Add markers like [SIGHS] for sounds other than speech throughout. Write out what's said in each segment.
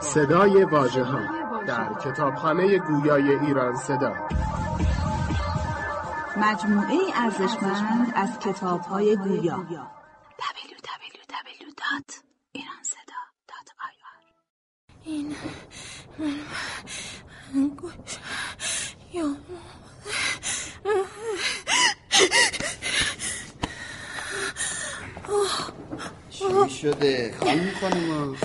صدای واژه ها در کتابخانه گویای ایران صدا. مجموعه ارزشمند از کتاب های گویا www.iranseda.ir این گوش یا چی شده؟ خانم خانم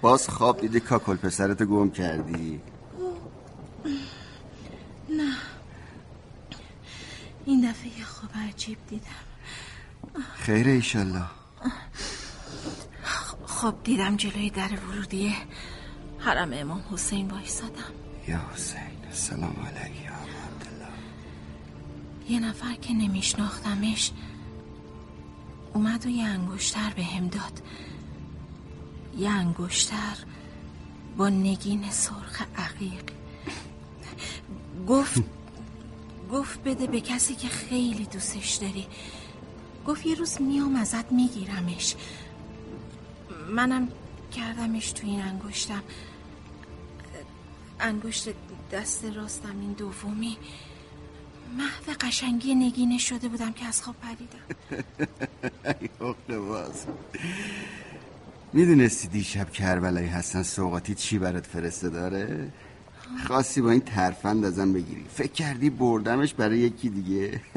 باز خواب دیدی کاکل پسرتو گم کردی. نه. این دفعه یه خواب عجیب دیدم. خیره ایشالله. خواب دیدم جلوی در ورودی حرم امام حسین وایسادم. یا حسین سلام علیه یا عبدالله یه نفر که نمیشناختمش اومد و یه انگشتر به هم داد. یه انگشتر با نگین سرخ عقیق. گفت گفت بده به کسی که خیلی دوستش داری. گفت یه روز میام ازت میگیرمش. منم کردمش تو این انگشتم. انگشت دست راستم این دومی. محو قشنگی نگینه شده بودم که از خواب پریدم. [LAUGHS] ای باز می‌دونستی دیشب کربلای حسن سوقاتی چی برات فرسته داره؟ خواستی با این ترفند ازم بگیری. فکر کردی بردمش برای یکی دیگه؟ [LAUGHS]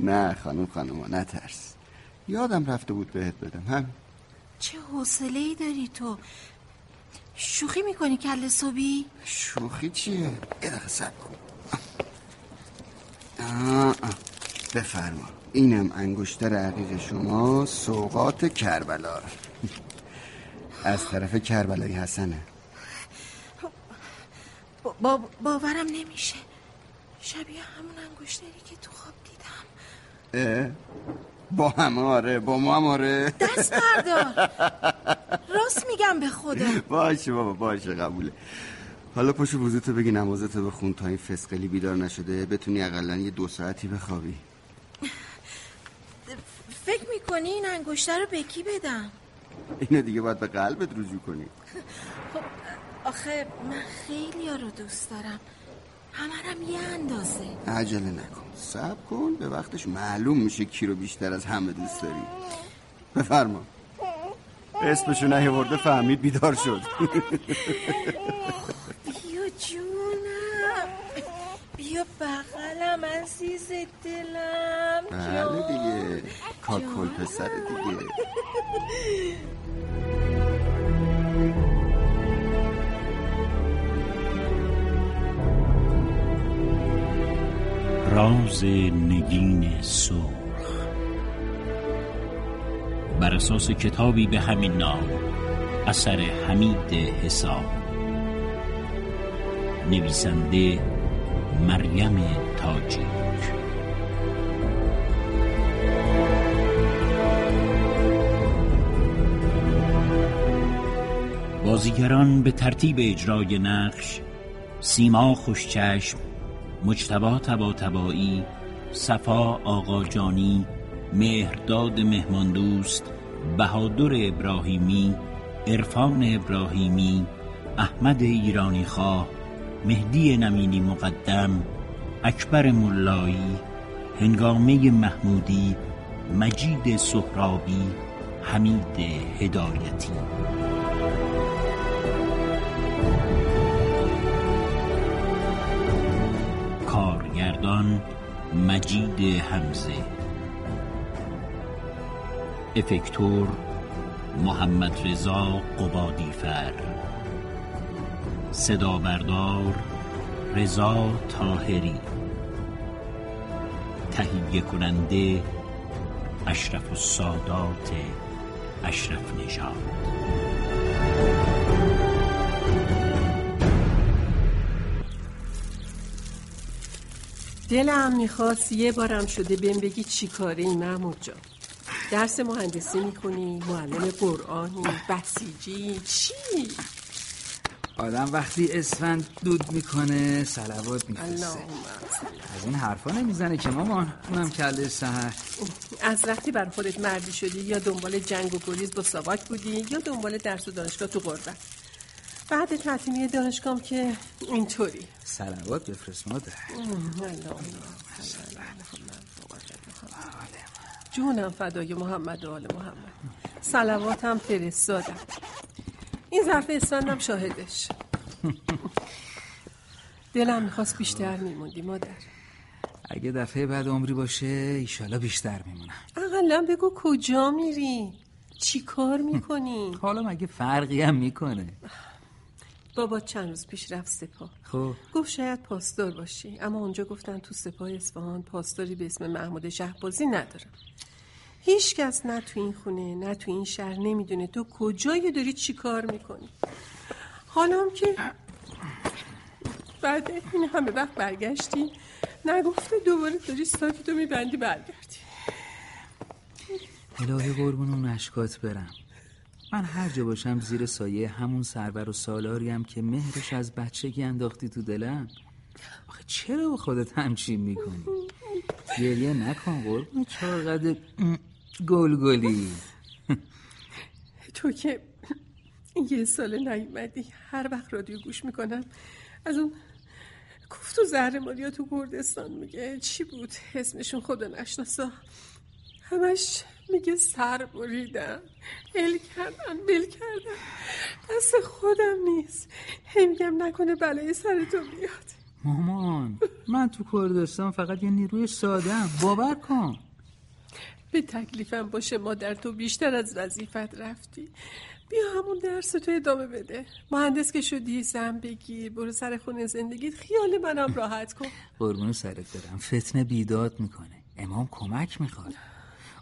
نه خانم خانم نترس یادم رفته بود بهت بدم هم چه حوصله ای داری تو. شوخی می‌کنی کل صبحی؟ شوخی چیه؟ یه دقیقه سب کن. بفرما اینم انگشتر عقیق شما سوقات کربلا از طرف کربلای حسنه با باورم نمیشه شبیه همون انگشتری که تو خواب دیدم؟ با هم آره با ما هم آره. دست بردار. راست میگم به خدا. باشه بابا باشه قبوله. حالا پشت وضوتو بگی نمازتو بخون تا این فسقلی بیدار نشده. بتونی اقلا یه دو ساعتی بخوابی. فکر می‌کنی این انگشتر رو به کی بدم؟ اینو دیگه باید به قلبت رجوع کنی. خب آخه من خیلی ها رو دوست دارم. همرم یه اندازه. عجله نکن. سب کن به وقتش معلوم میشه کی رو بیشتر از همه دوست داری. بفرما. اسمشو نیاورده فهمید بیدار شد. بیا جونم. بیا بغلم عزیز دلم. بله دیگه. کاکل پسر دیگه. [LAUGHS] راز نگین سرخ. بر اساس کتابی به همین نام اثر حمید حساب. نویسنده مریم تاجیک بازیگران به ترتیب اجرای نقش سیما خوشچشم مجتبا تبا تبایی صفا آقاجانی مهرداد مهماندوست بهادر ابراهیمی عرفان ابراهیمی احمد ایرانی خواه مهدی نمینی مقدم اکبر ملایی هنگامه محمودی مجید سهرابی حمید هدایتی. کارگردان مجید حمزه. افکتور محمد رضا قبادیفر. صدا بردار رضا تاهری تهیه کننده اشرف السادات اشرف نژاد. دلم می‌خواست یه بارم شده بهم بگی چی کاره ای محمود جان. درس مهندسی می‌کنی معلم قرآنی بسیجی چی؟ آدم وقتی اسفند دود می‌کنه سلوات میفرسته. از این حرفا نمی‌زنه که مامان اونم کله سهر از وقتی بر خودت مردی شدی یا دنبال جنگ و گریز با ساواک بودی یا دنبال درس و دانشگاه تو غربت بعد تعطیلی دانشگاه که اینطوری. سلوات بفرست مادر جونم فدای محمد و آل محمد. سلواتم فرستادم. این ظرف اسفندم شاهدش. دلم می‌خواست بیشتر میموندی مادر. اگه دفعه بعد عمری باشه ایشالا بیشتر میمونم. اقلا بگو کجا میری؟ چی کار می‌کنی؟ [LAUGHS] حالا مگه فرقی هم می‌کنه؟ بابا چند روز پیش رفت سپاه. خب. گفت شاید پاسدار باشی. اما اونجا گفتن تو سپاه اصفهان پاسداری به اسم محمود شهبازی ندارم هیچ کس نه تو این خونه نه تو این شهر نمی‌دونه. تو کجایی داری چی کار می‌کنی؟ حالا هم که بعد این همه وقت برگشتی نگفته دوباره داری ساکتو میبندی برگردی. الهی قربون اون اشکات برم. من هر جا باشم زیر سایه همون سرور و سالاریم که مهرش از بچگی انداختی تو دلم. آخه چرا با خودت همچین می‌کنی؟ گریه نکن قربون. چاقد گلگلی. تو که یه سال نیومدی هر وقت رادیو گوش می‌کنم از اون کوفت و زهر ماریا تو کردستان میگه. چی بود؟ اسمشون خدا نشناسا. همش میگه سر بریدن ال کردن بل کردن دست خودم نیست. هی میگم نکنه بلای سر تو بیاد. مامان من تو کردستان فقط یه نیروی سادم باور کن. به تکلیفم باشه مادر تو بیشتر از وظیفت رفتی. بیا همون درس تو ادامه بده. مهندس که شدی زن بگیر برو سر خونه زندگیت. خیال منم راحت کن. قربون سرت برم. فتنه بیداد می‌کنه. امام کمک می‌خواد.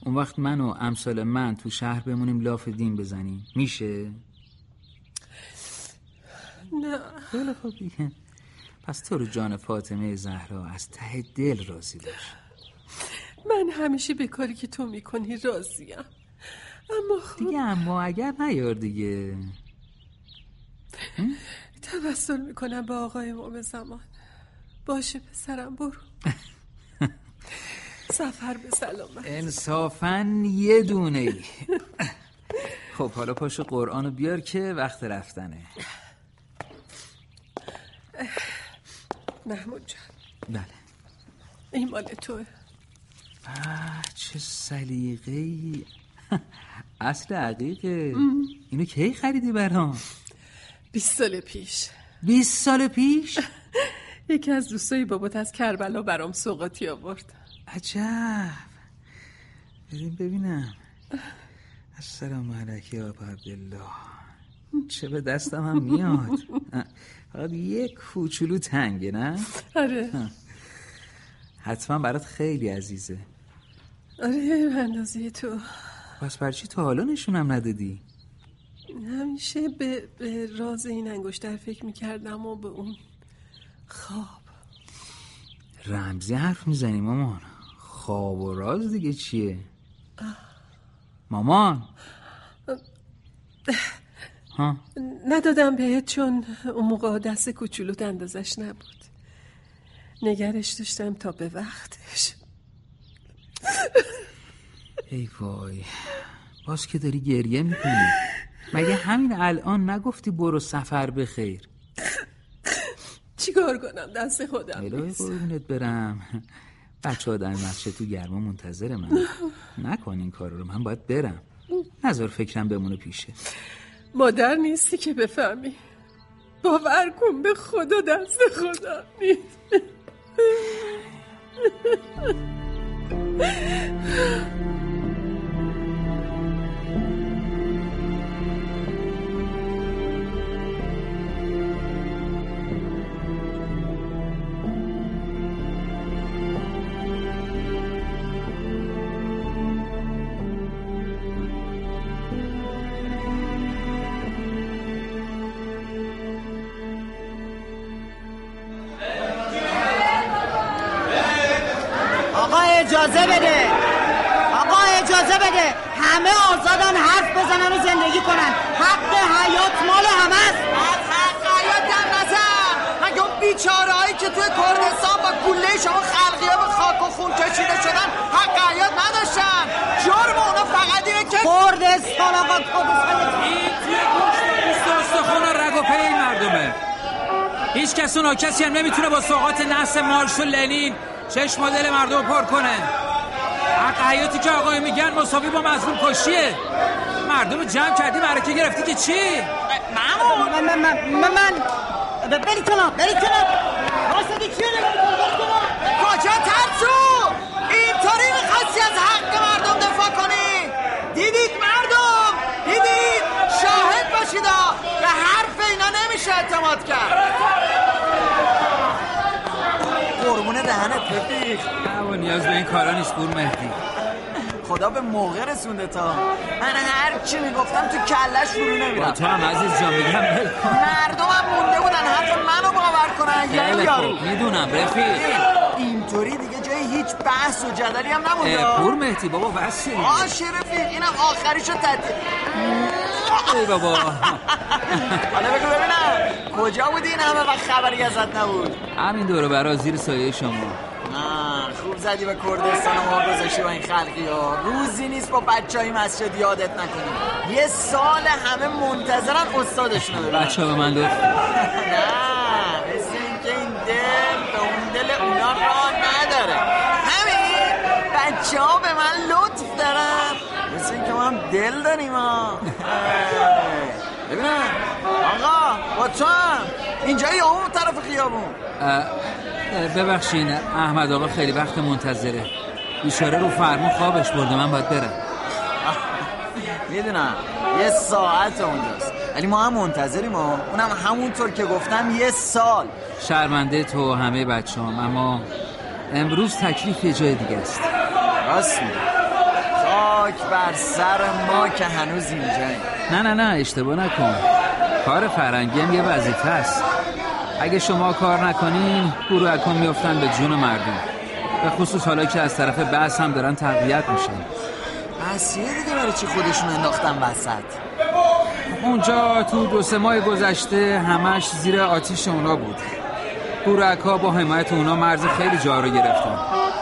اون وقت من و امثال من تو شهر بمونیم لاف دین بزنیم. میشه؟ نه. خیلی دیگه. پس تو رو جان فاطمه زهرا از ته دل راضی باش. من همیشه به کاری که تو می‌کنی راضیم. اما خب دیگه اما اگر نیار دیگه. توسل می‌کنم به آقای امام زمان. باشه پسرم برو. [LAUGHS] سفر به سلامت. انصافا یه دونه ای. خب حالا پاشو قرآن رو بیار که وقت رفتنه. محمود جان. بله. این مال توه چه سلیقه ای اصل عقیقه. اینو کی خریدی برام؟ بیست سال پیش. بیست سال پیش؟ [LAUGHS] یکی از دوستای بابات از کربلا برام سوقاتی آورد. عجب. بدین ببینم. السلام علیکی ابا عبدالله. چه به دستم هم میاد؟ فقط یک کوچولو تنگه نه؟ آره. حتما برات خیلی عزیزه. آره اندازه تو. پس بر چی تا حالا نشونم ندادی؟ همیشه به, به راز این انگشتر فکر می‌کردم و به اون خواب. رمزی حرف می‌زنی مامان. خواب و راز دیگه چیه؟ مامان. ها؟ ندادم بهت چون اون موقع دست کوچولوت اندازش نبود. نگرش داشتم تا به وقتش. ای وای. باز که داری گریه می‌کنی. مگه همین الان نگفتی برو سفر بخیر؟ چیکار کنم؟ دست خودم نیست. برم. بچه ها در مسجد تو گرما منتظر من نکن این کار رو من باید برم. نظر فکرم بمونه پیشه. مادر نیستی که بفهمی. باور کن به خدا دست خدا نیست. [LAUGHS] هیچ کس و کسی هم نمی‌تونه با سوقات نفس مارش و لنین چشم دل مردم پر کنه. حق حیاتی که آقای میگن مساوی با مظلوم کشیه. مردم رو جمع کردی معرکه گرفتی که چی؟ مامون! من من من من بری کنم بری کنم واسه چیه نگاه می‌کنی؟ بری کنم کجا ترسو اینطوری می‌خواستی از حق مردم دفاع کنی دیدید مردم دیدید شاهد باشید ها. به حرف اینا نمیشه اعتماد کرد قربون دهنت رفیق. نه نیاز به این کارا نیست پور مهدی. خدا به موقع رسونده تا. من هر چی می‌گفتم تو کلش فرو با نمیرم تو هم عزیز جان میگم. مردم هم مونده بودن حرف منو باور کنن. یعنی خیلی یارو می‌دونم رفیق. اینطوری دیگه جای هیچ بحث و جدلی هم نمونده. پور مهدی بابا بس دیگه. آشه رفیق اینم آخریشو تعطیل ای بابا. حالا بگو ببینم کجا بودی؟ این همه وقت خبری ازت نبود. همین دوره برا زیر سایه شما. زدی به کردستان و ما گذاشتی با این خلقی ها. روزی نیست با بچه های مسجد یادت نکنی. یه سال همه منتظرن استادشونو ببینن. بچه به من لطف [LAUGHS] نه مثل اینکه این دل به اون دل اونا راه نداره. همین بچه ها به من لطف دارن. مثل اینکه ما هم دل داریم ها. [LAUGHS] ببینم. آقا با تو هم. اینجا یا اون طرف خیابون؟ ببخشین احمد آقا خیلی وقت منتظره. بیچاره رو فرمون خوابش برده من باید برم. [LAUGHS] می‌دونم یه ساعت اونجاست. ولی ما هم منتظریم ها اونم همونطور که گفتم یه سال. شرمنده تو و همه بچه هم اما امروز تکلیف یه جای دیگه است. راست میگی. خاک بر سر ما که هنوز اینجاییم. نه نه نه اشتباه نکن. کار فرنگی هم یه وظیفه است. اگه شما کار نکنین گروه اکن میفتن به جون مردم. به خصوص حالا که از طرف بحث هم دارن تقویت میشن. پس یه دیگه برای چی خودشون انداختن وسط. اونجا تو دو سه ماه گذشته همش زیر آتیش اونا بود. گورک ها با حمایت اونا مرز خیلی جا رو گرفتن.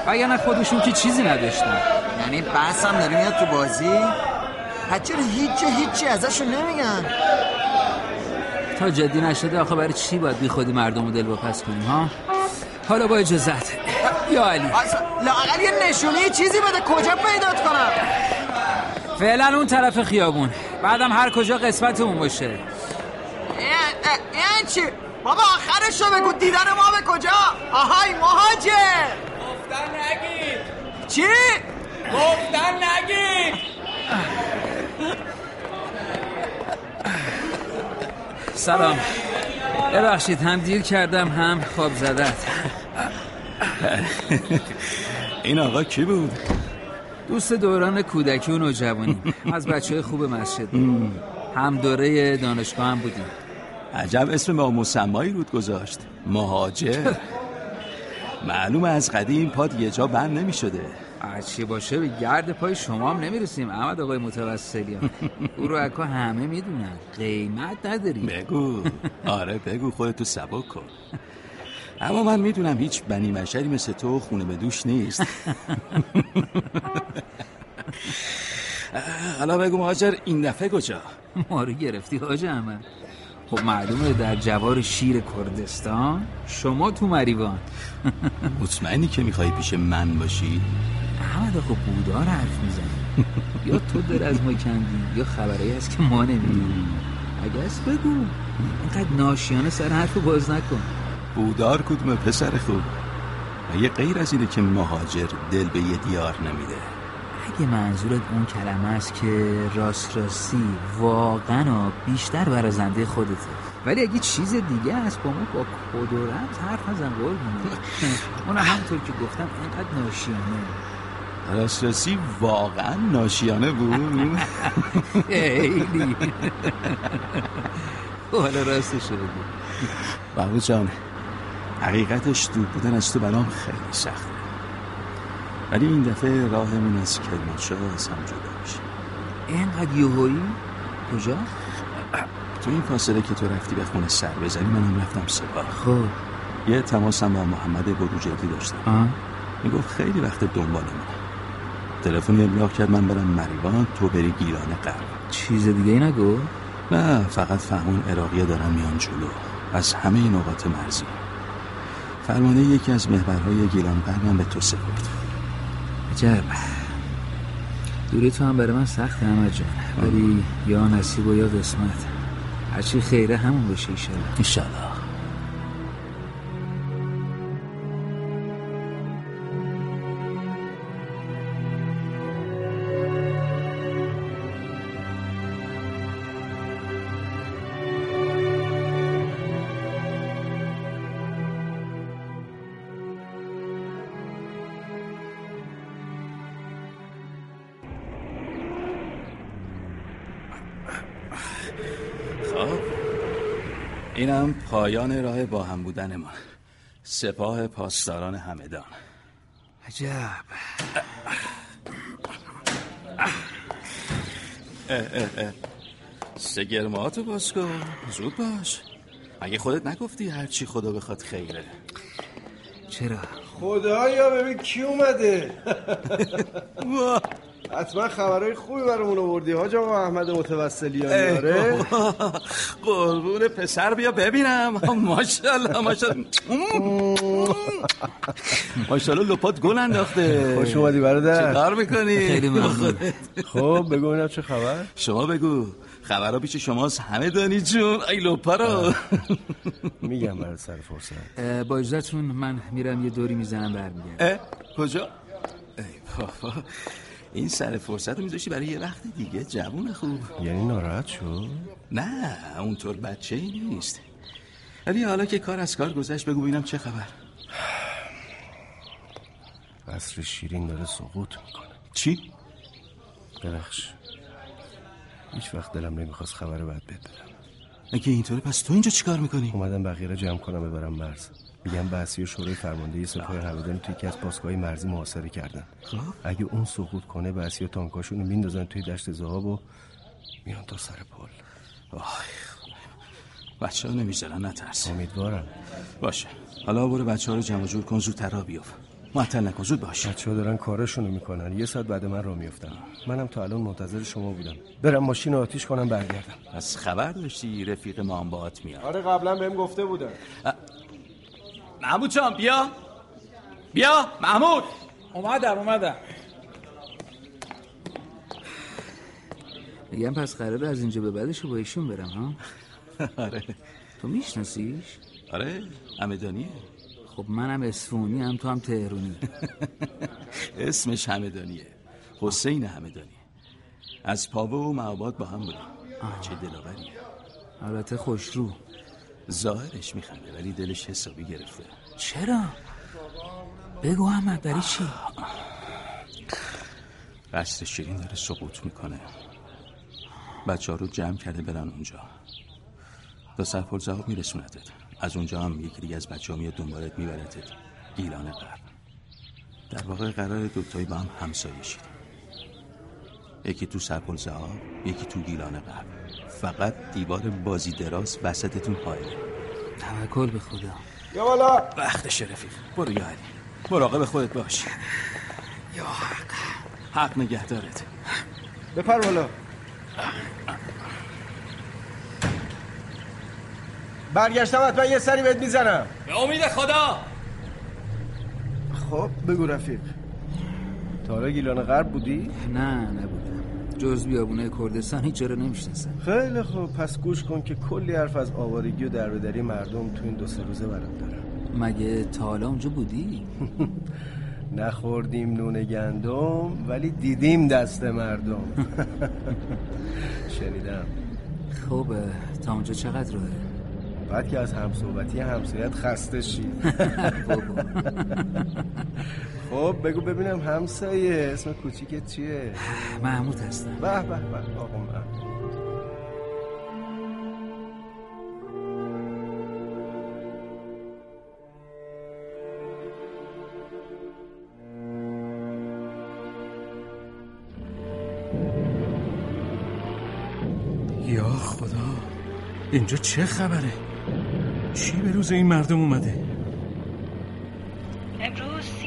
وگرنه خودشون که چیزی نداشتن. یعنی بحث هم داره میاد تو بازی؟ چرا هیچی هیچی ازشون نمیگن؟ تا جدی نشده آخه برای چی باید بی خودی مردم رو دل واپس کنیم ها؟ حالا با اجازت. یا علی. لااقل یه نشونی یه چیزی بده کجا پیدات کنم؟ فعلا اون طرف خیابون. بعدم هر کجا قسمتمون باشه. این چی؟ بابا آخرش رو بگو دیدن ما به کجا؟ آهای مهاجر! گفتن نگید. چی؟ گفتن نگید. [LAUGHS] سلام. ببخشید هم دیر کردم هم خواب زدت. این آقا کی بود؟ دوست دوران کودکی و نوجوانی. از بچه خوب مسجد. هم دوره دانشگاه هم بودیم. عجب اسم با مسمایی رود گذاشت. مهاجر. [LAUGHS] معلوم از قدیم پاد یه جا بند نمی شده چی باشه؟ به گرد پای شما هم نمی‌رسیم. احمد آقای متوسلی او رو اکا همه می‌دونن. قیمت نداریم. بگو. آره بگو خودتو سبک کن. اما من می‌دونم هیچ بنی مشری مثل تو خونه به دوش نیست. حالا بگو مهاجر این دفعه کجا؟ ما رو گرفتی حاج احمد؟ خب معلومه در جوار شیر کردستان شما تو مریوان. مطمئنی که می‌خوای پیش من باشی؟ احمد آقا بودار حرف می‌زنی یا تو دل از ما کندی یا خبرایی هست که ما نمی‌دونیم. اگه هست بگو. اینقدر ناشیانه سر حرف باز نکن. بودار کدوم پسر خوب؟ و یه غیر از اینه که مهاجر دل به یه دیار نمیده. اگه منظورت اون کلمه است که راست راستی واقعا بیشتر برازنده خودته. ولی اگه چیز دیگه است با ما با کد و رمز حرف نزن قربون [LAUGHS] اون همونطور که گفتم اینقدر ناشیانه. راستی واقعا ناشیانه بود. خیلی. حالا راستش رو بگو. بابا جان حقیقتش دور بودن از تو برام خیلی سخته. ولی این دفعه راهمون از کرمانشاه از هم جدا میشه. اینقدر یوهایی کجا؟ تو این فاصله که تو رفتی به خونه سر بزنی منم رفتم سپاه. خب. یه تماسم با محمد بروجردی داشتم. می‌گفت خیلی وقت دنبالمونه تلفن ابلاغ کرد من برم مریوان تو بری گیلان غرب. چیز دیگه ای نگو؟ نه فقط فهمون عراقیه دارن میان جلو. از همه نقاط مرزی. فرمانده یکی از محورهای گیلان هم به تو سپرد. عجب. دوری تو هم برای من سخت احمد جان. ولی یا نصیب و یا قسمت. هرچی خیره همون بشه ایشالا ایشالله. خب. اینم پایان راه با هم بودن ما سپاه پاسداران همدان. عجب. سگرماتو باز کن. زود باش. مگه خودت نگفتی هرچی خدا بخواد خیره. چرا؟ خدایا ببین کی اومده؟ [LAUGHS] [LAUGHS] حتما خبرهای خوبی برامون آوردی حاج آقا احمد متوسلیانی آره؟ قربون پسر بیا ببینم. ماشاءالله ماشاءالله. [LAUGHS] ماشاءالله لپات گل انداخته. خوش اومدی برادر. چیکار می‌کنی؟ خیلی ممنون. خب بگو ببینم چه خبر؟ شما بگو. خبرها پیش شماست. همه دانی جون. ای لپا رو. [LAUGHS] میگم برای سر فرصت. با اجازتون من میرم یه دوری می‌زنم برمیگردم. کجا؟ ای بابا. این سر فرصت رو میذاشی برای یه وقت دیگه جوون خوب. یعنی ناراحت شد نه اونطور بچه ای نیست. ولی حالا که کار از کار گذشت بگو ببینم چه خبر. قصر شیرین داره سقوط می‌کنه. چی؟ ببخش. هیچ وقت دلم نمی‌خواست خبر بد بهت بدم اگه اینطوره پس تو اینجا چیکار می‌کنی؟ اومدم بقیه جمع کنم ببرم مرز. میگم بحثی و شورای فرمانده سپاه همدان توی یکی از پاسگاه مرزی محاصره کردن. خب. اگه اون سقوط کنه بحثی و تانکاشون رو میندازن توی دشت زهاب و میان تا سر پل. وای بچه ها نمی‌ذارن نترس امیدوارم. باشه. حالا برو بچه ها رو جمع جور کن زودتر را بیفت معطل نکن زود باش. بچه ها دارن کارشون رو می‌کنن. یه ساعت بعد من را میفتم منم تا الان منتظر شما بودم. برم ماشین رو آتیش کنم برگردم. پس خبر داشتی رفیق ما هم باهات میاد. آره قبلا بهم گفته بودن. محمود جان بیا. بیا محمود. اومدم اومدم. میگم پس قراره از اینجا به بعدش با ایشون برم ها؟ [LAUGHS] آره. تو میشناسیش؟ آره همدانیه خب منم اصفهانی هم تو هم تهرونی. [LAUGHS] اسمش همدانیه حسین همدانی از پاوه و معباد با هم بودیم. چه دلاوریه البته خوشرو. ظاهرش میخنده ولی دلش حسابی گرفته چرا؟ بگو احمد برای چی؟ قصد شیرین داره سقوط می‌کنه. بچه ها رو جمع کرده برن اونجا. تا سرپل جواب میرسونتت. از اونجا هم یکی دیگه از بچه ها میاد دنبالت میبرتت. گیلان غرب. در واقع قرار دوتایی با هم همسایه شید. یکی تو سرپل زهاب یکی تو گیلان غرب. فقط دیوار بازی دراز وسطتون حائله توکل به خدا. یا بالا. وقتش رفیق برو یا علی. مراقب خودت باش. یا حق. حق نگهدارت. بپر بالا. برگشتم حتما یه سری بهت می‌زنم. به امید خدا. خب بگو رفیق. تا حالا گیلان غرب بودی؟ نه نبودم جز بیابونه کردستان هیچ رو نمی‌شناسم خیلی خوب. پس گوش کن که کلی حرف از آوارگی و دربدری مردم تو این دو سه روزه برات دارم مگه تا حالا اونجا بودی؟ [LAUGHS] نخوردیم نون گندم ولی دیدیم دست مردم. [LAUGHS] شنیدم. خب تا اونجا چقدر راهه؟ بعد که از همصحبتی همسایت خسته شی. [LAUGHS] بابا. خب بگو ببینم همسایه اسم کوچیکت چیه [SIGHS] محمود هستم به به به آقا محمود. یا خدا اینجا چه خبره؟ چی به روز این مردم اومده؟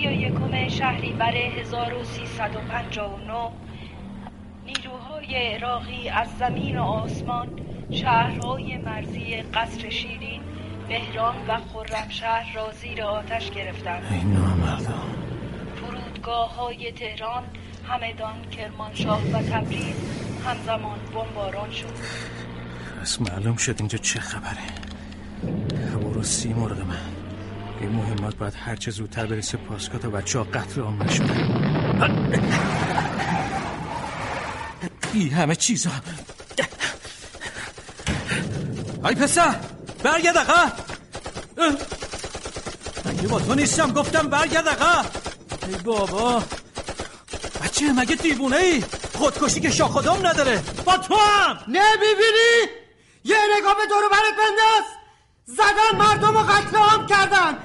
سی و یکم شهریور 1359 نیروهای عراقی از زمین و آسمان شهرهای مرزی قصر شیرین بهرام و خرمشهر را زیر آتش گرفتند. این نامردم فرودگاه های تهران همدان کرمانشاه و تبریز همزمان بمباران شد. پس معلوم شد اینجا چه خبره. برو سی مرغ من. این مهمات باید هرچه زودتر برسه پاسکا تا بچه ها قتل عام نشدن این همه چیزا. ای پسر برگرد اقا مگه با تو نیستم؟ گفتم برگرد اقا ای بابا. بچه مگه دیوونه ای؟ خودکشی که شاخدام نداره. با تو هم. نمی‌بینی یه نگاه به دورو برت بنداز. زدن مردم و قتل عام کردن.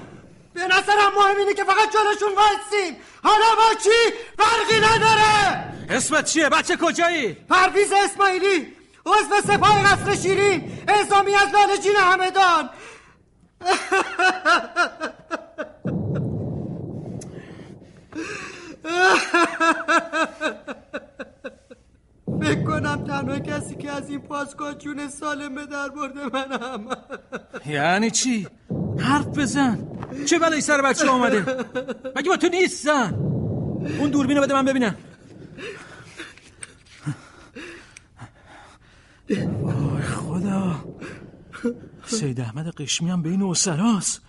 به نظرم مهم اینه که فقط جلوشون وایسیم. حالا با چی؟ فرقی نداره. اسمت چیه؟ بچه کجایی؟ پرویز اسماعیلی عضو سپاه قصر شیرین اعزامی از لالجین همدان. فکر کنم تنها کسی که از این پاسگاه جون سالم به در برده منم. یعنی چی؟ حرف بزن. چه بلایی سر بچه آمده؟ مگه با تو نیستن اون دوربینو بده من ببینم. وای خدا. سید احمد قشمی هم بین اسراست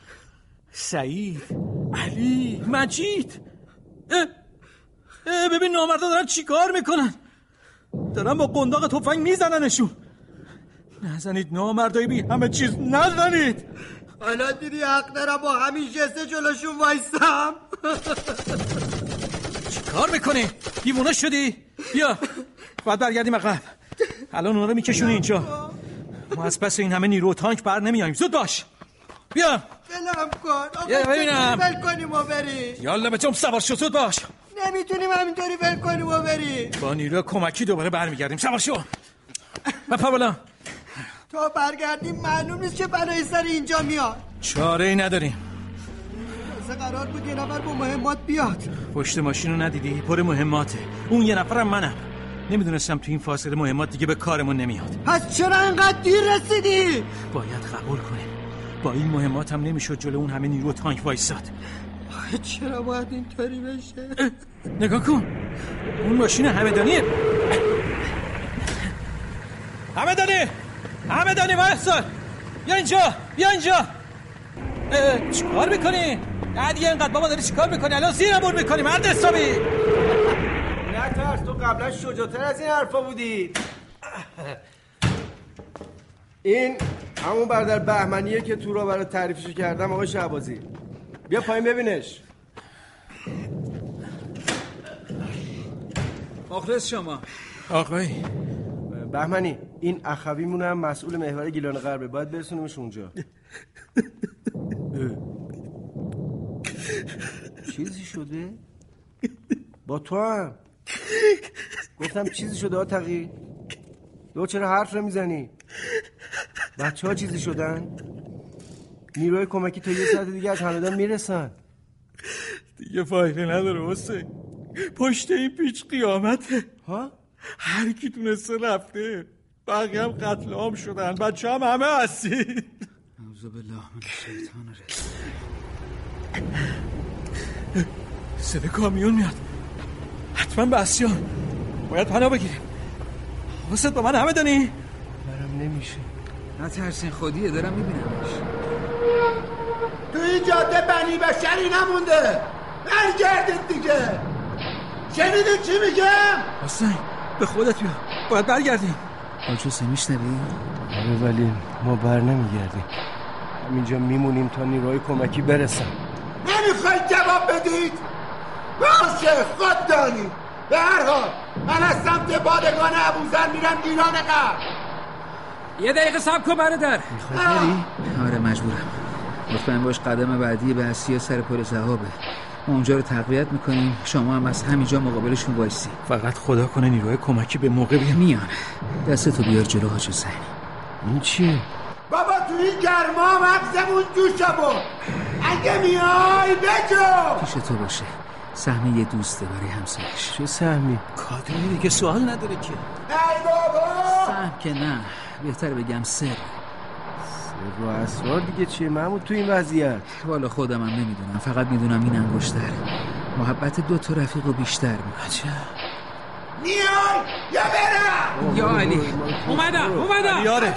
سعید علی مجید. اه اه ببین نامردا دارن چیکار می‌کنن؟ دارن با قنداق تفنگ میزننشون. نزنید نامردایی بی همه چیز نزنید. حالا دیدی حق دارم با همین جسته جلوشون وایستم [LAUGHS] چی کار می‌کنی؟ دیوونه شدی؟ بیا باید برگردیم عقب. الان اونا رو میکشونی اینجا. ما از پس این همه نیرو تانک بر نمیاییم زود باش. بیا. بلم کن. آقا ببینم. ول کنیم و بری یالا به جم سوار شو زود باش. نمی‌تونیم همینطوری ول کنیم و بری با نیروی کمکی دوباره برمیگردیم. سوار شو. بپا بالا تا برگردیم معلوم نیست چه بلایی سر اینجا میاد. چاره ای نداریم. تازه قرار بود یه نفر با مهمات بیاد. پشت ماشین رو ندیدی؟ پر مهماته. اون یه نفرم منم. نمی‌دونستم تو این فاصله مهمات دیگه به کارمون نمیاد. پس چرا انقدر دیر رسیدی؟ باید قبول کنیم. با این مهمات هم نمی‌شد جلو اون همه نیرو تانک وایستاد. آخه چرا باید اینطوری بشه؟ نگاه کن. اون ماشین همدانیه همدانی! همدانی وایسا بیا اینجا بیا اینجا. چیکار می‌کنی؟ نه دیگه اینقدر بابا داری چیکار می‌کنی؟ الان زیرمون می‌کنی مرد حسابی. نه ترس تو قبلا شجاعتر از این حرفا بودی. این همون برادر بهمنیه که تو رو برای تعریفش کردم آقای شعبازی بیا پایین ببینش. مخلص شما. آقای. بهمنی این اخویمون هم مسئول محور گیلان غربه باید برسونیمش اونجا. چیزی شده؟ با تو هم. گفتم چیزی شده ها تقی. دو چرا حرف نمی‌زنی؟ بچه ها چیزی شدن؟ نیروی کمکی تا یه ساعت دیگه از همدان می‌رسن. دیگه فایده نداره حسین پشت این پیچ قیامته. ها؟ هر کی تونسته رفته. بقیه هم قتل عام شدن. بچه هم همه هستی اعوذ بالله من الشیطان الرجیم. صدای کامیون میاد. حتما بسیار باید پناه بگیریم. حواست با من همه دانی؟ برم نمیشه. نترسین خودیه دارم میبینمش. تو این جاده بنی بشری نمونده. برگردید دیگه. شنیدید چی میگم؟ حسین به خودت بیا. باید برگردیم. آجوسه میشنوی؟ آره ولی ما بر نمیگردیم. همینجا میمونیم تا نیروی کمکی برسن. نمی‌خواید جواب بدید؟ باشه خود دانی. به هر حال من از سمت بادگان ابوذر میرم گیلان قبل یه دقیقه سب کن برادر. می‌خوای؟ آره مجبورم. مطمئن باش قدم بعدی به سر پل زهابه. ما اونجا رو تقویت می‌کنیم. شما هم از همینجا مقابلشون وایسی. فقط خدا کنه نیروی کمکی به موقع بیان میان. دستتو بیار جلو حاج حسینی. این چیه؟ بابا تو این گرما مغزمون جوش بود اگه میای بجو. پیش تو باشه. سهمی یه دوسته برای همسرش چه سهمی؟ کادوی دیگه سوال نداره که. ای بابا. سهم که نه. بهتر بگم سر. سر و اسرار دیگه چیه؟ محمود تو این وضعیت. والا خودم هم نمی‌دونم. فقط می‌دونم این انگشتر محبت دو تا رفیق و بیشتر می‌کنه. میای یا برم! یا علی. اومدم اومدم. یاره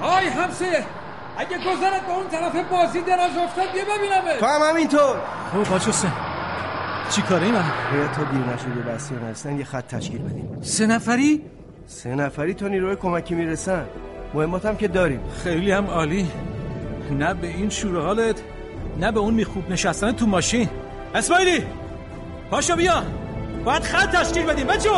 آی همسه اگه گذرت به اون طرف بازی دراز افتاد بیا ببینم تو هم همینطور. خب باچو سه. چی کاره این باید تا دیر نشده بسیار هستن یه خط تشکیل بدیم. سه نفری؟ سه نفری تا نیروی کمکی می‌رسن. مهمات هم که داریم. خیلی هم عالی. نه به این شور حالت نه به اون میخوب نشستن تو ماشین. اسماعیلی پاشو بیا. باید خط تشکیل بدیم. بچه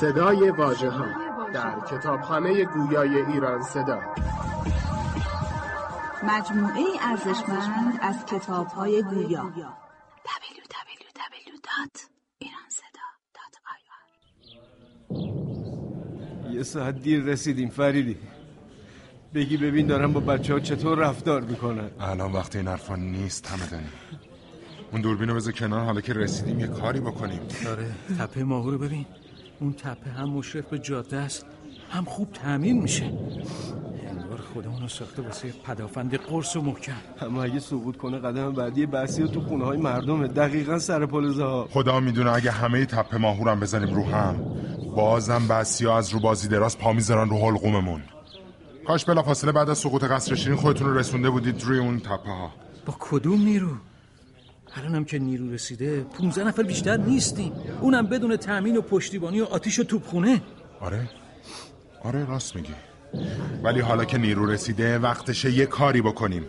صدای واژه ها در کتابخانه گویای ایران صدا. مجموعه ارزشمند از کتاب های گویا. www.iranSeda.ir یه ساعت دیر رسیدیم فریدی. بگی ببین دارن با بچه ها چطور رفتار می‌کنن. الان وقت این حرفا نیست همه دنی اون دوربینو بذار کنار حالا که رسیدیم یه کاری بکنیم. آره تپه ماهو رو ببین. اون تپه هم مشرف به جاده است. هم خوب تامین میشه. انگار خودمون رو ساخته واسه پدافند قرص و محکم. اما اگه سقوط کنه قدم بعدی بحثی و تو خونه های مردمه. دقیقا سر پل ها خدا می‌دونه اگه همه تپه ماهورم بزنیم رو هم. بازم بسی ها از رو بازی دراز پا می‌ذارن رو حلقوممون. کاش بلا فاصله بعد از سقوط قصر شیرین خودتون رو رسونده بودید روی اون تپه ها با کدوم نیرو؟ الانم که نیرو رسیده 15 نفر بیشتر نیستیم. اونم بدون تأمین و پشتیبانی و آتیش و توپخونه. آره. آره راست میگی. ولی حالا که نیرو رسیده وقتشه یه کاری بکنیم.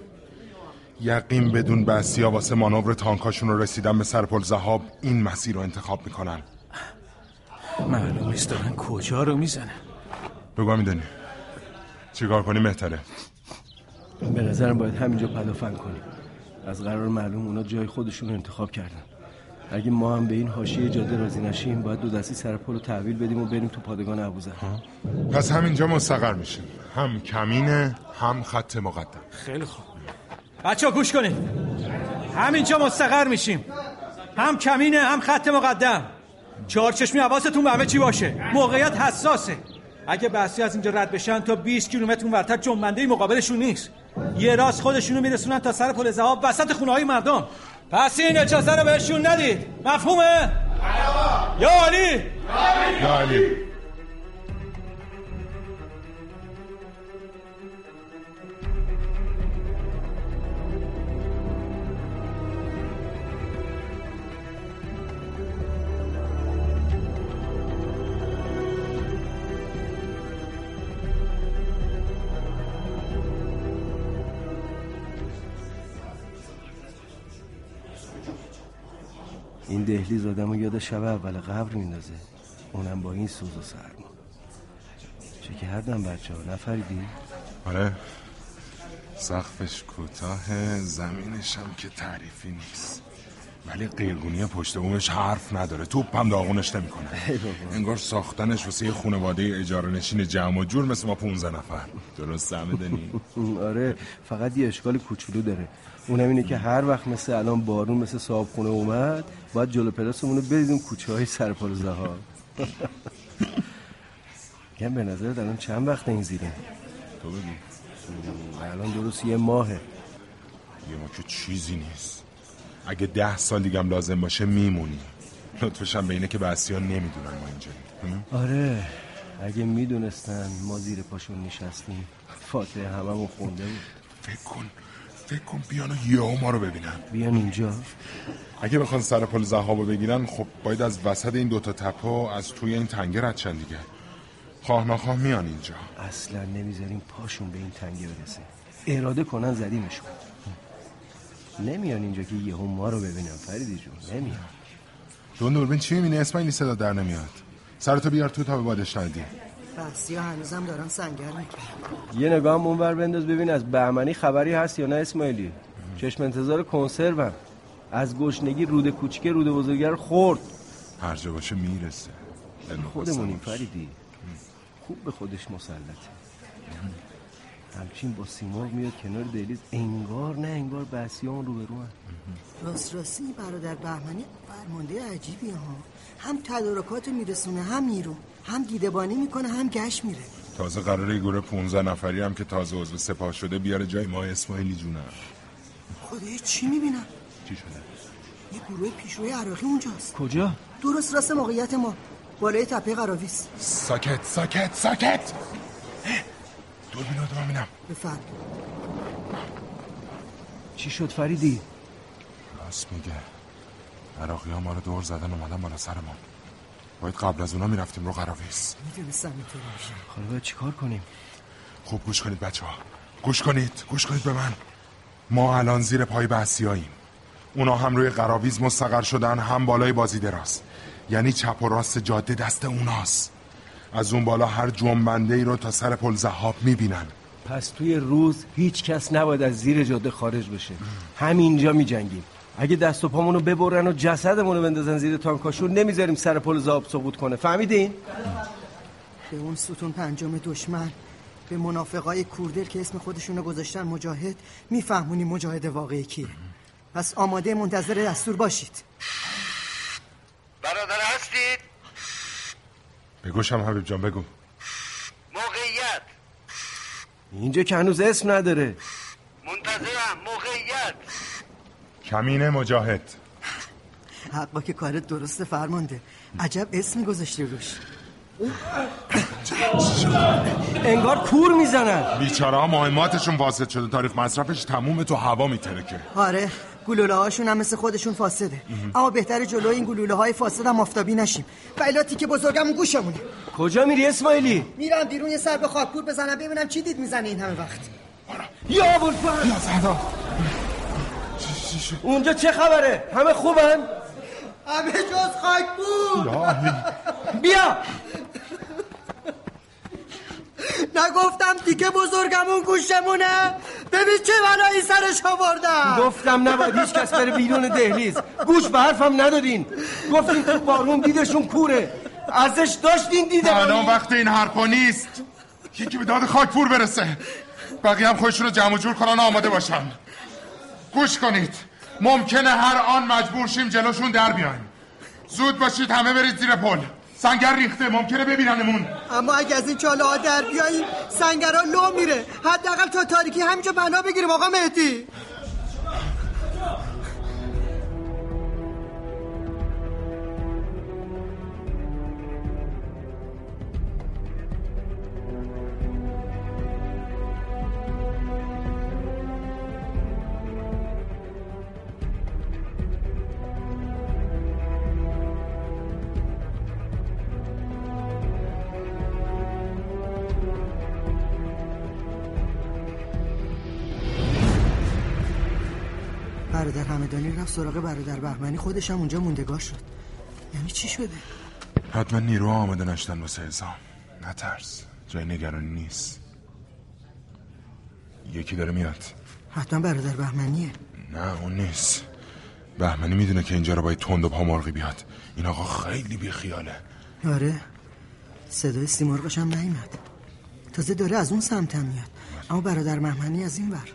یقین بدون بسی ها واسه مانور تانکاشون رو رسیدن به سرپل زهاب این مسیر رو انتخاب می‌کنن. معلوم نیست دارن کجا رو می‌زنن. بگو می‌دونی چیکار کنیم بهتره. به نظرم باید همینجا پدافند کنیم. از قرار معلوم اونا جای خودشون رو انتخاب کردن. اگه ما هم به این حاشیه جاده راضی نشیم باید دو دستی سر پل رو تحویل بدیم و بریم تو پادگان ابوذر پس همینجا مستقر میشیم. هم کمینه هم خط مقدم. خیلی خوب. بچه گوش کنید. همینجا مستقر میشیم. هم کمینه هم خط مقدم. چهارچشمی حواستون به همه چی باشه. موقعیت حساسه. اگه بحثی از اینجا رد بشن تا 20 کیلومتر اونورتر جنبنده مقابلشون نیست. یه راست خودشونو میرسونن تا سر پل زهاب وسط خونه های مردم. پس این اجازه رو بهشون ندید. مفهومه؟ یا علی یا علی دهلیز آدم یاد شب اول قبر میندازه. اونم با این سوز و سرما. چه کردم بچه ها نفریدی؟ آره. سقفش کوتاه زمینش هم که تعریفی نیست. ولی قیرگونی پشت بومش حرف نداره. توپ هم داغونش نمی‌کنه. انگار ساختنش واسه یه خانواده اجاره نشین جمع و جور مثل ما 15 نفر. درست دنی؟ [LAUGHS] آره فقط یه اشکال کوچولو داره. اونم اینه که هر وقت مثل الان بارون مثل صاحب خونه اومد باید جلو پلاسمون رو بریدیم کوچه های سرپال زها گم به نظر الان چند وقت این زیریم؟ تو بگو. الان درست یه ماهه. یه ما که چیزی نیست. اگه ده سال دیگم لازم باشه میمونی. لطفش هم به اینه که بستی ها نمی‌دونن ما اینجاییم آره اگه می‌دونستن ما زیر پاشون نشستیم. فاتحه هممون خونده بود. فکر کن فکر کن بیان و یهو ما رو ببینن. بیان اینجا. اگه بخوان سر پل زهابو بگیرن خب باید از وسط این دوتا تپه از توی این تنگه رد شن دیگه. خواه نخواه میان اینجا. اصلا نمی‌ذاریم پاشون به این تنگه برسه. اراده کنن زدیمشون نمیان اینجا که یهو ما رو ببینن. فریدی جون نمیان. دون دوربین چی می‌بینی؟ اسماعیلی صدا در نمیاد. سرتو بیار تو تا به بادش ندی. بحثی ها هنوزم دارن سنگر می‌کنن یه نگاه هم اونور بنداز ببین از بهمنی خبری هست یا نه اسماعیلی؟ چشم انتظار کنسروم. از گشنگی روده کوچیک روده بزرگر خورد. هر جا باشه می‌رسه. خودمونیم فریدی. خوب به خودش مسلطه. همچین با سیمرغ میاد کنار دهلیز انگار نه انگار بحثی رو به رو راست راستی برادر بهمنی فرمانده عجیبی ها. هم تدارکات میرسونه هم نیرو. هم دیدبانی می‌کنه هم گشت میره. تازه قراره یه گروه 15 نفری هم که تازه عضو سپاه شده بیاره جای ما اسماعیلی جونم. خدای چی می‌بینم؟ چی شده؟ یه گروه پیشروی عراقی اونجاست. کجا؟ درست راست موقعیت ما. بالای تپه قراویس ساکت ساکت ساکت! دوربینو رو ببینم بفرم. چی شد فریدی؟ راست میگه. عراقی ها ما رو دور زدن اومدن بالا سر ما. باید قبل از اونا می‌رفتیم رو قراویس می‌دونستم اینطور میشه. حالا باید چیکار کنیم؟ خوب گوش کنید بچه ها گوش کنید گوش کنید به من. ما الان زیر پای بحثیاییم. اونا هم روی قراویز مستقر شدن هم بالای بازی دراز. یعنی چپ و راست جاده دست اوناست. از اون بالا هر جنبنده ای رو تا سر پل زهاب می‌بینن. پس توی روز هیچ کس نباید از زیر جاده خارج بشه. همینجا میجنگیم. اگه دست و پامونو ببرن و جسدمونو بندازن زیر تانکاشون نمی‌ذاریم سر پل زهاب سقوط کنه. فهمیدین؟ به اون ستون پنجم دشمن به منافقای کوردل که اسم خودشونو گذاشتن مجاهد میفهمونی مجاهد واقعی کیه. پس آماده منتظر دستور باشید. برادر هستید؟ بگوشم حبیب جان بگو. موقعیت. اینجا که هنوز اسم نداره. منتظرم موقعیت. کمینه مجاهد. حقا که کارت درسته فرمانده. عجب اسمی گذاشتی روش. انگار کور می‌زنن. بیچاره ها مهماتشون واسط شده. تاریخ مصرفش تموم تو هوا میترکه. آره گلوله هاشون هم مثل خودشون فاسده. اما بهتر جلوی این گلوله های فاسد هم آفتابی نشیم. ویلاتی که بزرگم گوشمونه. کجا میری اسماعیلی؟ میرم بیرون یه سر به خاکپور بزنم ببینم چی دید می‌زنه این همه وقت. یا ابوالفضل یا اونجا چه خبره؟ همه خوبن؟ همه جز خاکپور. بیا. نگفتم دیگه بزرگمون گوشمونه. ببین چه بلایی سرش آوردم. گفتم نباید هیچ کس بره بیرون دهلیز. گوش به حرفم ندادین. گفتین تو بارون دیدشون کوره. ازش داشتین دیده الان وقت این حرفا نیست. یکی به داد خاکپور برسه. بقیه هم خودشون رو جمع جور کنن و آماده باشن. گوش کنید. ممکنه هر آن مجبور شیم جلوشون در بیایم. زود باشید همه برید زیر پل. سنگر ریخته ممکنه ببیننمون. اما اگه از این چاله ها در بیاییم سنگرها لو میره. حداقل تا تاریکی همینجا بنا بگیریم آقا مهدی. سراغ برادر بهمنی خودش هم اونجا موندگار شد. یعنی چی شده؟ حتما نیرو آماده نشدن واسه ازام نترس. جای نگرانی نیست. یکی داره میاد. حتما برادر بهمنیه. نه اون نیست. بهمنی می‌دونه که اینجا رو باید تند و پامرغی بیاد. این آقا خیلی بیخیاله. آره. صدای سیمرغش هم نیمد تازه داره از اون سمت هم میاد اما برادر مهمنی از این ور.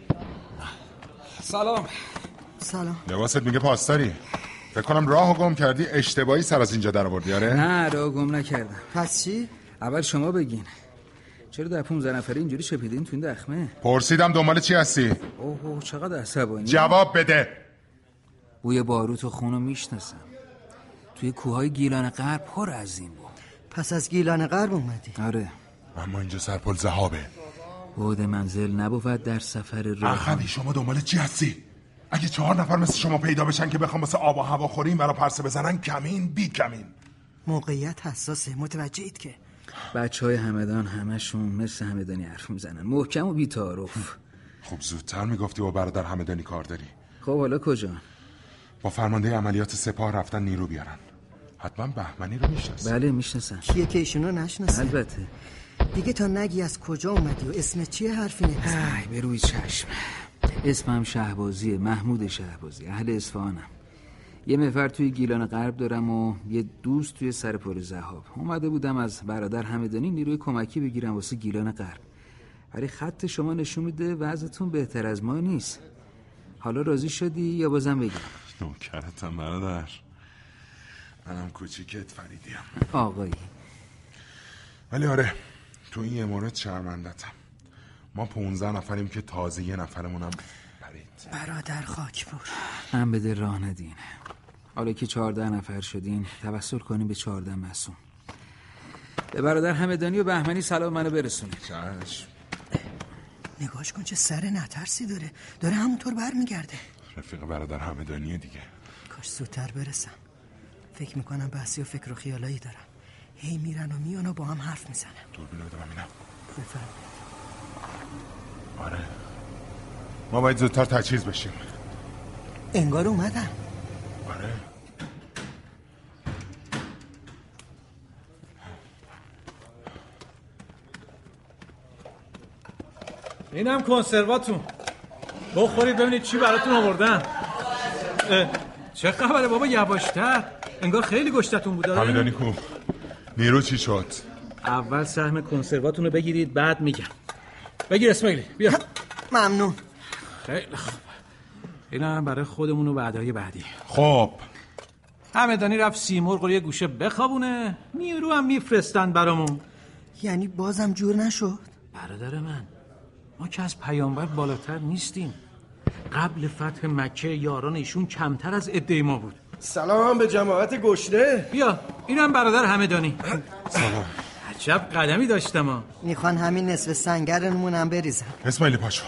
سلام. سلام. لباست میگه پاسداری. فکر کنم راه گم کردی اشتباهی سر از اینجا در آوردی آره؟ نه را گم نکردم. پس چی؟ اول شما بگین. چرا در 15 نفره اینجوری شپیدین تو این دخمه؟ پرسیدم دنبال چی هستی؟ اوه چقدر عصبانی. جواب بده. بوی باروت و خونو می‌شناسم. توی کوههای گیلان غرب پر از این بود پس از گیلان غرب اومدی؟ آره. اما اینجا سرپل زهابه. بود منزل نبود در سفر راه. شما دنبال چی هستی؟ اگه چهار نفر مثل شما پیدا بشن که بخوام واسه آب و هوا خوریم برا پرسه بزنن کمین بی کمین. موقعیت حساسه. متوجه اید که. بچه های همدان همشون مثل همدانی حرف می‌زنن. محکم و بیتاروف خب زودتر می‌گفتی با برادر همدانی کار داری. خب حالا کجا؟ با فرمانده عملیات سپاه رفتن نیرو بیارن. حتما بهمنی رو می‌شناسی بله می‌شناسم کیه که ایشونو نشناسه؟ البته. دیگه تا نگی از کجا اومدی و اسم چیه حرفی به روی چشم. اسمم شهبازیه محمود شهبازی اهل اصفهانم. یه مفر توی گیلان غرب دارم و یه دوست توی سرپل زهاب. اومده بودم از برادر همدانی نیروی کمکی بگیرم واسه گیلان غرب. ولی خط شما نشون میده وضعتون بهتر از ما نیست. حالا راضی شدی یا بازم بگم؟ نوکرتم برادر. منم کوچیکت فریدیم. آقایی. ولی آره تو این مورد شرمندتم. ما پونزه نفریم که تازه یه نفرمونم برید. برادر خاکپور من به دل راه ندین. حالا که چهارده نفر شدین توسل کنیم به چهارده مسون به برادر همدانی و بهمنی سلام منو برسونید. چشم. نگاش کن چه سر نترسی داره. داره همونطور برمیگرده. رفیق برادر همدانیه دیگه. کاش زودتر برسم. فکر می‌کنم بحثی و فکر و خیالایی دارم. هی میرن و میان و با هم حرف می‌زنن. دوربینو بده ببینم بفرم آره. ما باید زودتر تجهیز بشیم. انگار اومدم. آره. اینم کنسرواتون. بخورید ببینید چی براتون آوردن. چه خبره بابا یواشتر؟ انگار خیلی گشتتون بود همدانی کو نیرو چی شد؟ اول سهم کنسرواتون رو بگیرید بعد میگم. بگیر اسماعیلی بیا. ممنون. خیلی خوب. این هم برای خودمون و بعدهای بعدی. خب. همدانی رفت سیمرغ رو یه گوشه بخوابونه نیرو هم میفرستن برامون. یعنی بازم جور نشد؟ برادر من ما که از پیامبر بالاتر نیستیم. قبل فتح مکه یاران ایشون کمتر از عده ما بود. سلام به جماعت گشنه. بیا اینم برادر همدانی. سلام. عجب قدمی داشتم ها. می‌خوان همین نصف سنگرمون هم بریزن. اسماعیلی پاشو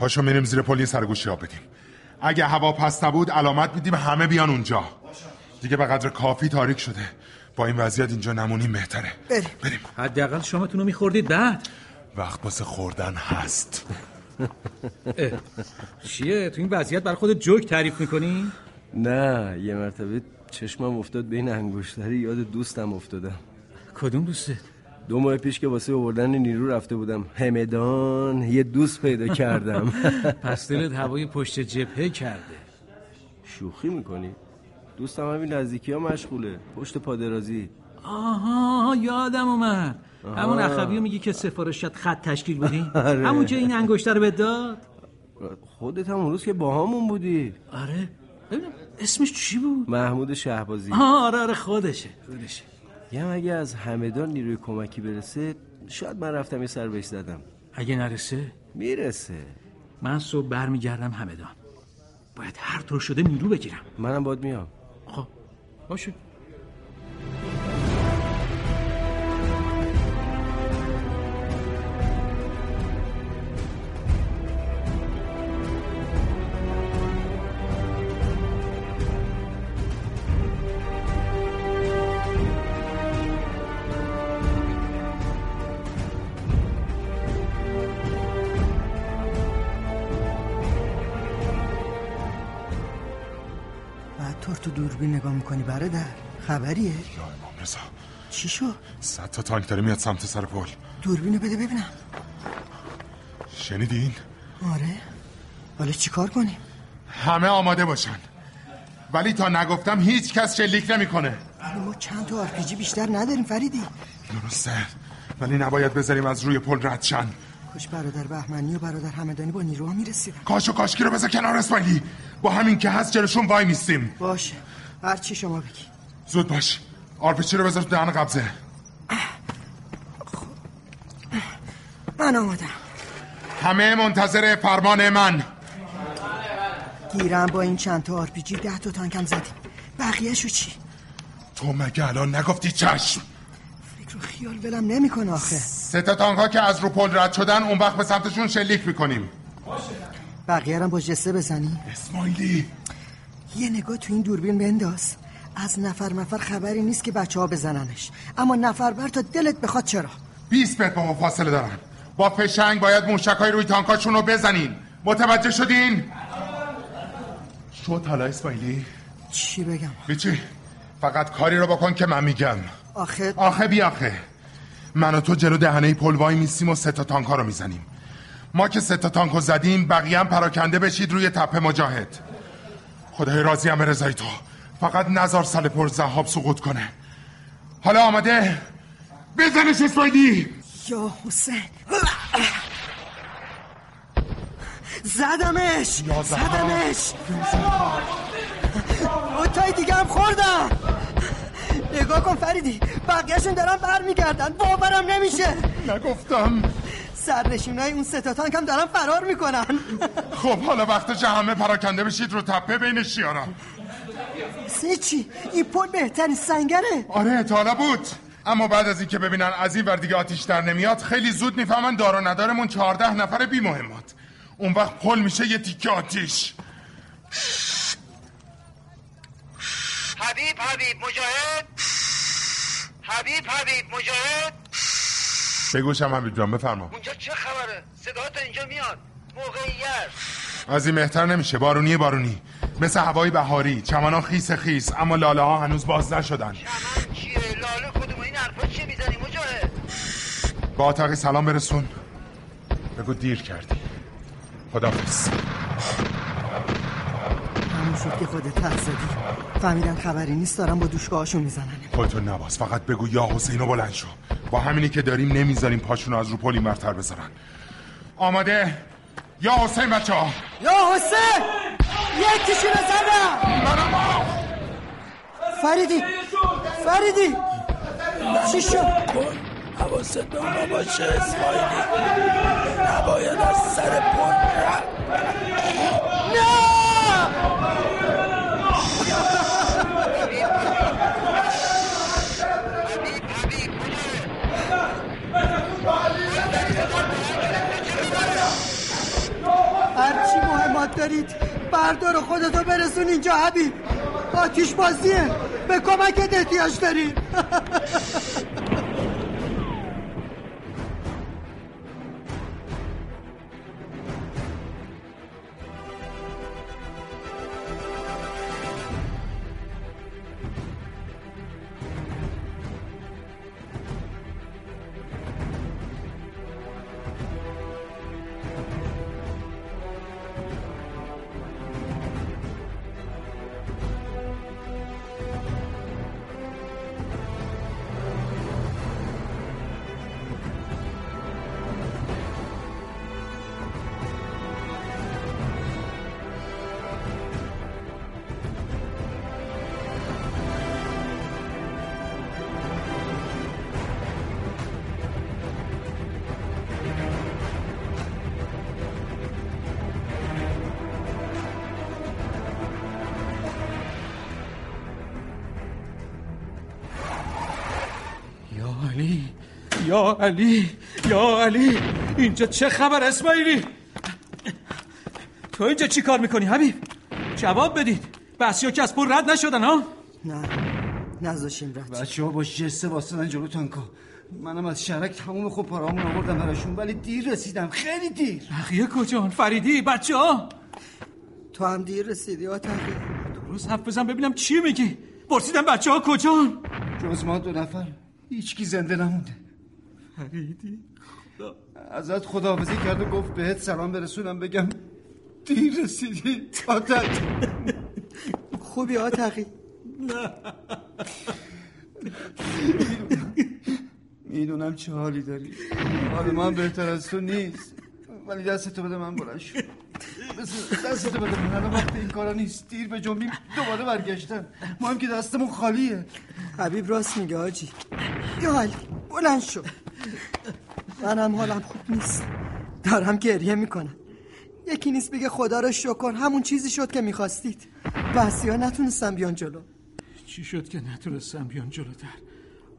پاشو میریم زیر پل یه سرگوشی آب بدیم. اگه هوا پس نبود علامت میدیم همه بیان اونجا. دیگه به قدر کافی تاریک شده. با این وضعیت اینجا نمونیم بهتره. بریم. بریم. حداقل شامتون رو میخوردید بعد وقت واسه خوردن هست. چیه؟ تو این وضعیت برای خودت جوک تعریف می‌کنی؟ نه یه مرتبه چشمم افتاد بین انگشتری یاد دوستم افتادم. کدوم دوسته؟ دو ماه پیش که واسه آوردن نیرو رفته بودم. همدان یه دوست پیدا کردم. [LAUGHS] پس دلت هوای پشت جبهه کرده. شوخی می‌کنی؟ دوستم همین نزدیکی ها مشغوله. پشت پادرازی. آها یادم اومد. همون اخوی میگی که سفارشت خط تشکیل بدی [LAUGHS] آره. همون که این انگشتر بهت داد؟ خودت هم اون روز که با همون بودی. آره. ببینم اسمش چی بود؟ محمود شهبازی. آره آره خودشه خودشه. یه اگه از همدان نیروی کمکی برسه شاید من رفتم یه سر بهش زدم. اگه نرسه؟ می‌رسه. من صبح برمیگردم همدان باید هر طور شده نیرو بگیرم. منم باد میام. خب باشه. می‌کنی برادر خبریه. یا امام رضا چی شد؟ صد تا تانک داره میاد سمت سر پل. دوربینو بده ببینم. شنیدین؟ آره. حالا چیکار کنیم؟ همه آماده باشن. ولی تا نگفتم هیچ کس شلیک نمی‌کنه. ولی ما چند تا آرپیجی بیشتر نداریم فریدی. درسته. ولی نباید بذاریم از روی پل رد شن. کاش برادر بهمنی و برادر همدانی با نیروها می‌رسیدن. کاش و کاشکی رو بذار کنار اسماعیلی. با همین که هست جلوشون وای میستیم باشه. هر چی شما بگی. زود باش. آرپیجی رو بذار تو دهن قبضه. من آمادم. همه منتظر فرمان من. گیرم با این چند تا آرپیجی ده تا تانکم زدیم بقیه شو چی؟ تو مگه الان نگفتی چشم؟ فکر و خیال ولم نمی‌کنه آخه. سه تا تانک ها که از رو پل رد شدن اون وقت به سمتشون شلیک می‌کنیم. بقیه هم با جسه بزنی. اسماعیلی. یه نگاه تو این دوربین بنداز. از نفر نفر خبری نیست که بچه ها بزننش. اما نفر بر تا دلت بخواد چرا؟ 20 متر با ما فاصله دارن. با فشنگ باید موشکای روی تانکاشون رو بزنین. متوجه شدین؟ شد حالا اسماعیلی؟ چی بگم؟ بیچی فقط کاری رو بکن که من میگم. آخه آخه بی آخه. من و تو جلو دهنه پل وای میسیم و سه تا تانکا رو می‌زنیم. ما که سه تا تانکو زدیم بقیه هم پراکنده بشید روی تپه مجاهد. خدای راضی هم رضای تو فقط نزار سل پر زهاب سقوط کنه. حالا آماده بزنش اسماعیلی یا حسین. زدمش. زدمش. اوتای دیگه هم خوردم. نگاه کن فریدی. بقیهشون دارن برمیگردن. باورم نمیشه. نگفتم. سرنشینای اون ستا تانک هم دارن فرار می‌کنن. خب حالا وقتش همه پراکنده بشید رو تپه بین شیارا. سه چی این پل بهترین سنگره. آره تا حالا بود. اما بعد از اینکه ببینن از این ور دیگه آتیش در نمیاد خیلی زود می‌فهمن دار و ندارمون چهارده نفر بی مهمات اون وقت پل میشه یه تیکه آتیش. حبیب حبیب مجاهد. حبیب حبیب مجاهد. بگوشم حبیب جان بفرما. اونجا چه خبره؟ صداهات اینجا میاد. موقعیت. از این بهتر نمیشه. بارونی بارونی. مثل هوای بهاری. چمنا خیس خیس اما لاله ها هنوز باز نشدن. چمن چیه؟ لاله کدوم این حرفا چیه می‌زنی مجاهد؟ با سلام برسون. بگو دیر کردی. خدافز همون شد که خودت حد زدی. فهمیدن خبری نیست دارن با دوشگاهاشون می‌زنن خودتو نواز فقط بگو یا حسین و بلند شو. با همینی که داریم نمی‌ذاریم پاشونو از رو پلی مرتر بذارن. آماده؟ یا حسین بچه ها. یا حسین! یکیشون رو زدم! فریدی! فریدی! چی شد؟ حواست به اونا باشه اسماعیلی نباید از سر پل نه! هرچی مهمات دارید بردار خودتو برسون اینجا حبیب. آتیش بازیه. به کمکت احتیاج داریم. [LAUGHS] یا علی یا علی اینجا چه خبر اسماعیلی؟ تو اینجا چی کار می‌کنی حبیب؟ جواب بدید. بسیا که از پول رد نشدن ها؟ نه نذاشیم رد. بچه ها با جسته واسدن جلو تانکا منم از شرک تمام خوب پارامون آوردم براشون ولی دیر رسیدم خیلی دیر. بقیه کجان فریدی بچه ها تو هم دیر رسیدی آتقی درست حرف بزن ببینم چی میگی. پرسیدم بچه ها کجان؟ جز ما دو نفر هیچکی زنده نمونده. فریدی ازت خداحافظی کرد و گفت بهت سلام برسونم بگم دیر رسیدی. آتق خوبی آتقی [LAUGHS] می‌دونم چه حالی داری. حال من بهتر از تو نیست. ولی دستتو بده من بلند شو. بس- دستتو بده. من الان وقت این کارا نیست. دیر به جنبیم. دوباره برگشتن. ما هم که دستمون خالیه. حبیب راست میگه آجی. یا علی بلند شو. منم حالم خوب نیست. دارم گریه می‌کنم. یکی نیست بگه خدا رو شکر. همون چیزی شد که می‌خواستید. بسی ها نتونستم بیان جلو. چی شد که نتونستم بیان جلوتر؟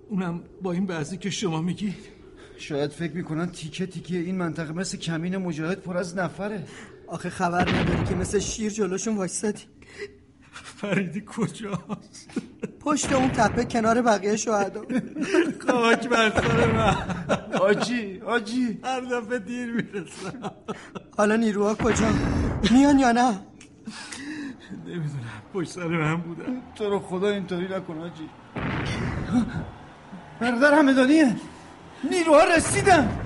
اونم با این بعضی که شما میگید. شاید فکر می‌کنن تیکه تیکه این منطقه مثل کمین مجاهد پر از نفره. آخه خبر نداری که مثل شیر جلوشون وایستادی فریدی کجاست؟ پشت اون تپه کنار بقیه شهدا. خاک بر سر من. آجی آجی. هر دفعه دیر می‌رسم. حالا نیروها کجا؟ میان یا نه؟ نمی‌دونم. پشت سر من بودن. تو رو خدا اینطوری نکن آجی. برادر همدانیه. نیروها رسیدن.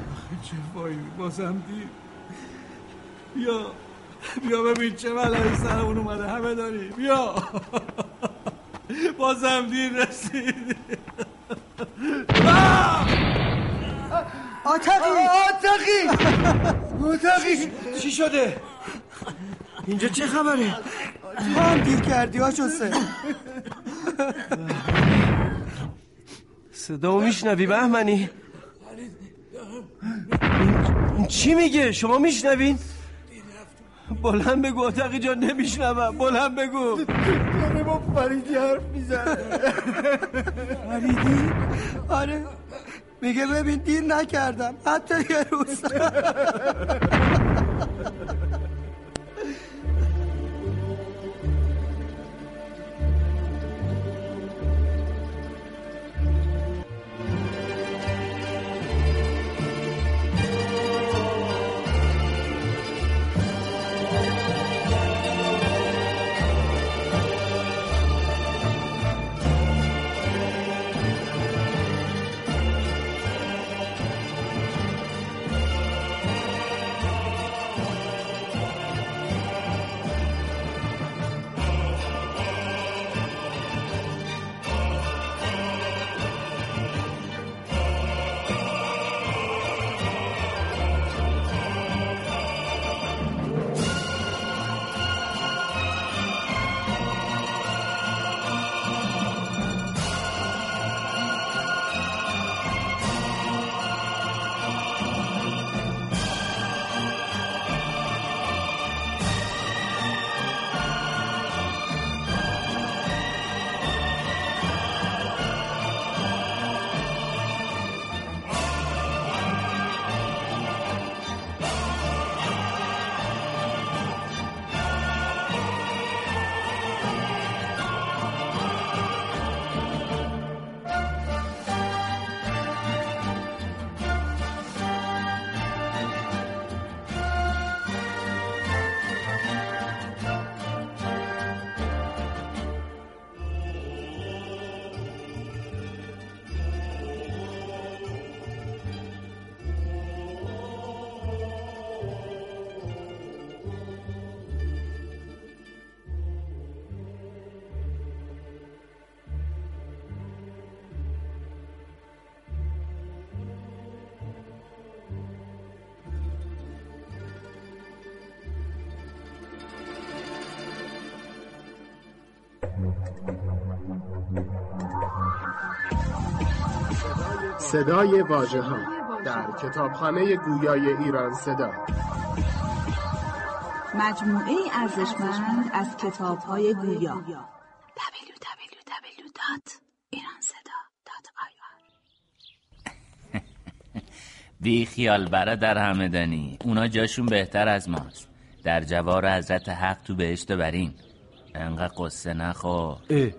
چه وای بازم دیر. بیا بیا ببین چه بلایی سرمون اومده همه داری. بیا. بازم دیر رسید. آتقی. آتقی. آتقی. چی شده؟ اینجا چه خبره؟ تو هم دیر کردی ها جسه صدا میشنوی بهمنی؟ چی میگه؟ شما میشنوین؟ بلند بگو اتقی جان نمیشنوم. بلند بگو. داره با فریدی حرف می‌زنه. فریدی؟ آره. میگه ببین دیر نکردم. حتی یه روز. صدای واژه ها در کتابخانه گویای ایران صدا. مجموعه ارزشمند از کتاب های گویا. www.iranseda.ir [LAUGHS] بی خیال برادر همدانی اونا جاشون بهتر از ماست. در جوار حضرت حق تو بهشت برین. انقدر قصه نخور. اه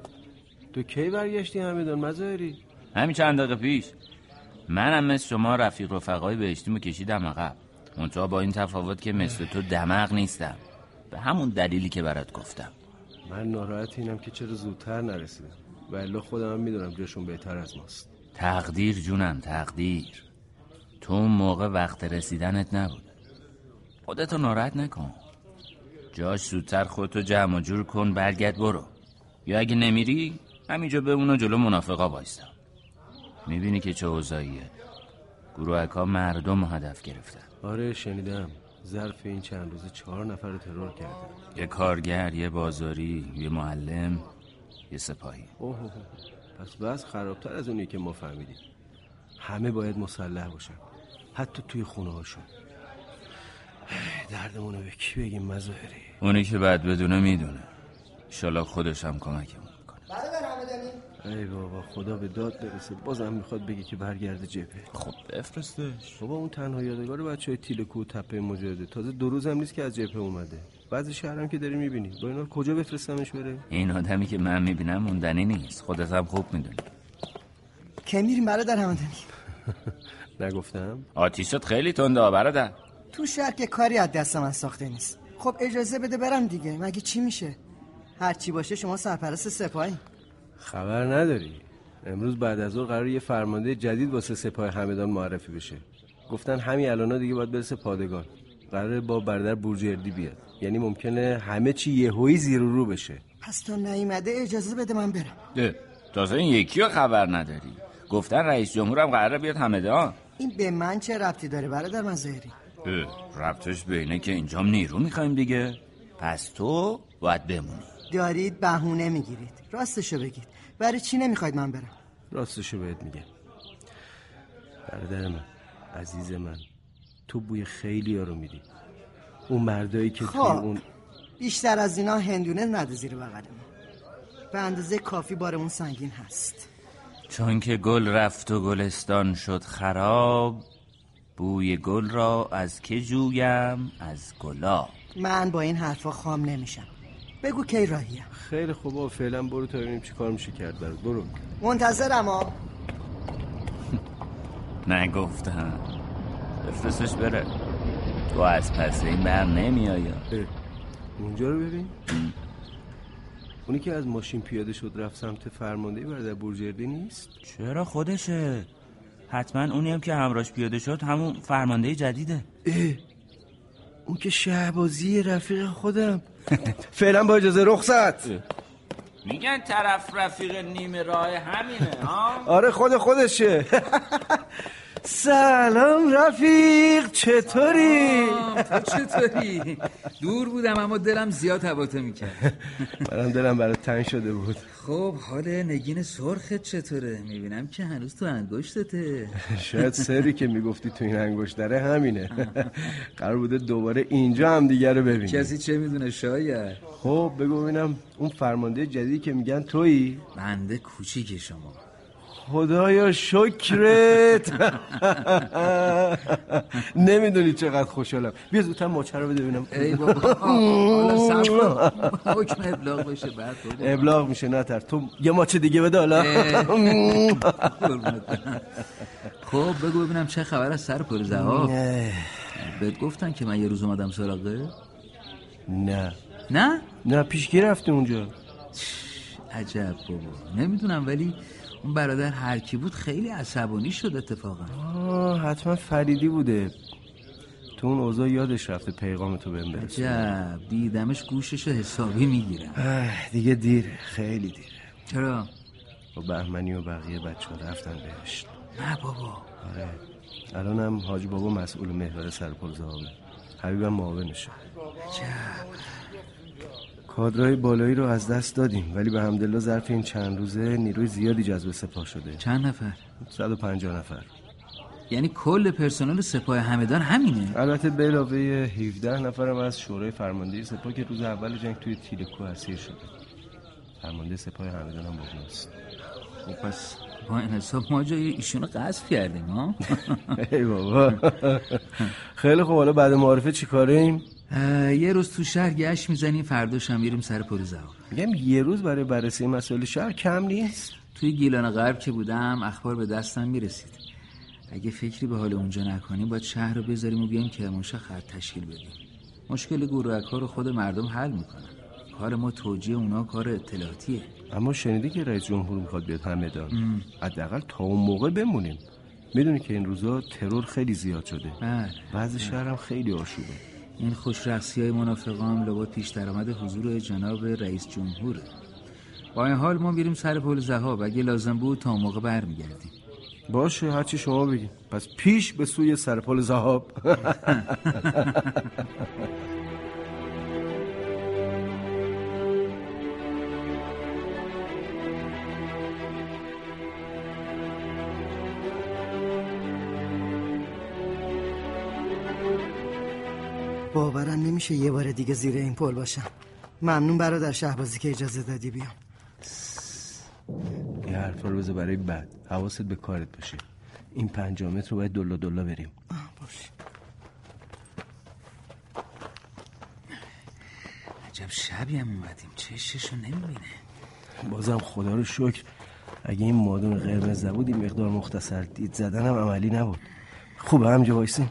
تو کی برگشتی همدان مظاهری همین چند دقیقه پیش. منم مثل شما رفیق رفقای بهشتیمو کشیدم عقب. منتها با این تفاوت که مثل تو دماغ نیستم. به همون دلیلی که برات گفتم. من ناراحت اینم که چرا زودتر نرسیدم. ولی خودم هم می‌دونم جاشون بهتر از ماست. تقدیر جونم تقدیر. تو اون موقع وقت رسیدنت نبود. خودتو ناراحت نکن. جاش زودتر خودتو جمع و جور کن برگرد برو. یا اگه نمیری همینجا بمون و جلو منافقا وایستا. می‌بینی که چه اوضاعیه. گروهک ها مردم هدف گرفتن. آره شنیدم. ظرف این چند روزه چهار نفر رو ترور کردن. یه کارگر یه بازاری یه معلم یه سپاهی. اوه اوه. پس بس خرابتر از اونی که ما فهمیدیم. همه باید مسلح باشن. حتی توی خونه هاشون. دردمون رو به کی بگیم مظاهری؟ اونی که بعد بدونه می‌دونه. شالا خودش هم کمکمون برادر همدانی ای بابا خدا به داد برسه. بازم می‌خواد بگه که برگرده جبهه. خب بفرستش. بابا اون تنها یادگار بچه های تیل کو تپه مجاهده. تازه دو روز هم نیست که از جبهه اومده. بعضی شهرم که داری می‌بینی. با اینا کجا بفرستمش بره؟ این آدمی که من می‌بینم موندنی نیست. خودت هم خوب می‌دونی کی میریم برادر همدانی [LAUGHS] نگفتم؟ آتیشت خیلی تنده برادر. تو شهر که کاری از دست من ساخته نیست. خب اجازه بده برم دیگه. مگه چی میشه؟ هرچی باشه شما سرپرست سپاهی. خبر نداری. امروز بعد از ظهر قرار یه فرمانده جدید واسه سپاه همدان معرفی بشه. گفتن همین الانا دیگه باید برسه پادگان. قراره با برادر بورجردی بیاد. یعنی ممکنه همه چی یهویی زیر رو بشه. پس تا نیومده اجازه بده من برم. ده. تازه این یکی رو خبر نداری. گفتن رئیس جمهورم قراره بیاد همدان این به من چه ربطی داره برادر مظاهری اه، ربطش به اینه که اینجام نیرو می‌خوایم دیگه. پس تو باید بمونی. دارید بهونه می‌گیرید. راستشو بگید. برای چی نمی‌خواید من برم؟ راستشو بهت میگم. برادر من عزیز من تو بوی خیلی ها رو میدی. اون مردایی که خب اون بیشتر از اینا هندونه نده زیر بغلمون به اندازه کافی بارمون سنگین هست. چون که گل رفت و گلستان شد خراب بوی گل را از که جویم؟ از گلاب. من با این حرفا خام نمیشم. بگو کی راهیم خیلی خوب و فعلا برو تا ببینیم چی کار میشه کرد برات. برو. منتظرم ها [LAUGHS] نگفتم. بفرستش بره. تو از پس این بر نمیایی اونجا رو ببین. اونی که از ماشین پیاده شد رفت سمت فرمانده برادر بورجردی نیست؟ چرا خودشه؟ حتما اونی هم که همراش پیاده شد همون فرمانده جدیده. اه اون که شهبازی رفیق خودم. فعلا با اجازه رخصت. میگن طرف رفیق نیمه راه همینه ها؟ آره خود خودشه. سلام رفیق چطوری؟ تو چطوری؟ دور بودم اما دلم زیاد هواته می‌کرد. منم دلم برات تنگ شده بود. خب حال نگین سرخت چطوره؟ می‌بینم که هنوز تو انگشتته. شاید سری که می‌گفتی تو این انگشتره همینه. قرار بوده دوباره اینجا هم دیگه رو ببینی کسی چه می‌دونه شاید؟ خب بگو ببینم اون فرمانده جدیدی که میگن تویی؟ بنده کوچیک شما. خدایا شکرت. نمی‌دونی چقدر خوشحالم. بیا زودتر ماچه رو بده ببینم. ای بابا. حکم ابلاغ بشه بعد. ابلاغ میشه نتر تو یه ماچه دیگه بده حالا. خب بگو ببینم چه خبر از سر ها بهت گفتن که من یه روز اومدم سراغه نه. نه؟ نه پیشگی رفته اونجا. عجب بابا. نمی‌دونم ولی اون برادر هر کی بود خیلی عصبانی شد اتفاقا. آه حتما فریدی بوده. تو اون اوضاع یادش رفته پیغام تو بهم برسونه عجب دیدمش گوششو حسابی می‌گیرم دیگه دیره خیلی دیره چرا؟ با بهمنی و بقیه بچه ها رفتن بهشت. نه بابا. آره. الان هم حاج بابا مسئول محور سرپل زهابه حبیبم معاونشه. کادرهای بالایی رو از دست دادیم ولی به همدلله ظرف این چند روزه نیروی زیادی جذب سپاه شده. چند نفر؟ 150 نفر. یعنی کل پرسنل سپاه همدان همینه؟ البته به علاوه 17 نفرم از شورای فرماندهی سپاه که روز اول جنگ توی تیلکو اسیر شده. فرمانده سپاه همدان هم بالاست خب پس با این حساب ما جای ایشونو قصد کردیم ها؟ [LAUGHS] ای بابا. خیلی خوب. حالا بعد معارفه چی کاریم؟ یه روز تو شهر گشت می‌زنیم فرداش هم میریم سر پروزه ها میگم یه روز برای بررسی مسائل شهر کم نیست؟ توی گیلان غرب که بودم اخبار به دستم می‌رسید. اگه فکری به حال اونجا نکنیم باید شهر رو بذاریم و بیایم کرمانشاه خط تشکیل بدیم. مشکل گروهک ها رو خود مردم حل می‌کنن. کار ما توجیه اونا کار اطلاعاتیه. اما شنیدی که رئیس جمهور می‌خواد بیاد همدان حداقل تا اون موقع بمونیم. می‌دونی که این روزا ترور خیلی زیاد شده. بله. بعض شهر هم خیلی آشوبه. این خوشرخصی های منافقان لابد پیش درآمد حضور جناب رئیس جمهوره. با این حال ما میریم سر پل زهاب اگه لازم بود تا موقع برمیگردیم. باشه هرچی شما بگین. پس پیش به سوی سرپل زهاب [LAUGHS] باورم نمیشه یه بار دیگه زیر این پل باشم. ممنون برادر شهبازی که اجازه دادی بیام. یه حرفا رو بذار برای بعد. حواست به کارت باشه. این پنجامت رو باید دلا دلا بریم. باش. عجب شبی هم اومدیم. چششو نمی‌بینه. بازم خدا رو شکر. اگه این مادون قرمز نبود این مقدار مختصر دید زدن هم عملی نبود. خوبه همجا وایسیم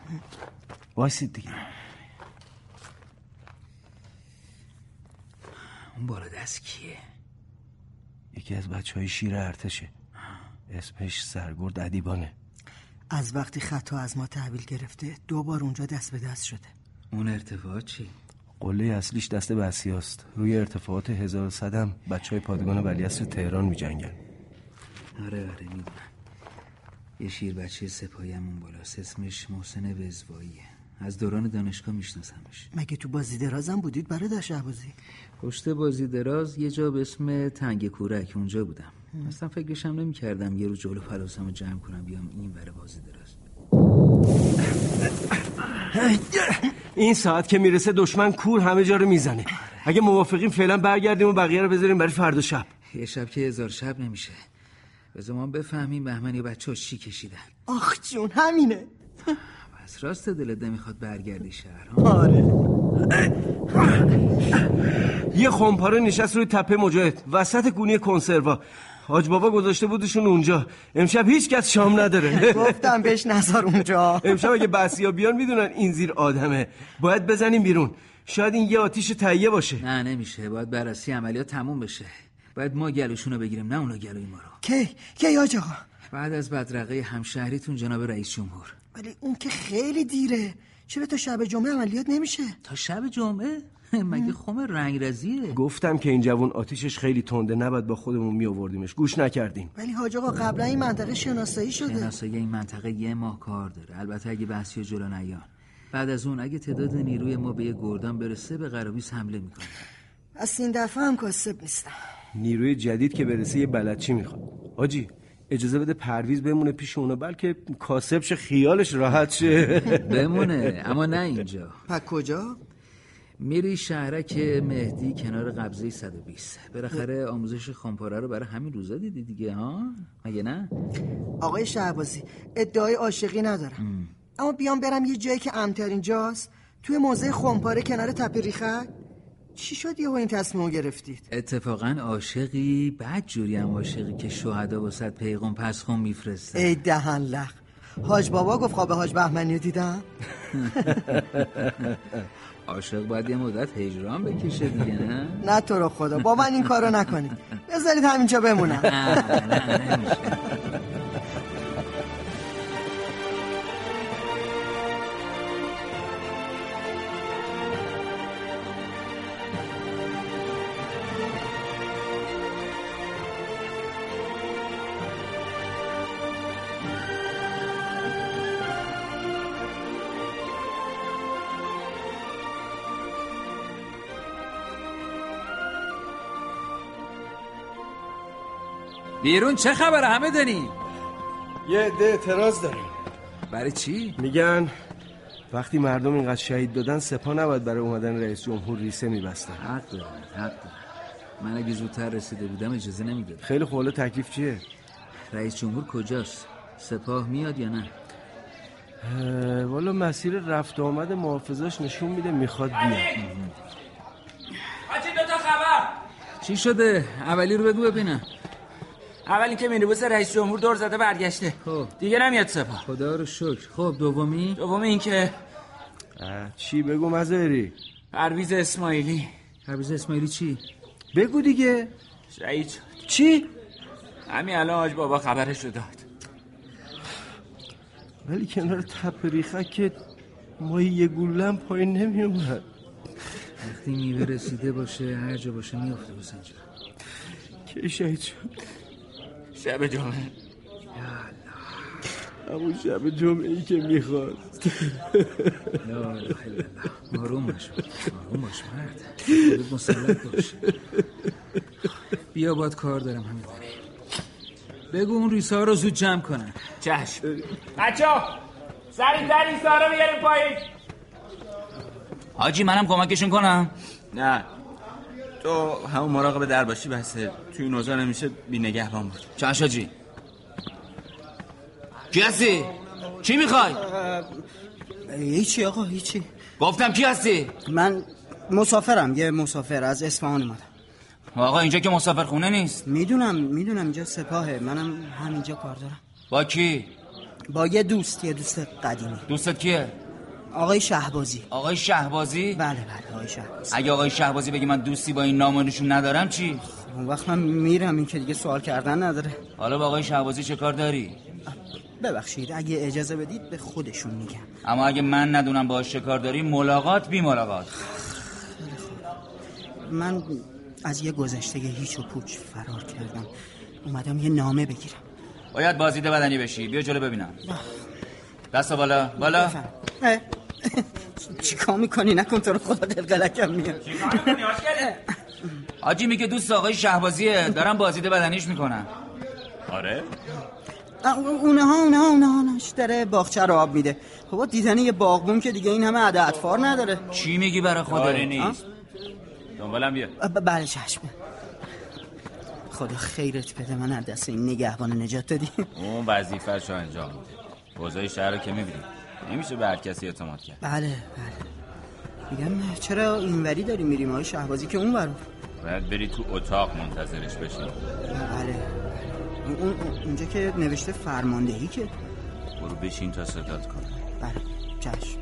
وایسید دیگه. اون بالا دست کیه؟ یکی از بچه های شیر ارتشه. اسمش سرگرد ادیبانه. از وقتی خطا از ما تحویل گرفته دو بار اونجا دست به دست شده. اون ارتفاع چی؟ قله اصلیش دست بسی هست. روی ارتفاعات هزار صدم بچه های پادگان ولیعصر تهران می جنگن. آره آره می‌دونم. یه شیر بچه سپاهی همون بالاست. اسمش محسن وزواییه. از دوران دانشگاه میشناسمش. مگه تو بازی درازم بودید برای شهبازی؟ پشت بازی دراز یه جا به اسم تنگ کورک اونجا بودم. اصلا فکرشم نمی کردم یه روز جلو پلاسم رو جمع کنم بیام این بره بازی دراز. این ساعت که می‌رسه دشمن کور همه جا رو می‌زنه. اگه موافقیم فعلا برگردیم و بقیه رو بذاریم برای فردا شب. یه شب که هزار شب نمیشه. بذار ما بفهمیم بهمن یا بچه ها چی کشیدن. آخ جون همینه. پس راست دلت نمی‌خواد برگردی شهر آره. یه خمپاره نشست روی تپه مجاهد. وسط گونی کنسروا. حاج بابا گذاشته بودشون اونجا. امشب هیچ کس شام نداره. [LAUGHS] گفتم بهش نظر اونجا. امشب اگه بسیا بیان می‌دونن این زیر آدمه. باید بزنیم بیرون. شاید این یه آتیش تهیه باشه. نه نمیشه. باید بررسی عملیات تموم بشه. باید ما گلوشون رو بگیریم نه اونا گلوی ما رو. کی؟ کی آقا؟ بعد از بدرقه همشهریتون جناب رئیس جمهور. ولی اون که خیلی دیره. چرا تا شب جمعه عملیات نمیشه؟ تا شب جمعه؟ [LAUGHS] مگه خم رنگرزیه؟ گفتم که این جوون آتیشش خیلی تنده نباید با خودمون می آوردیمش گوش نکردیم. ولی حاج آقا قبلا این منطقه شناسایی شده. شناسایی این منطقه یه ماه کار داره. البته اگه بحثی جلو نیان بعد از اون اگه تعداد نیروی ما به یه گردان برسه به قرابیس حمله می‌کنه. از این دفعه هم کاسب نیستم. نیروی جدید که برسه یه بلدچی می‌خواد. آجی اجازه بده پرویز بمونه پیش اونا بلکه کاسبش خیالش راحت شه. [LAUGHS] بمونه اما نه اینجا. پک کجا؟ میری شهرک مهدی کنار قبضه 120 بالاخره آموزش خمپاره رو برای همین روزا دیدی دیگه ها؟ مگه نه؟ آقای شهبازی ادعای عاشقی ندارم. اما بیام برم یه جایی که امترین جاست توی موزه خمپاره کنار تپه ریخک. چی شد یه این تصمیم گرفتید؟ اتفاقا عاشقی بعد جوری هم عاشقی که شهدا واسط پیغام پس خون میفرسته ای دهن لخ. حاج بابا گفت خواب حاج بهمنی دیدم. [LAUGHS] عاشق باید یه مدت هجران بکشه دیگه نه؟ نه تو رو خدا با من این کارو نکنید. بذارید همینجا بمونم. [LAUGHS] نه نه بیرون چه خبره همه دنی؟ یه عده اعتراض داره. برای چی؟ میگن وقتی مردم اینقدر شهید دادن سپاه نباید برای اومدن رئیس جمهور ریسه میبستن. حق داره حق من اگه زودتر رسیده بودم اجازه نمی‌داد خیلی خوله تکلیف چیه؟ رئیس جمهور کجاست؟ سپاه میاد یا نه؟ والا مسیر رفت آمد محافظاش نشون میده می‌خواد بیاد. حاجی دو تا خبر. چی شده؟ اولی رو بگو ببینم. اول اینکه مینیبوس رئیس جمهور دور زده برگشته. خب. دیگه نمیاد سپاه. خدا رو شکر. خب دومی؟ دومی اینکه چی بگو مزاری پرویز اسماعیلی. پرویز اسماعیلی چی؟ بگو دیگه. شهید شد. چی؟ همین الان حاج بابا خبرش رو داد. ولی کنار تپ ریخک که ما یه گولم پایین نمیومد. وقتی میوه رسیده باشه هر جا باشه میافته بس اینجا کی شهید شد؟ شب جمعه. همون شب جمعه ای که می‌خواست. لا الله. آروم باش آروم باش مرد. خودت مسلط باش. بیا باد کار دارم همین بگو اون ریسا رو زود جمع کنن. چشم. بچه سریع در ریسا رو بیاریم پایین. حاجی منم کمکشون کنم. نه. تو همون مراقب در باشی بسه توی این اوضاع نمیشه بی نگهبان بود چشا جی کی هستی؟ چی می‌خوای؟ هیچی آقا هیچی گفتم کی هستی؟ من مسافرم یه مسافر از اصفهان اومدم آقا اینجا که مسافر خونه نیست می‌دونم می‌دونم اینجا سپاهه منم همینجا کار دارم با کی؟ با یه دوست یه دوست قدیمی دوستت کیه؟ آقای شهبازی. آقای شهبازی؟ بله بله آقای شهبازی. اگه آقای شهبازی بگی من دوستی با این نام و نشون ندارم چی؟ اون وقت من میرم این که دیگه سوال کردن نداره. حالا با آقای شهبازی چه کار داری؟ ببخشید اگه اجازه بدید به خودشون میگم. اما اگه من ندونم باهاش چه کار داری ملاقات بی ملاقات. من از یه گذشته هیچ و پوچ فرار کردم. اومدم یه نامه بگیرم. باید بازیده بدنی بشی. بیا جلو ببینم. دست بالا. بالا. [LAUGHS] چیکار می‌کنی؟ نکن تو رو خدا دلقلکم میاد. آجی میگه دوست آقای شهبازیه. دارم بازیده بدنیش می‌کنم. آره؟ اونها اونها اونها نش داره باغچه رو آب میده. خب دیدن یه باغبون که دیگه این همه عده اطفار نداره. چی میگی برای خودت؟ کاری نیست. دنبالم بیا. بله چشم. خدا خیرت بده. من از دست این نگهبان نجات دادی. اون وظیفه‌شو انجام میده. اوضاع شهر رو که می‌بینی. نمیشه به هر کسی اعتماد کرد. بله بله. میگم چرا اینوری داری میریم آقای شهبازی که اون ور؟ باید بری تو اتاق منتظرش بشین بله. اون اون- اونجا که نوشته فرماندهی که. برو بشین تا صدات کنه. بله چشم.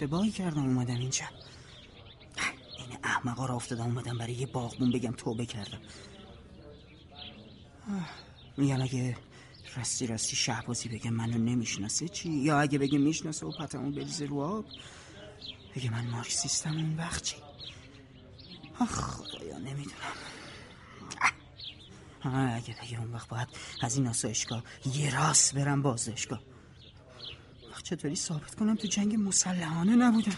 اشتباهی کردم اومدم اینجا. این احمقا را افتادم اومدم برای یه باغبون بگم توبه کردم. میگم اگه راستی راستی شهبازی بگه منو نمی‌شناسه چی؟ یا اگه بگه می‌شناسه و پتمو بریزه رو آب بگه من مارکسیستم اون وقت چی؟ آخ خدایا نمی‌دونم. اگه بگه اون وقت باید از این آسایشگاه یه راست برم بازداشتگاه. چطوری ثابت کنم تو جنگ مسلحانه نبودم؟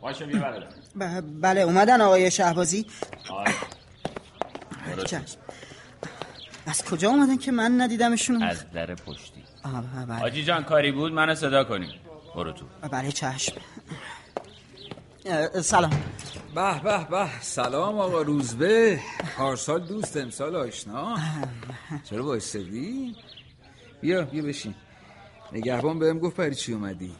باشه بیا برادر ب- بله اومدن آقای شهبازی. آره. چشم. از کجا اومدن که من ندیدمشون از در پشتی. بله. حاجی جان کاری بود؟ منو صدا کنی. برو تو. بله چشم. سلام. به به به. سلام آقا روزبه. پارسال دوست امسال آشنا. چرا وایستدی؟ بیا بیا بشین. نگهبان بهم گفت برای چی اومدی؟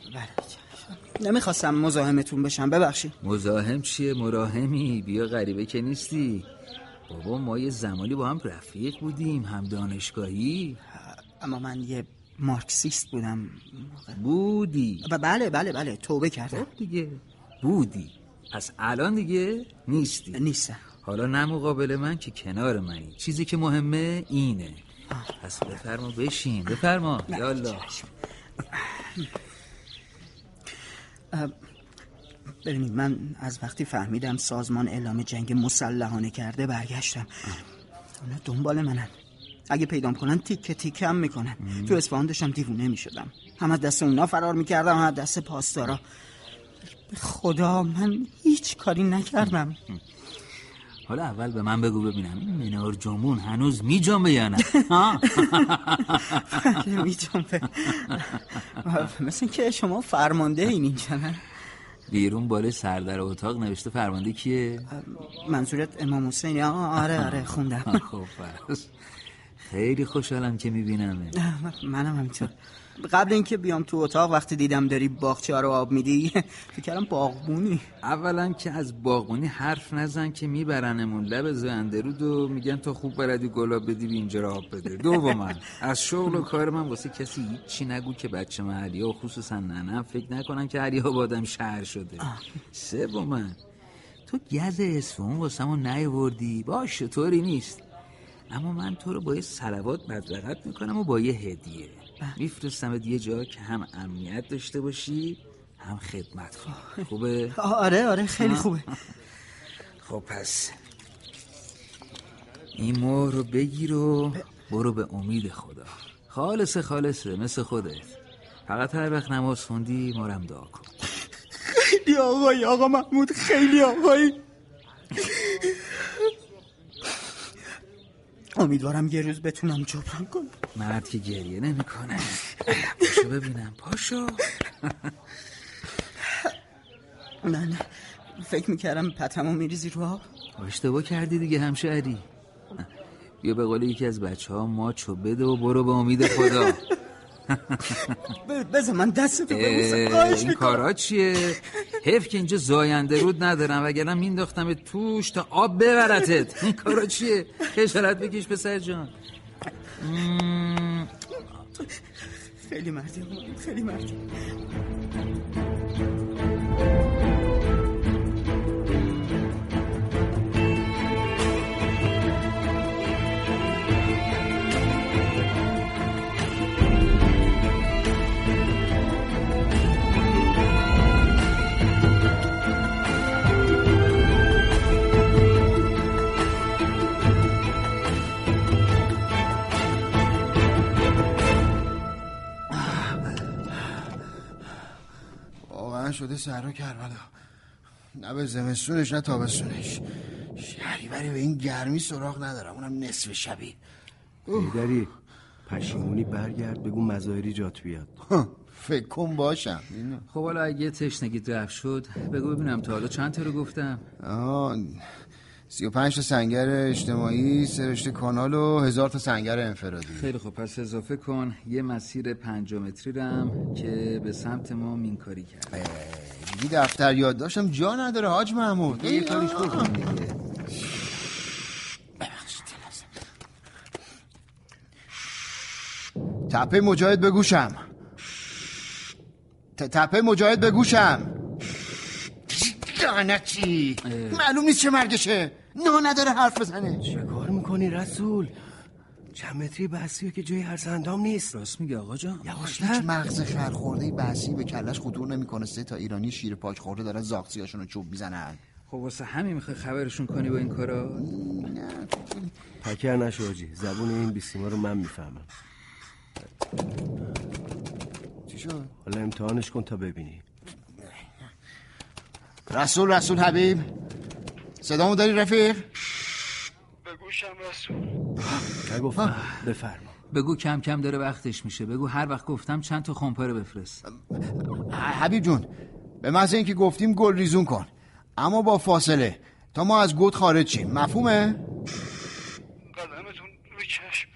نمی‌خواستم مزاحمتون بشم ببخشید. مزاحم چیه؟ مراهمی؟ بیا غریبه که نیستی. بابا ما یه زمانی با هم رفیق بودیم هم دانشگاهی. اما من یه مارکسیست بودم. بودی. ب- بله بله بله توبه کردم. خب دیگه. بودی. پس الان دیگه نیستی. نیستم. حالا نه مقابل من که کنار منی. چیزی که مهمه اینه. پس بفرما بشین. بفرما. یالا. ببینید من از وقتی فهمیدم سازمان اعلام جنگ مسلحانه کرده برگشتم اونا دنبال منن. اگه پیدام کنن تیکه تیکه هم می‌کنن تو اصفهان داشتم دیوونه می‌شدم. هم از دست اونا فرار می‌کردم هم از دست پاسدارا. به خدا من هیچ کاری نکردم. حالا اول به من بگو ببینم. این منار جنبون هنوز می جنبه یا نه؟ ها؟ بله میجنبه. مثل که شما فرمانده این اینجا نه؟ بیرون بالای سردر اتاق نوشته فرمانده کیه؟ منظورت امام حسینی؟ آره آره خوندم. خب خیلی خوشحالم که می‌بینم منم همینطور. قبل اینکه بیام تو اتاق وقتی دیدم داری باغچه رو آب میدی فکر کردم باغبونی. اولا که از باغبونی حرف نزن که میبرنمون. لب زندرود و میگن تو خوب بردی گلاب بدی اینجا را آب بده. دوما از شغل و کار من واسه کسی هیچی نگو که بچه محلی و خصوصا ننم. فکر نکنن که علی آبادم شهر شده. سوما تو گز اصفهان واسه ما نیاوردی. باشه طوری نیست. اما من تو رو با یه سلوات بدرقت می‌کنم و با یه هدیه. میفرستمت یه جا که هم امنیت داشته باشی هم خدمت کنی. خوبه؟ آره آره خیلی؟ خوبه. خب پس این مهر رو بگیر و برو به امید خدا. خالصه خالصه مثل خودت. فقط هر وقت نماز خوندی مارم دعا کن. خیلی آقایی آقا محمود خیلی آقایی. امیدوارم یه روز بتونم جبران کنم. مرد که گریه نمی‌کنه. پاشو ببینم پاشو. من فکر می‌کردم پتمو میریزی رو آب. اشتباه کردی دیگه همشهری. بیا به قول یکی از بچه ها ماچو بده و برو به امید خدا. بذار من اه، خواهش این کارا چیه؟ حیف که اینجا زاینده رود ندارم وگرنه مینداختم توش تا آب ببرتت. این کارا چیه؟ خجالت بکش پسر جان. خیلی مردی خیلی مردی واقعا شده سهرا کربلا نه به زمستونش نه تابستونش. شهریوری به این گرمی سراغ ندارم اونم نصف شبی. داری پشیمونی برگرد بگو مظاهری جات بیاد. فکر کن باشم. خب حالا اگه تشنگیت رفت شد بگو ببینم تا حالا چند تا رو گفتم. آه سی و پنج تا سنگر اجتماعی سرشت کانال و هزار تا سنگر انفرادی. خیلی خب پس اضافه کن یه مسیر پنجومتری رم که به سمت ما مینکاری کرد. دیگه دفتر یاد داشتم جا نداره حاج محمود. یه کاریش بکن دیگه. تپه مجاهد بگوشم تپه مجاهد بگوشم لعنتی. معلوم نیست چه مرگشه. نه نداره حرف بزنه. چه کار می‌کنی رسول؟ چند متری بحثیه که جای هر سندام نیست. راست میگه آقا جان. هیچ مغز خرخورده بحثی به کلش خطور نمی‌کنه. سه تا ایرانی شیر پاک خورده دارن زاغسیاشون رو چوب می‌زنن. خب واسه همین می‌خوای خبرشون کنی با این کارا؟ پکر نشو حاجی زبون این بیسیما رو من می‌فهمم. چی شد؟ حالا امتحانش کن تا ببینی. رسول رسول حبیب. صدامو داری رفیق؟ بگوشم رسول. نگفتم بفرما. بگو کم کم داره وقتش میشه. بگو هر وقت گفتم چند تا خمپاره بفرست. حبیب جون به محض اینکه گفتیم گل ریزون کن. اما با فاصله. تا ما از گود خارج شیم. مفهومه؟ قدمتون رو چشم.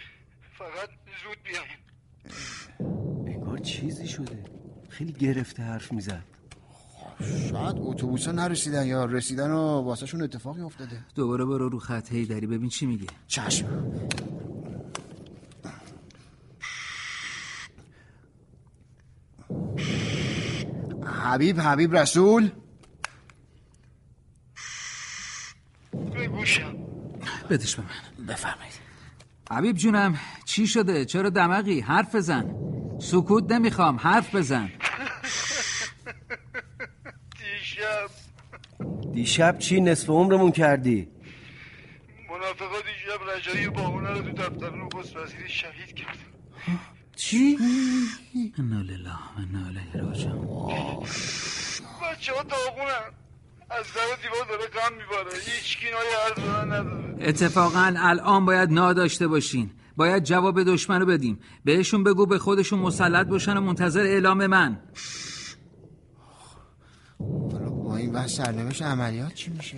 فقط زود بیاین. انگار چیزی شده. خیلی گرفته حرف می‌زد. شاید اتوبوس نرسیدن یا رسیدن و واسهشون اتفاقی افتاده. دوباره برو رو خط. هیدری ببین چی میگه. چشم. حبیب حبیب رسول. بگوشم بدش به من. بفرمایید. حبیب جونم چی شده؟ چرا دمقی حرف بزن. سکوت نمی‌خوام حرف بزن دیشب دیشب چی نصف عمرمون کردی؟ منافقا دیشب رجایی باهونه رو تو دفتر نخست وزیری شهید کرد چی؟ انا لله و انا الیه راجعون. بچه ها داغونن از در دیوار داره غم میباره. هیچ کینای زدن نداره. اتفاقا الان باید نا داشته باشین. باید جواب دشمن رو بدیم. بهشون بگو به خودشون مسلط باشن و منتظر اعلام من. بحث سرنوشت عملیات چی میشه؟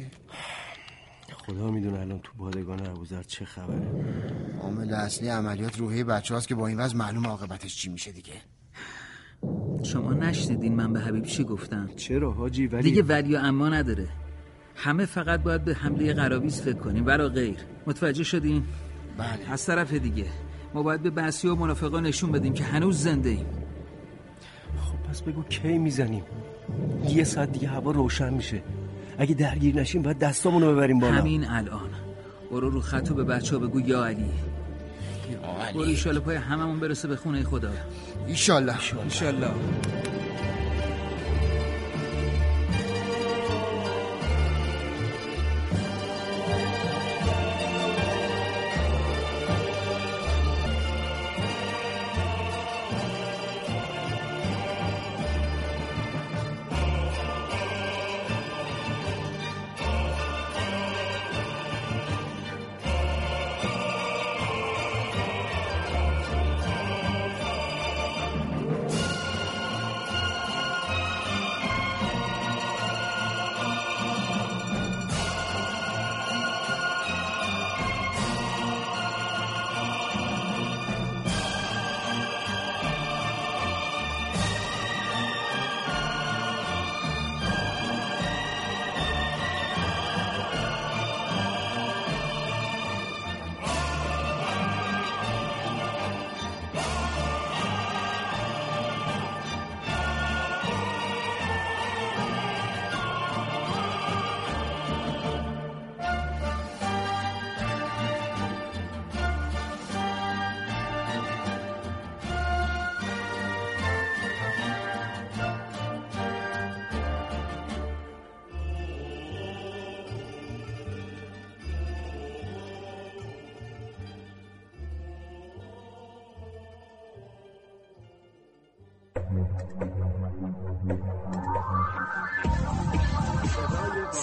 خدا می‌دونه الان تو پادگان ابوذر چه خبره. عامل اصلی عملیات روحی بچه هاست که با این وضع معلوم عاقبتش چی میشه دیگه. شما نشنیدین من به حبیب چی گفتم؟ چرا حاجی؟ ولی دیگه ولی و اما نداره. همه فقط باید به حمله قرابیز فکر کنیم ولا غیر. متوجه شدین؟ بله. از طرف دیگه. ما باید به بحثی و منافقا نشون بدیم که هنوز زنده ایم. خب پس بگو کی می‌زنیم؟ یه ساعت دیگه هوا روشن میشه. اگه درگیر نشیم باید دستامونو ببریم بالا. همین الان. برو رو خط و به بچه ها بگو یا علی. علی. برو ایشالا پای هممون برسه به خونه خدا. ایشالله ایشالله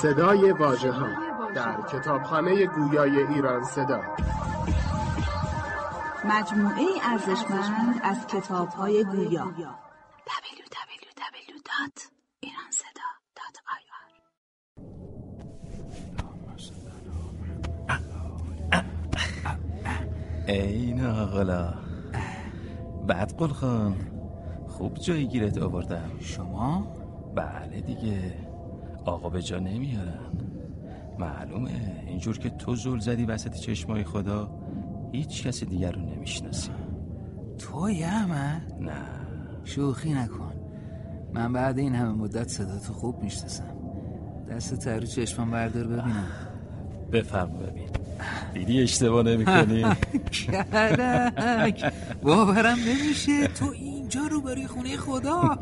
صدای واژه ها در کتابخانه گویای ایران صدا. مجموعه ارزشمند از کتاب های گویا www.iranseda.ir ای ناغلا بعد قل خان خوب جایی گیرت آوردم. شما؟ بله دیگه. آقا به جا نمیارن. معلومه. اینجور که تو زل زدی وسط چشمای خدا هیچ کس دیگر رو نمی‌شناسی. توی احمد؟ نه. شوخی نکن. من بعد این همه مدت صدا تو خوب می‌شناسم. دست تر چشمم بردار ببینم. بفرما ببین. دیدی اشتباه نمی کنی [LAUGHS] باورم نمیشه. تو اینجا رو برای خونه خدا.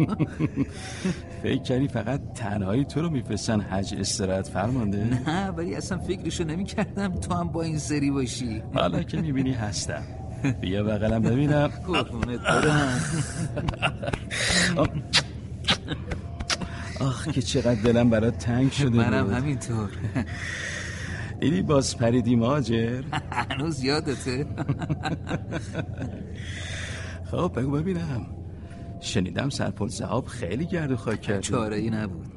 [LAUGHS] فکر کردی فقط تنهایی تو رو میفرستن حج استراحت فرمانده؟ نه ولی اصلا فکرشو نمی‌کردم تو هم با این سری باشی. حالا که می‌بینی هستم. بیا بغلم ببینم. [LAUGHS] قربونت برم. [LAUGHS] آخ که چقدر دلم برات تنگ شده منم. همینطور. دیدی باز پریدی ماجر؟ هنوز یادته. خب بگو ببینم. شنیدم سرپل زهاب خیلی گرد و خاک کردی چاره ای نبود.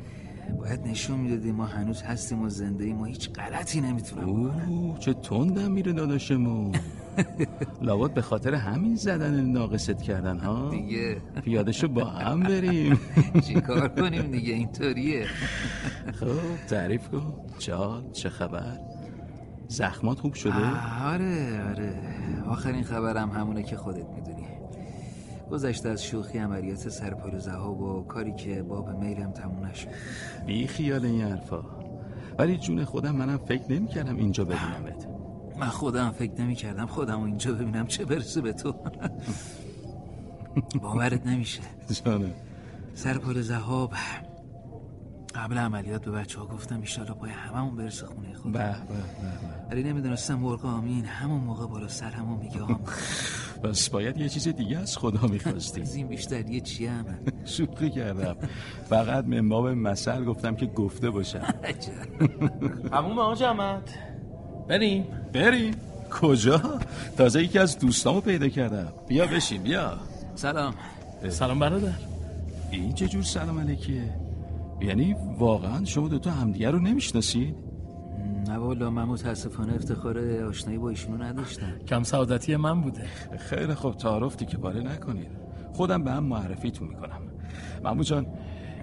باید نشون می‌دادی ما هنوز هستیم و زنده ایم و هیچ غلطی نمی‌تونم اوه چه تندم میره داداشمون. [LAUGHS] لابد به خاطر همین زدن ناقصت کردن ها؟ دیگه. پیادشو با هم بریم. [LAUGHS] چیکار کنیم دیگه؟ اینطوریه. خب تعریف کن. چال چه خبر؟ زخمات خوب شده؟ آره آره. آخرین خبرم همونه که خودت می‌دونی. گذشته از شوخی عملیات سرپال زهاب و کاری که باب میلم تموم نشد. بی خیال این حرفا. ولی جون خودم منم فکر نمی کردم اینجا ببینمت. من خودم فکر نمی کردم خودم اینجا ببینم چه برسه به تو. [LAUGHS] باورت نمیشه. جانه سرپال زهاب قبل عملیات به بچه ها گفتم ایشالا پای هممون برسه خونه خود به به به ولی نمی‌دونستم مرغ آمین همون موقع بالا سر همون میگه آم بس باید یه چیز دیگه از خدا می‌خواستی. [LAUGHS] از این بیشتر یه چی هم [LAUGHS] شوخی کردم. فقط من باب مثل گفتم که گفته باشم. همون آج احمد بریم. بریم. کجا؟ تازه یکی از دوستامو پیدا کردم. بیا بشین بیا. سلام. سلام برادر. این چه جور سلام علیکیه یعنی واقعا شما دوتا همدیگه رو نمی‌شناسید؟ نه والا من متاسفانه افتخار آشنایی با ایشونو نداشتم. کم سعادتی من بوده. خیلی خوب تعارفتی که باره نکنید. خودم به هم معرفیتون می‌کنم. مامو جان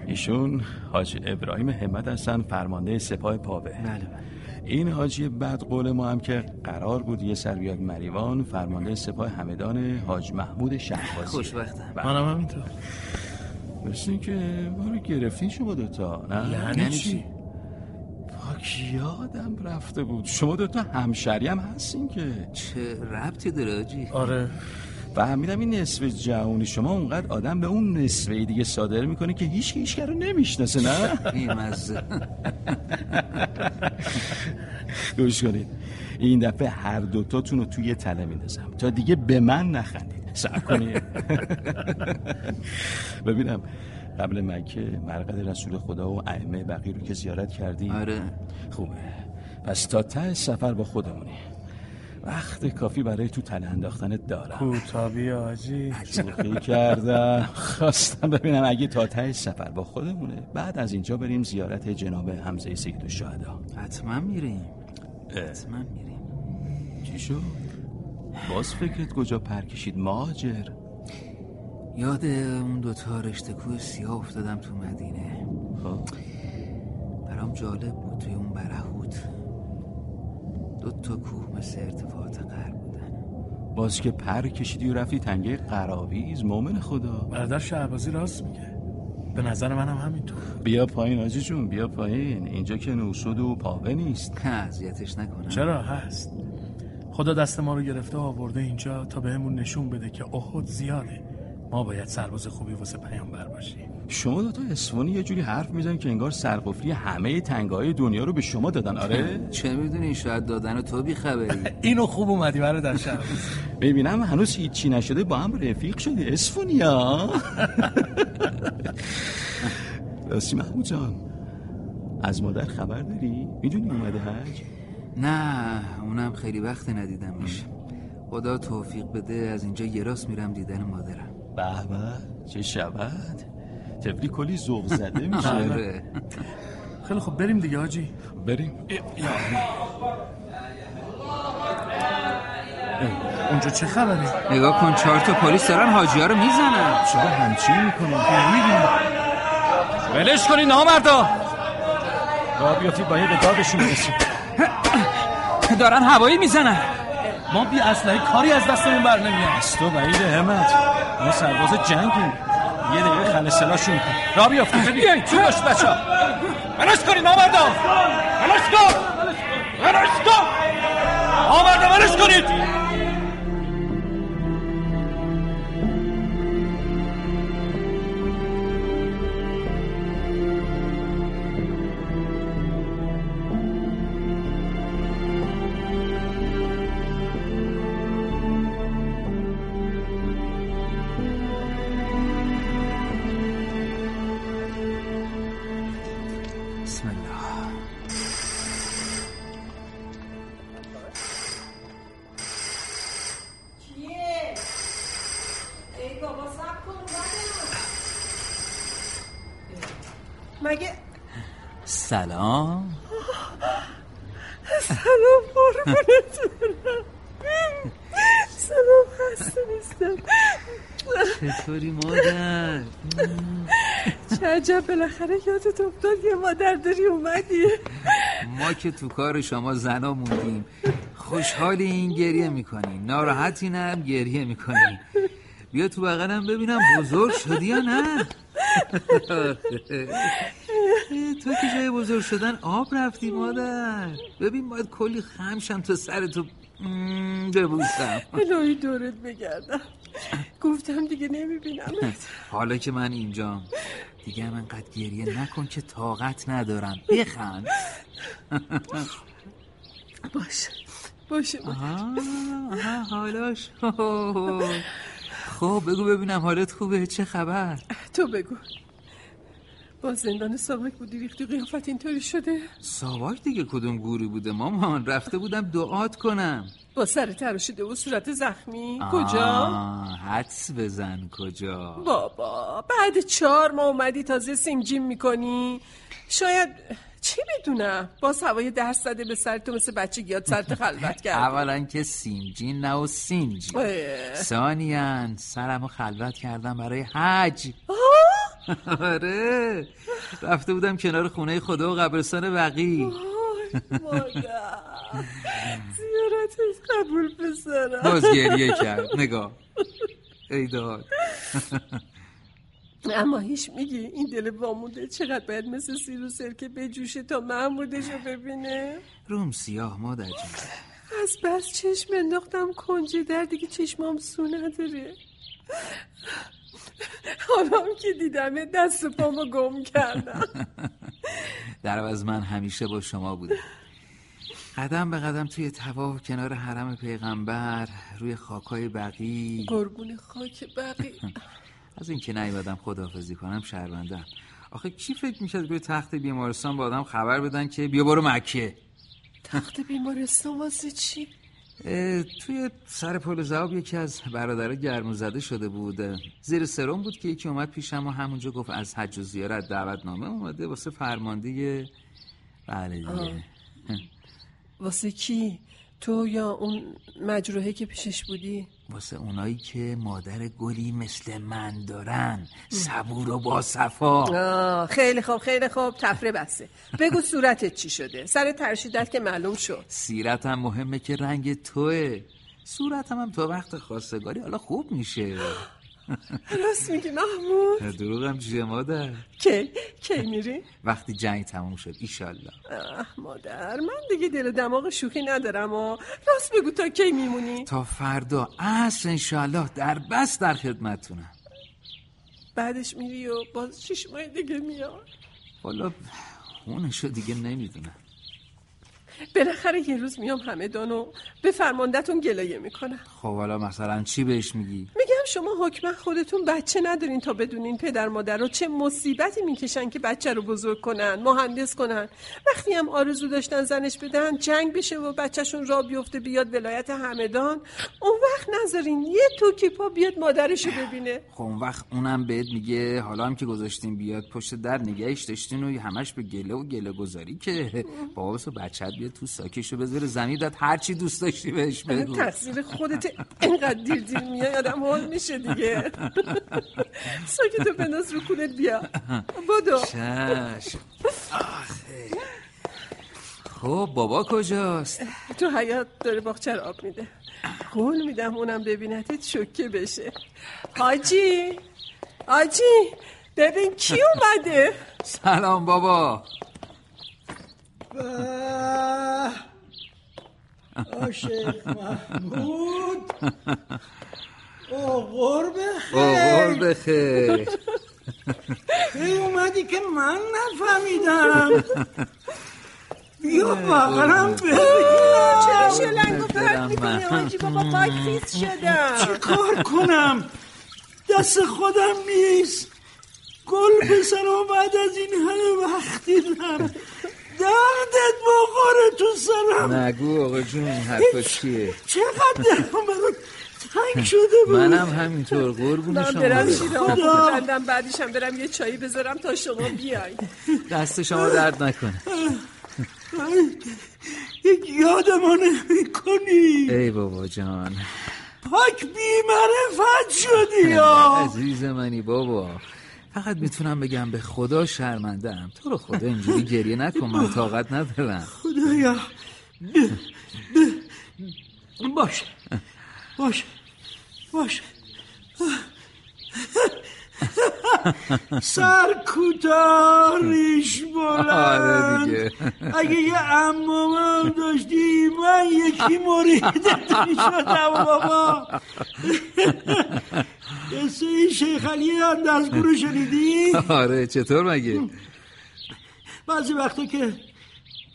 ایشون حاج ابراهیم همت هستن فرمانده سپاه پاوه بله بله. این حاجی بعد قول ما هم که قرار بود یه سر بیاد مریوان فرمانده سپاه همدان حاج محمود شهبازی. خوشبختم. منم همینطور. مثل که ما رو گرفتین شما دوتا نه؟ یعنی چی؟ یادم رفته بود. شما دوتا همشری هم هستین که. چه ربطی داره آجی؟ آره. فهمیدم این نصف جهونی شما اونقدر آدم به اون نصفه دیگه صادر می‌کنه که هیچ هیچ رو نمی‌شناسه نه؟ بیمزه. گوش کنید. این دفعه هر دوتاتون رو توی تله میندازم. تا دیگه به من نخندید. سعی کنید. [LAUGHS] ببینم. قبل مکه مرقد رسول خدا و ائمه بقیه رو که زیارت کردی آره. خوبه. پس تا ته سفر با خودمونی. وقت کافی برای تو تله انداختنت دارم. کوتابی آجی شوخی کردم. خواستم ببینم اگه تا ته سفر با خودمونه. بعد از اینجا بریم زیارت جناب حمزه سید الشهدا. حتما میریم. حتما میریم. چی شد؟ باز فکرت کجا پر کشید ماجر؟ یاد اون دوتا رشته کوه سیاه افتادم تو مدینه. خب. برام جالب بود توی اون برهوت دو تا کوه مثل ارتفاعات غرب بودن. باز که پر کشیدی و رفتی تنگه قراویز مومن خدا. برادر شهبازی راست میگه. به نظر منم همینطور. بیا پایین آجی جون بیا پایین. اینجا که نوسود و پاوه نیست. اذیتش نکنم. چرا؟ هست. خدا دست ما رو گرفته و آورده اینجا تا بهمون نشون بده که احد زیاده. ما باید سرباز خوبی واسه پیامبر باشیم. شما دوتا اسفانی یه جوری حرف میزن که انگار سرقفلی همه تنگای دنیا رو به شما دادن. آره؟ [LAUGHS] چه می‌دونی؟ شاید دادن تو بیخبری. [LAUGHS] اینو خوب اومدی برای در شب [LAUGHS] ببینم هنوز هیچی نشده با هم رفیق شدی اسفونیا. راستی محمود جان از مادر خبر داری؟ می‌دونی اومده حج؟ نه اونم خیلی وقت ندیدمش. خدا توفیق بده از اینجا یه راست میرم دیدن مادرم. به به چه شود؟ تفلی کلی ذوق زده [LAUGHS] میشه. آره. خیلی خب بریم دیگه حاجی بریم. اونجا چه خبره؟ نگاه کن چهار تا پلیس دارن حاجی ها رو می‌زنن. چرا همچین می‌کنن؟ می‌دونم. ولش کنی نامردا. را بیافتی باید دادشون برسیم دارن هوایی می‌زنن. ما بی اسلحه کاری از دستمون بر نمیاد. از تو بعید همت. ما سرباز جنگیم. یه دقیقه خل سلاشون کن. را بیافتی. بیاین بچه ها ولش کنی نامردا. ولش کن. ولش کن. نامردا ولش کنید. سلام. سلام قربونت سلام خسته نیستم. چطوری مادر؟ چه عجب بالاخره یادت افتاد یه مادر داری اومدی. ما که تو کار شما زنا موندیم. خوشحالی این گریه می‌کنی. ناراحتی نه هم گریه می‌کنی. بیا تو بغلم ببینم بزرگ شدی یا نه. [LAUGHS] تو که جای بزرگ شدن آب رفتی مادر. ببین باید کلی خمشم تا سر تو م، ببوسم. [LAUGHS] الهی دورت بگردم. گفتم دیگه نمیبینمت [LAUGHS] حالا که من اینجام دیگه هم انقدر گریه نکن که طاقت ندارم. بخند. باشه. باشه آها، حالا شد خب بگو ببینم حالت خوبه چه خبر؟ تو بگو. با زندان ساواک بودی ریختی قیافت اینطوری شده؟ ساواک دیگه کدوم گوری بوده مامان؟ رفته بودم دعات کنم. با سر تراشیده و صورت زخمی. کجا؟ آه، حدس بزن کجا؟ بابا بعد چهار ماه اومدی تازه سیمجیم می‌کنی. شاید چی بدونم باز هوای درس زده به سر تو مثل بچه گیاد سرت خلوت کرد اولا که سیمجین نه و سینجی اه. ثانیا سرمو خلوت کردم برای حج. آره. رفته بودم کنار خونه خدا و قبرستان بقی مادر زیارتش قبول پسرم باز گریه کرد. نگاه. ای داد. اما هیچ میگی این دل وامونده چقدر باید مثل سیر و سرکه بجوشه تا محمودشو ببینه؟ روم سیاه مادر جون. از بس چشم انداختم کنجه در دیگه چشمام سو نداره. حالا هم که دیدم دست پامو گم کردم. [LAUGHS] در عوض من همیشه با شما بودم قدم به قدم توی تواف کنار حرم پیغمبر روی خاکای بقی. قربون خاک بقی. [LAUGHS] از اینکه نیومدم خداحافظی کنم شرمندم آخه کی فکر می‌کرد روی تخت بیمارستان با آدم خبر بدن که بیا برو مکه؟ تخت بیمارستان واسه چی؟ توی سر پل زواب یکی از برادرها گرمو زده شده بود زیر سرم بود که یکی اومد پیشم و همونجا گفت از حج و زیارت دعوتنامه اومده واسه فرماندهی بله دیگه. واسه کی؟ تو یا اون مجروحه که پیشش بودی؟ واسه اونایی که مادر گلی مثل من دارن. صبور و با صفا آه خیلی خوب خیلی خوب. تفره بسته بگو صورتت چی شده؟ سر ترشیدت که معلوم شد. سیرتم مهمه که رنگ توه. صورتم هم تا وقت خواستگاری حالا خوب میشه. راست میگی محمود. دروغم چیه مادر. کی؟ کی میری؟ وقتی جنگ تموم شد ایشالله. مادر من دیگه دل و دماغ شوخی ندارم و راست بگو تا کی میمونی؟ تا فردا عصر انشالله در بس در خدمتتونم. بعدش میری و باز شش ماه دیگه میاد. والا اونشو دیگه نمی‌دونم. بالاخره یه روز میام همدان و به فرماندهتون گلایه می‌کنم. خب حالا مثلا چی بهش میگی؟ میگم شما حکما خودتون بچه ندارین تا بدونین پدر مادر رو چه مصیبتی می‌کشن که بچه رو بزرگ کنن مهندس کنن. وقتی هم آرزو داشتن زنش بدن جنگ بشه و بچهشون را بیفته بیاد ولایت همدان اون وقت نذارین یه توکی پا بیاد مادرشو ببینه. خب اون وقت اونم بهت میگه حالا هم که گذاشتین بیاد پشت در نگهش داشتین و همش به گله و گله گذاری که. بابا بچت بیاد تو ساکشو بذاره زمین داد هر چی دوست داشتی بهش بگو تقصیر خودت اینقدر دیر دیر میای آدم حال میشه دیگه. [LAUGHS] ساکتو بنداز رو کولت بیا. چشم آخه. خب بابا کجاست؟ تو حیات داره باغچه رو آب میده. قول میدم اونم ببینتت شوکه بشه. حاجی حاجی ببین کی اومده؟ سلام بابا. آه شیخ محمود. او قرب اوغور خیر. بخیر کی [LAUGHS] اومدی که من نفهمیدم. بیا بغلم ببینم. چرا شلنگ و پرد می‌کنی؟ حاجی بابا پاک خیس [LAUGHS] شدم. چی کار کنم؟ دست خودم نیست گل بزنم بعد از این همه وقت دیدم. دردت بخوره تو سرم. نگو آقا جون این حرفا چیه؟ چقدر برات تنگ شده بود. منم همینطور قربون من شما. برم برم. شیر آب خدا. ببندم بعدش هم برم یه چایی بذارم تا شما بیای. دست شما درد نکنه. یک یادمو نمی کنی ای بابا جان. پاک بی معرفت شدی یا عزیز منی بابا. فقط می‌تونم بگم به خدا شرمندم تو رو خدا اینجوری گریه نکن من طاقت ندارم. خدایا. باش. باش. باش. سر کوتاه ریش آره بلند دیگه. اگه یه امامم داشتی من یکی مریدت می‌شدم بابا. قصه این شیخ علی اندرزگو رو شنیدی؟ [LAUGHS] آره چطور مگه؟ بعضی وقتا که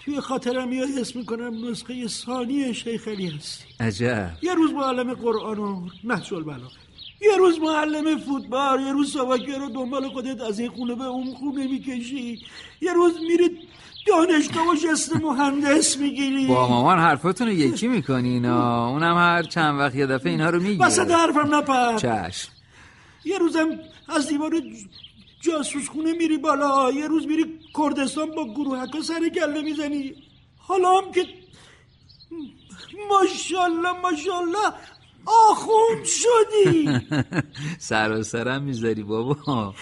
توی خاطرم میاد حس می‌کنم نسخه ثانی شیخ علی هستی. عجب. یه روز معلم قرآن و نحس البلاغه. یه روز معلم فوتبال یه روز سواکر رو دنبال خودت از این خونه به اون خونه می‌کشی. یه روز میری دانشگاه و جست مهندس می‌گیری. با مامان حرفاتون رو یکی می‌کنین اونم هر چند وقت یه دفعه اینها رو میگه وسط حرفم نپر چشم. یه روزم از دیوار جاسوس خونه میری بالا یه روز میری کردستان با گروهکا سر گله می‌زنی. حالا هم که ماشالله ماشالله آخوند شدی. [LAUGHS] سر و سرم می‌ذاری بابا.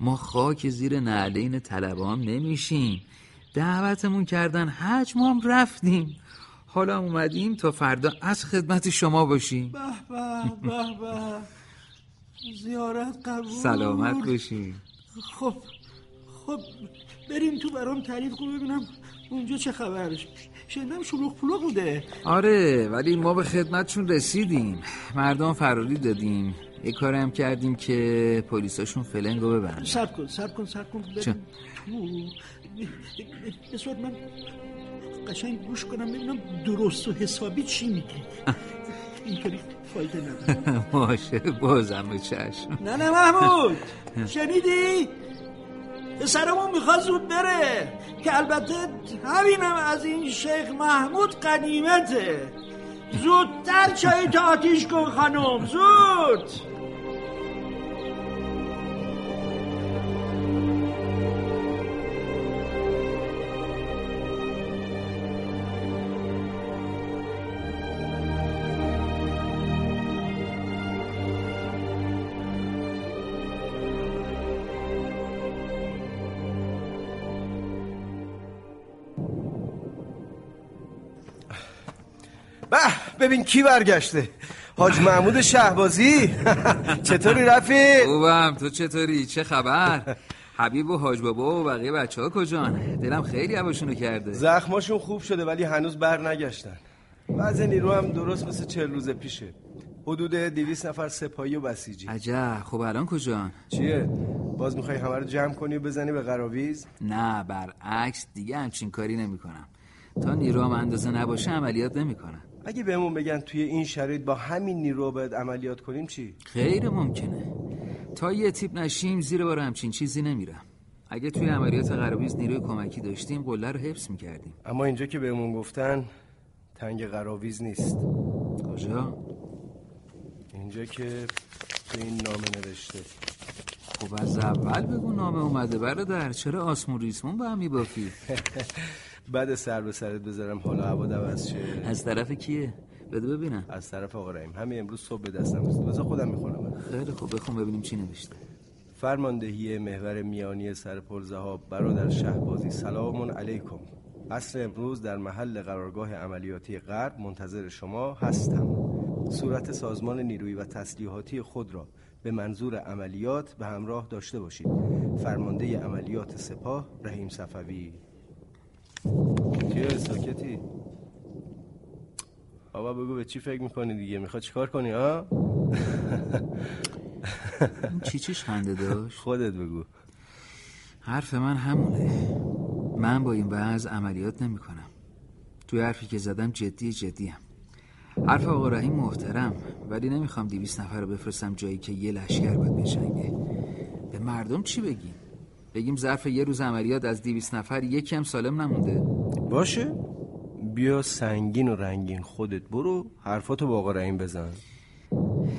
ما خاک زیر نعلین طلبام نمیشیم. دعوتمون کردن حج ما هم رفتیم. حالا اومدیم تا فردا از خدمت شما باشیم. به به به به. زیارت قبول. سلامت باشین. خب خب بریم تو برام تعریف کن ببینم اونجا چه خبرش شنیدم شلوغ پلوغ بوده. آره ولی ما به خدمتشون رسیدیم. مردم فراری دادیم. یه کار هم کردیم که پلیساشون فلنگو ببرن سب کن سب کن سب کن. صورت من قشنگ گوش کنم ببینم درست و حسابی چی میگی [LAUGHS] اینطوری فایده نداره. [LAUGHS] باشه بازم به چشم. نه نه محمود. شنیدی؟ سرمون می‌خواد زود بره که البته همینم از این شیخ محمود قنیمته. زودتر چای تا آتیش کن خانم زود. ببین کی برگشته. حاج محمود شهبازی. [LAUGHS] چطوری رفیق؟ خوبم. تو چطوری؟ چه خبر؟ حبیب و حاج بابا و بقیه بچه ها کجان؟ دلم خیلی هواشونو کرده. زخماشون خوب شده ولی هنوز بر نگشتن. وضع نیرو هم درست مثل چهل روز پیشه. حدود دیویس نفر سپاهی و بسیجی. عجب. خب الان کجان؟ چیه؟ باز می‌خوای همه رو جمع کنی و بزنی به قراویز؟ نه برعکس. دیگه همچین کاری نمی‌کنم. تا نیرو هم اندازه نباشه عملیات نمی‌کنم. اگه بهمون بگن توی این شرایط با همین نیرو باید عملیات کنیم چی؟ خیر ممکنه. تا یه تیپ نشیم زیر بار همچین چیزی نمیرم. اگه توی عملیات قراویز نیروی کمکی داشتیم قله رو حفظ می‌کردیم. اما اینجا که بهمون گفتن تنگ قراویز نیست. کجا؟ اینجا که تو این نامه نوشته. خب از اول بگو نامه اومده. برادر چرا آسمون ریسمون با هم میبافی؟ [LAUGHS] بعد سر به سرت بذارم حالا هوا عوض شه. از طرف کیه؟ بده ببینم. از طرف آقا رحیم. همین امروز صبح به دستم رسید. بذار خودم می‌خونم خیلی خوب. بخون ببینیم چی نوشته. فرماندهی محور میانی سرپل زهاب برادر شهبازی سلام علیکم. عصر امروز در محل قرارگاه عملیاتی غرب منتظر شما هستم. صورت سازمان نیرویی و تسلیحاتی خود را به منظور عملیات به همراه داشته باشید. فرمانده عملیات سپاه رحیم صفوی. چیه ساکتی؟ بابا بگو به چی فکر می‌کنی دیگه؟ می‌خواد چیکار کنی ها؟ چی چیش خنده داشت؟ خودت بگو. حرف من همونه. من با این وضع عملیات نمی کنم توی حرفی که زدم جدی جدیم حرف آقا رحیم محترم ولی نمی‌خوام دیویس نفر رو بفرستم جایی که یه لشکر باید بجنگه. به مردم چی بگیم؟ بگیم ظرف یه روز عملیات از دیویس نفر یکی هم سالم نمونده. باشه. بیا سنگین و رنگین خودت برو حرفاتو با آقا رحیم بزن.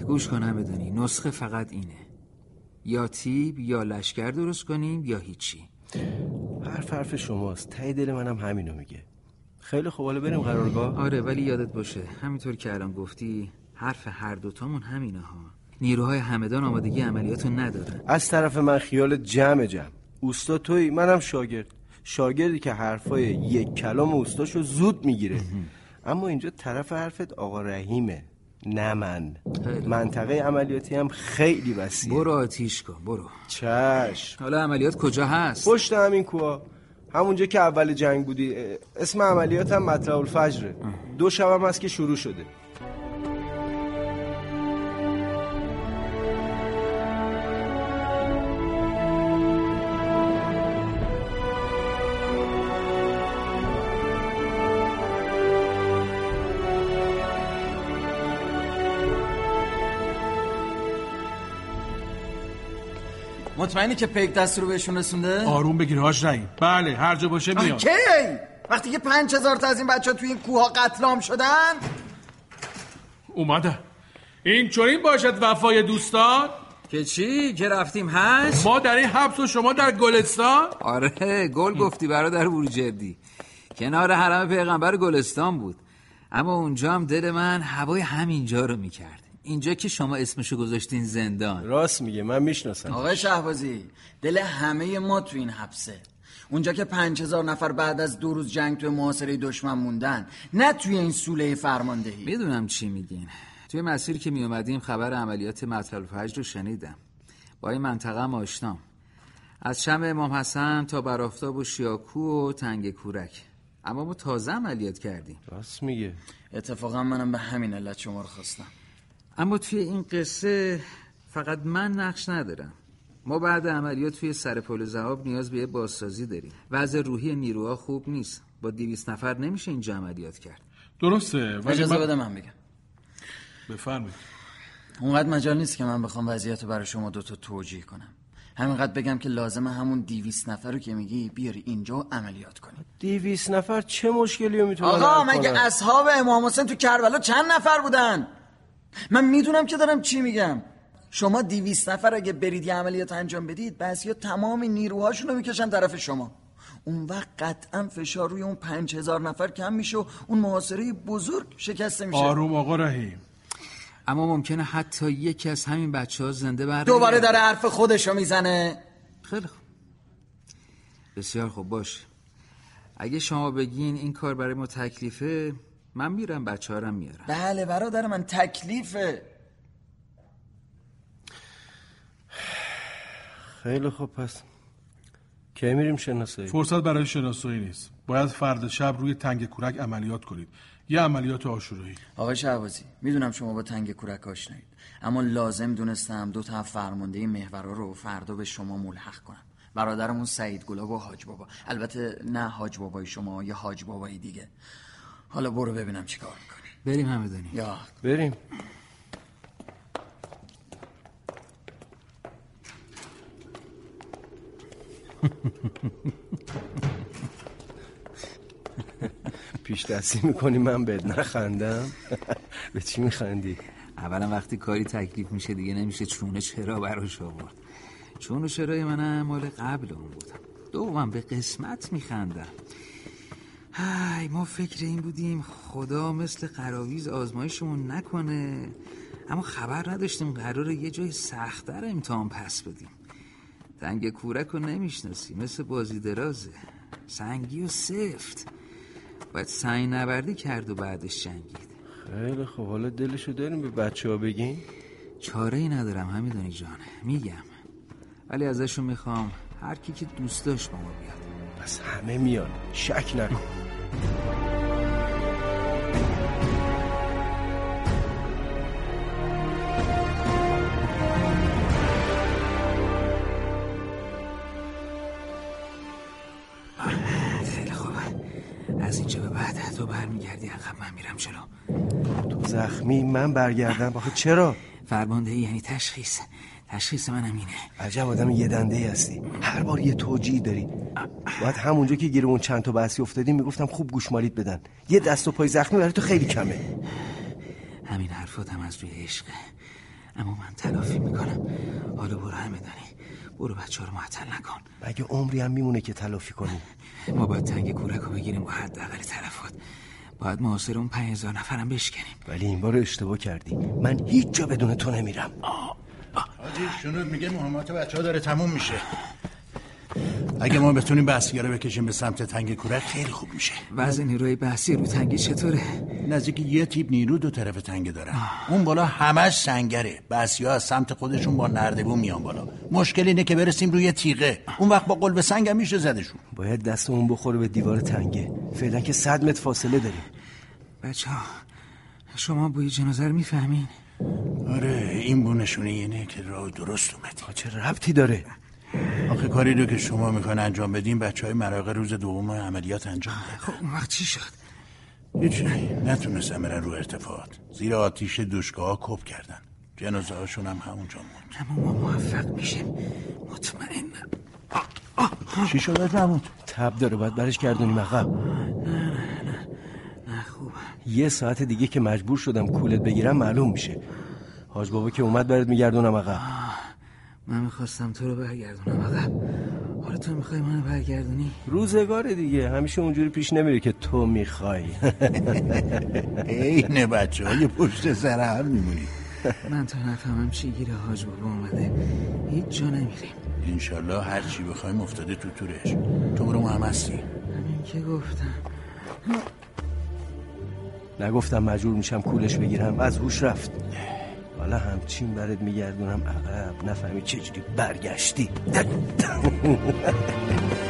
گوش کنم بدونی نسخه فقط اینه. یا تیب یا لشکر درست کنیم یا هیچی. حرف حرف شماست. ته دل منم همینو میگه. خیلی خوب حالا بریم قرارگاه. آره ولی یادت باشه همینطور که الان گفتی حرف هر دوتامون همینه ها. نیروهای همدان آمادگی عملیاتو ندارن. از طرف من خیال جمع جمع. اوستا توی منم شاگرد. شاگردی که حرفای یک کلام اوستاشو زود می‌گیره. اما اینجا طرف حرفت آقا رحیمه نه من. منطقه عملیاتی هم خیلی وسیعه. برو آتیش کن برو. چشم. حالا عملیات کجا هست؟ پشت همین کوها همونجا که اول جنگ بودی اسم عملیات هم مطلع الفجره. دو شب هم هست که شروع شده. مطمئنی که پیک دست رو بهشون رسونده؟ آروم بگیر هاش رحیم بله هر جا باشه میاد کی؟ وقتی که پنج هزار تا از این بچه ها توی این کوه قتل عام شدن؟ اومده. این چنین باشد وفای دوستان؟ که چی؟ که رفتیم هست ما در این حبس و شما در گلستان؟ آره گل گفتی برادر بورجردی کنار حرم پیغمبر گلستان بود. اما اونجا هم دل من هوای همینجا رو می‌کرد. اینجا که شما اسمشو گذاشتین زندان. راست میگه من می‌شناسم آقای شهبازی دل همه ما تو این حبسه. اونجا که پنج هزار نفر بعد از دو روز جنگ توی محاصره دشمن موندن نه توی این سوله فرماندهی. می‌دونم چی میگین. توی مسیر که می اومدیم خبر عملیات مطلب فجر رو شنیدم. با این منطقه هم آشنام از شم امام حسن تا برافتاب و شیاکو و تنگ کورک. اما ما تازه عملیات کردیم. راست میگه. اتفاقا منم به همین علت شما رو خواستم. اما توی این قصه فقط من نقش ندارم. ما بعد عملیات توی سر پل زهاب نیاز به یه بازسازی داریم. وضع روحی نیروها خوب نیست. با دیویس نفر نمیشه اینجا عملیات کرد. درسته ولی اجازه من- بده من بگم. بفرمایید. اونقدر مجال نیست که من بخوام وضعیت رو برای شما دوتا توجیه کنم. همینقدر بگم که لازمه همون دیویس نفر رو که میگی بیاری اینجا و عملیات کنی. دیویس نفر چه مشکلی رو می‌تونه آقا مگه اصحاب امام حسین تو کربلا چند نفر بودن؟ من می‌دونم که دارم چی میگم. شما دیویس نفر اگه برید یه عملیات انجام بدید بعضیا تمام نیروهاشون رو می‌کشن طرف شما. اون وقت قطعا فشار روی اون پنج هزار نفر کم میشه و اون محاصره بزرگ شکسته میشه. آروم آقا رحیم. اما ممکنه حتی یکی از همین بچه ها زنده بر دوباره داره حرف خودشو می‌زنه. خیلی خوب. بسیار خوب باش. اگه شما بگین این کار برای ما تکلیفه من میرم بچه هارم میارم بله برادر من تکلیفه. خیلی خوب پس کی میریم شناسایی؟ فرصت برای شناسایی نیست. باید فرد شب روی تنگ کورک عملیات کنید. یه عملیات آشورایی. آقای شهبازی می‌دونم شما با تنگ کورک آشنایید. اما لازم دونستم دو تا فرمانده محورا رو فردا به شما ملحق کنم. برادرمون سعید گلاب و حاج بابا. البته نه حاج بابای شما یا حاج بابای دیگه. حالا برو ببینم چیکار می‌کنی. بریم همدانی یا. بریم. پیش دستی می‌کنی من بهت نخندم؟ به چی میخندی؟ اولا وقتی کاری تکلیف میشه دیگه نمیشه چونه چرا براش آورد. چون و چرای منم مال قبل اون بودم. دوم به قسمت میخندم. های ما فکر این بودیم خدا مثل قراویز آزمایشمون نکنه. اما خبر نداشتیم قرار یه جای سختتر امتحان پس بدیم. تنگ کورک رو نمی‌شناسی مثل بازی درازه. سنگی و سفت. باید سعی نبردی کرد و بعدش جنگید. خیلی خب حالا دلشو داریم به بچه ها بگین چاره ای ندارم همیدانی جان. میگم. ولی ازشون می‌خوام هر کی که دوست داشت با ما بیاد. پس همه میان. شک نکن. خیلی خوبه. از اینجا به بعد تو برمیگردی عقب من میرم جلو. تو زخمی من برگردم. آخه چرا؟ فرمانده یعنی تشخیص. تشخیص منم اینه. عجب آدم یه دنده ای هستی. هر بار یه توجیه داری. باید همونجا که گیر اون چند تا بحثی افتادیم می‌گفتم خوب گوش مالیت بدن. یه دست و پای زخمی برای تو خیلی کمه. همین حرفاتم از روی عشقه اما من تلافی می‌کنم. حالا برو همدانی برو بچه رو معطل نکن. مگه عمری هم میمونه که تلافی کنی؟ ما باید تنگ کورک رو بگیریم با حداقل تلفات. باید محاصر اون پنج هزار نفرم بشکنیم. ولی این بار اشتباه کردی. من هیچ جا بدون تو نمیرم. حاجی شنود میگه مهمات بچه ها داره تموم میشه. اگه ما بتونیم بحثیه رو بکشیم به سمت تنگ کورک خیلی خوب میشه. وضع نیروی بحثی رو تنگی چطوره؟ نزدیک یه تیپ نیرو دو طرف تنگه دارن. اون بالا همش سنگره. بحثی ها از سمت خودشون با نردبون میان بالا. مشکل اینه که برسیم روی تیغه. اون وقت با قلب سنگ هم میشه زدشون. باید دستمون بخوره به دیوار تنگه. فعلا که صد متر فاصله داریم. بچه ها شما بوی جنازه رو می‌فهمین؟ آره این بو نشونه اینه که راه درست اومدی چه ربطی داره؟ آخه کاری رو که شما می‌خواین انجام بدین بچه های مراقه روز دوم عملیات انجام دادن خب اون وقت چی شد؟ هیچی نتونستن برن رو ارتفاعات. زیر آتیش دوشگاه ها کپ کردن. جنازه هاشون هم همونجا موند. اما ما موفق میشیم مطمئنم. چی شده نمود؟ تب داره باید برش گردونیم عقب نه یه ساعت دیگه که مجبور شدم کولت بگیرم معلوم میشه. حاج بابا که اومد برات میگردونم عقب من می‌خواستم تو رو برگردونم عقب حالا تو می‌خوای منو برگردونی؟ روزگار دیگه. همیشه اونجوری پیش نمیره که تو می‌خوای. [LAUGHS] عین بچه های پشت سر هم میمونی. من تا نفهمم چی گیره حاج بابا اومده. هیچ جا نمیریم. انشالله هر چی بخوایم افتاده تو تورش. تو برو هم هستی. همین که گفتم. نگفتم مجبور میشم کولش بگیرم. از هوش رفت. حالا همچین برات میگردونم. عقب. نفهمی چجوری برگشتی. [LAUGHS]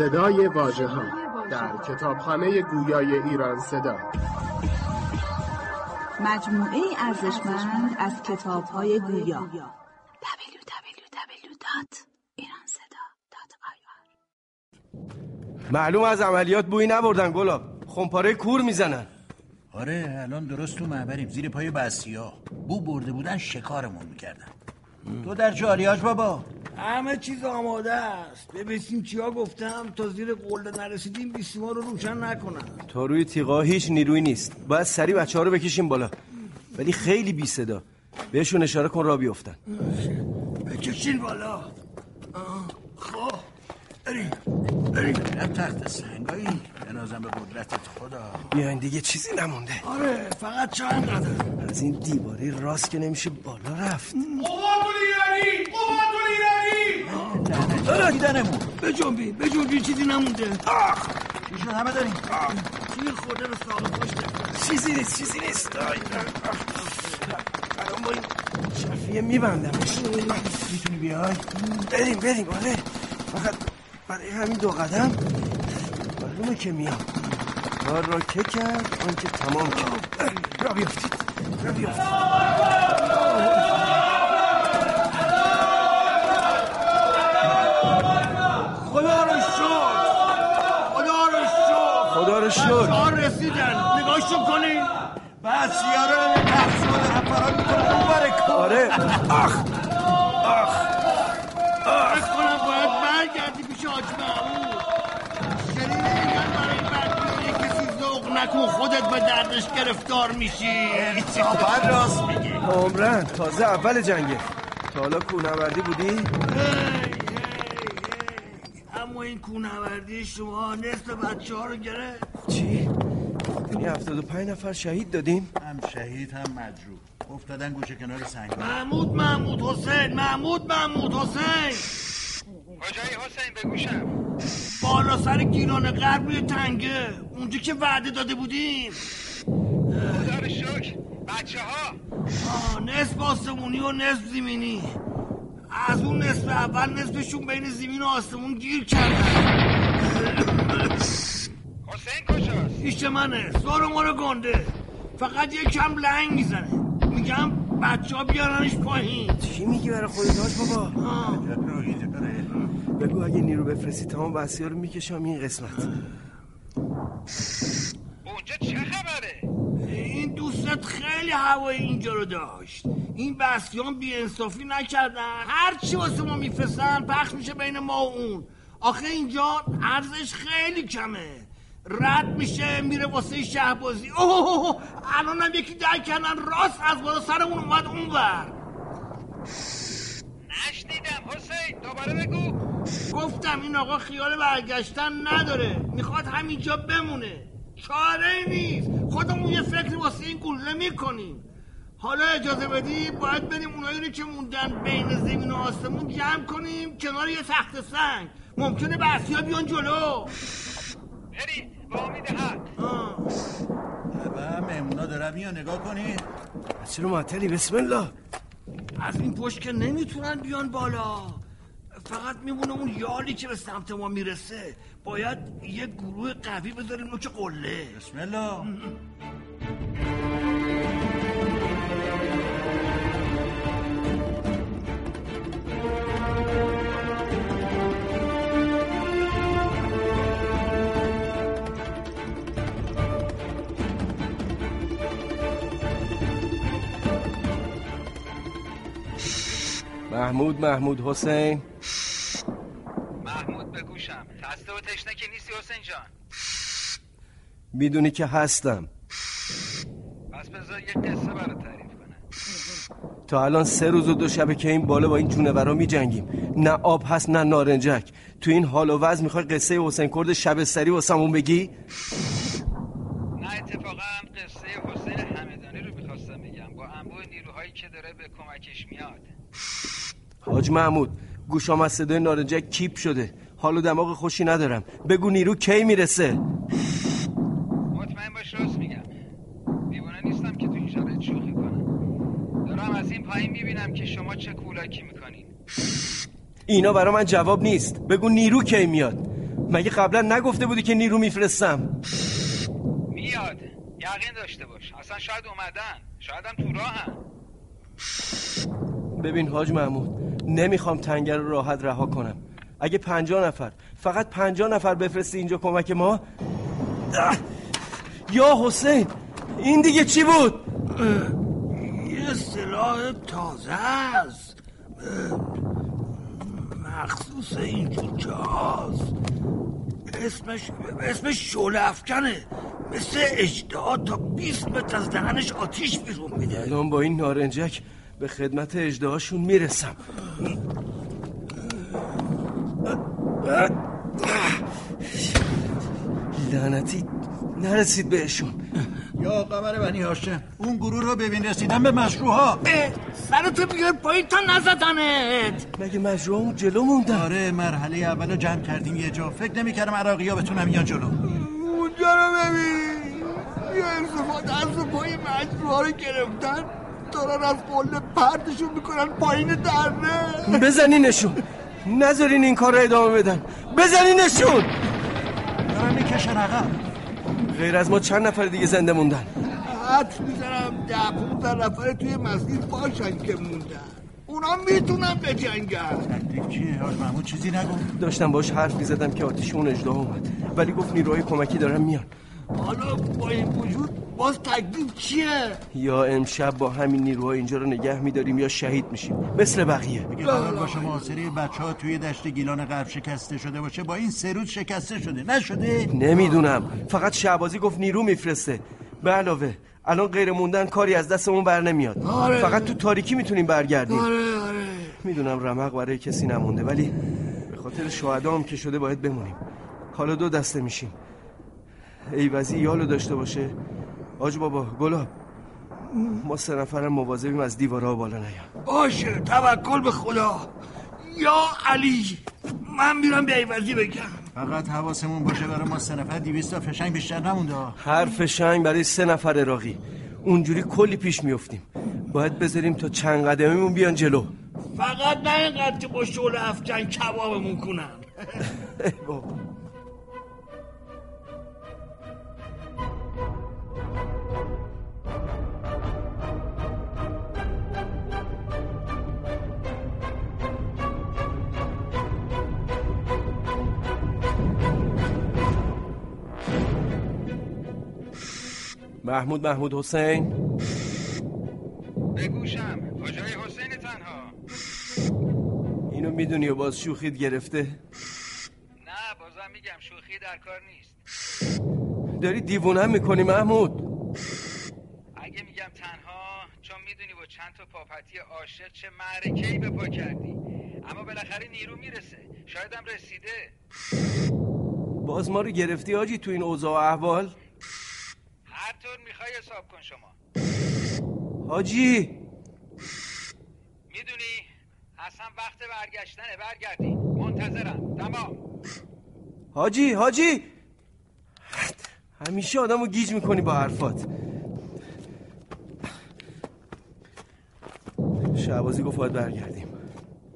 صدای واژه ها در کتابخانه گویای ایران صدا. مجموعه ارزشمند از کتاب های گویا معلوم از عملیات بویی نبردن گلاب. خمپاره کور می‌زنن. آره الان درست تو معبریم. زیر پای بسیا بو برده بودن شکارمون می‌کردن. تو در جاریاج بابا. همه چیز آماده است. ببینیم چیا گفتم. تا زیر قله نرسیدیم بیسیما رو روشن نکنن تا روی تیغا هیچ نیروی نیست. باید سری بچه ها رو بکشیم بالا. ولی خیلی بی صدا. بهشون اشاره کن را بیفتن. بکشین بالا. خب. بریم بریم تخت سنگایی. بنازم به قدرتت خدا. بیاین دیگه چیزی نمونده. آره فقط چند قدر از این دیواره راست که نمیشه بالا رفت. قوات ایرانی آره دیدنمون بجنبی بجنبی چیزی نمونده. آخ چی شد همه داریم. چیزی خورده رو ساقه پشته چیزی نیست چیزی نیست. الان این شفیه میبندمش می‌تونی بیای؟ بریم بریم آره. فقط برای همین دو قدم. معلومه که میام. کار را که کرد آنکه تمام کرد. را بیافتید را بیافتید خدا رو شکر. بچه‌ها رسیدن. نگاهشون کنین. بس یارو تخت شده هپران می‌کنه اون بره کار. آره. آخ آخ فکر کنم باید برگردی پیش حاج محمود. میگن برای بدبینی کسی ذوق نکن خودت به دردش گرفتار میشی. انصافا راست میگی. عمرن تازه اول جنگه. تا حالا کوهنوردی بودی؟ این کوهنوردی شما نصف بچه ها رو گرفت. چی؟ یعنی هفتاد و پنج نفر شهید دادیم؟ هم شهید هم مجروح. افتادن گوشه کنار سنگ. محمود محمود حسین محمود محمود حسین. کجایی حسین؟ بگوشم بالا سر گیران غرب روی تنگه. اونجا که وعده داده بودیم. خدا رو شکر. بچه ها آه، نصف آسمونی و نصف زمینی. از اون نصف اول نصفشون بین زمین و آسمون گیر کردن. حسین کجاست؟ پیش منه. سر ما رو گنده. فقط یه کم لنگ می‌زنه. میگم بچه ها بیارنش پایین. چی میگی برای خودت هاش بابا؟ بگو اگه نیرو بفرستی تمام بسیار رو می‌کشم این قسمت. اونجا چه خبره؟ خیلی هوای اینجا رو داشت. این بستیان بی انصافی نکردن. هر چی واسه ما میفرستن پخش میشه بین ما و اون. آخه اینجا ارزش خیلی کمه. رد میشه میره واسه شهبازی اوه الانم یکی در کردن راست از بالا سرمون اومد اونور. نشنیدم حسین. دوباره بگو. گفتم این آقا خیال برگشتن نداره. می‌خواد همینجا بمونه. چاره نیست. خودمون یه فکری واسه این گله می‌کنیم. حالا اجازه بدی باید بریم اونایی رو که موندن بین زمین و آسمون جمع کنیم کنار یه تخت سنگ. ممکنه بحثی ها بیان جلو. بریم با امید حق. مهمونا دارم یا نگاه کنی. چرا معطلی بسم الله. از این پشت که نمی‌تونن بیان بالا. فقط میمونه اون یالی که به سمت ما می‌رسه. باید یه گروه قوی بذاریم نوک قله. بسم الله. محمود محمود حسین. خسته و تشنه که نیستی حسین جان. می‌دونی که هستم. پس بذار یه قصه برات تعریف کنم. تا الان سه روز و دو شبه که این بالا با این جونورا می جنگیم نه آب هست نه نارنجک. تو این حال و وضع می‌خوای قصه حسین کرد شبستری واسمون بگی؟ نه اتفاقا قصه حسین همدانی رو می‌خواستم بگم. با انبوه نیروهایی که داره به کمکش میاد. حاج محمود گوشام از صدای نارنجک کیپ شده. حال و دماغ خوشی ندارم. بگو نیرو کی می‌رسه؟ مطمئن باش راست میگم. دیوانه نیستم که تو این شرایط شوخی کنم. دارم از این پایین می‌بینم که شما چه کولاکی می‌کنین. اینا برا من جواب نیست. بگو نیرو کی میاد. مگه قبلا نگفته بودی که نیرو میفرستم؟ میاد. یقین داشته باش. اصلا شاید اومدن. شاید هم تو راهن. ببین حاج محمود نمی‌خوام تنگر رو راحت رها کنم. اگه پنجاه نفر فقط پنجاه نفر بفرستی اینجا کمک ما! یا حسین این دیگه چی بود؟ یه سلاح تازه است. مخصوص اینجور جاست اسمش اسمش شعله افکنه. مثل اجدها تا 20 متر از دهنش آتیش بیرون میده. الان با این نارنجک به خدمت اجدهاشون می‌رسم. لعنتی نرسید بهشون. یا قمر بنی هاشم اون گروه رو ببین رسیدن به مشروع سرتو بیار پایین تا نزدنت. مگه مجروح اون جلو موندن؟ آره مرحله اول رو جمع کردیم یه جا. فکر نمی کردم عراقی ها بتونم یا جلو. اونجا رو ببین. یه انصفا دست و پای مجروح رو گرفتن. دارن از قله پرتشون می‌کنن پایین دره بزنینشون. نذارین این کار رو ادامه بدن. بزنینشون دارن می‌کشن عقب غیر از ما چند نفر دیگه زنده موندن؟ حد می‌زنم ده پونزده نفر توی مسجد باشن که موندن. اونا می‌تونن به جنگن تکلیف چیه؟ حاج محمود چیزی نگو داشتم باش حرف می‌زدم که آتیش اون اجده اومد. ولی گفت نیروهای کمکی دارن میان. حالا با این وجود باز تکلیف چیه؟ یا امشب با همین نیروها اینجا رو نگه میداریم یا شهید میشیم؟ مثل بقیه. اگه قرار باشه محاصره بچه ها توی دشت گیلان غرب شکسته شده باشه با این سه روز شکسته شده. نشده؟ نمی‌دونم. فقط شعبازی گفت نیرو میفرسته. به علاوه الان غیر موندن کاری از دستمون بر نمیاد. آره. فقط تو تاریکی می‌تونیم برگردیم. آره آره. می‌دونم رمق برای کسی نمونده ولی به خاطر شهدا هم که شده باید بمونیم. حالا دو دسته میشیم. ایوزی یالو داشته باشه. آج بابا گلاب ما سه نفرم مواظبیم از دیوارا بالا نیام باشه توکل به خدا. یا علی من میرم به ایوزی بگم. فقط حواسمون باشه برای ما سه نفر دیویست تا فشنگ بیشتر نمونده. هر فشنگ برای سه نفر اراقی اونجوری کلی پیش میفتیم باید بذاریم تا چند قدمیمون بیان جلو. فقط نه اینقدر که با شعله افجن کبابمون کنن. [LAUGHS] محمود محمود حسین. بگوشم کجای حسین تنها؟ اینو می‌دونی و باز شوخید گرفته؟ نه بازم میگم شوخی در کار نیست. داری دیوونه می‌کنی محمود. اگه میگم تنها چون می‌دونی با چند تا پاپتی عاشق چه معرکه‌ای به پا کردی. اما بالاخره نیرو می‌رسه. شایدم رسیده. باز ما رو گرفتی آجی تو این اوضاع و احوال؟ هر طور می‌خوای حساب کن شما. حاجی. می‌دونی اصلا وقت برگشتنه. برگردی. منتظرم. تمام. حاجی حاجی. همیشه آدمو گیج می‌کنی با حرفات. شعبازی گفت باید برگردیم.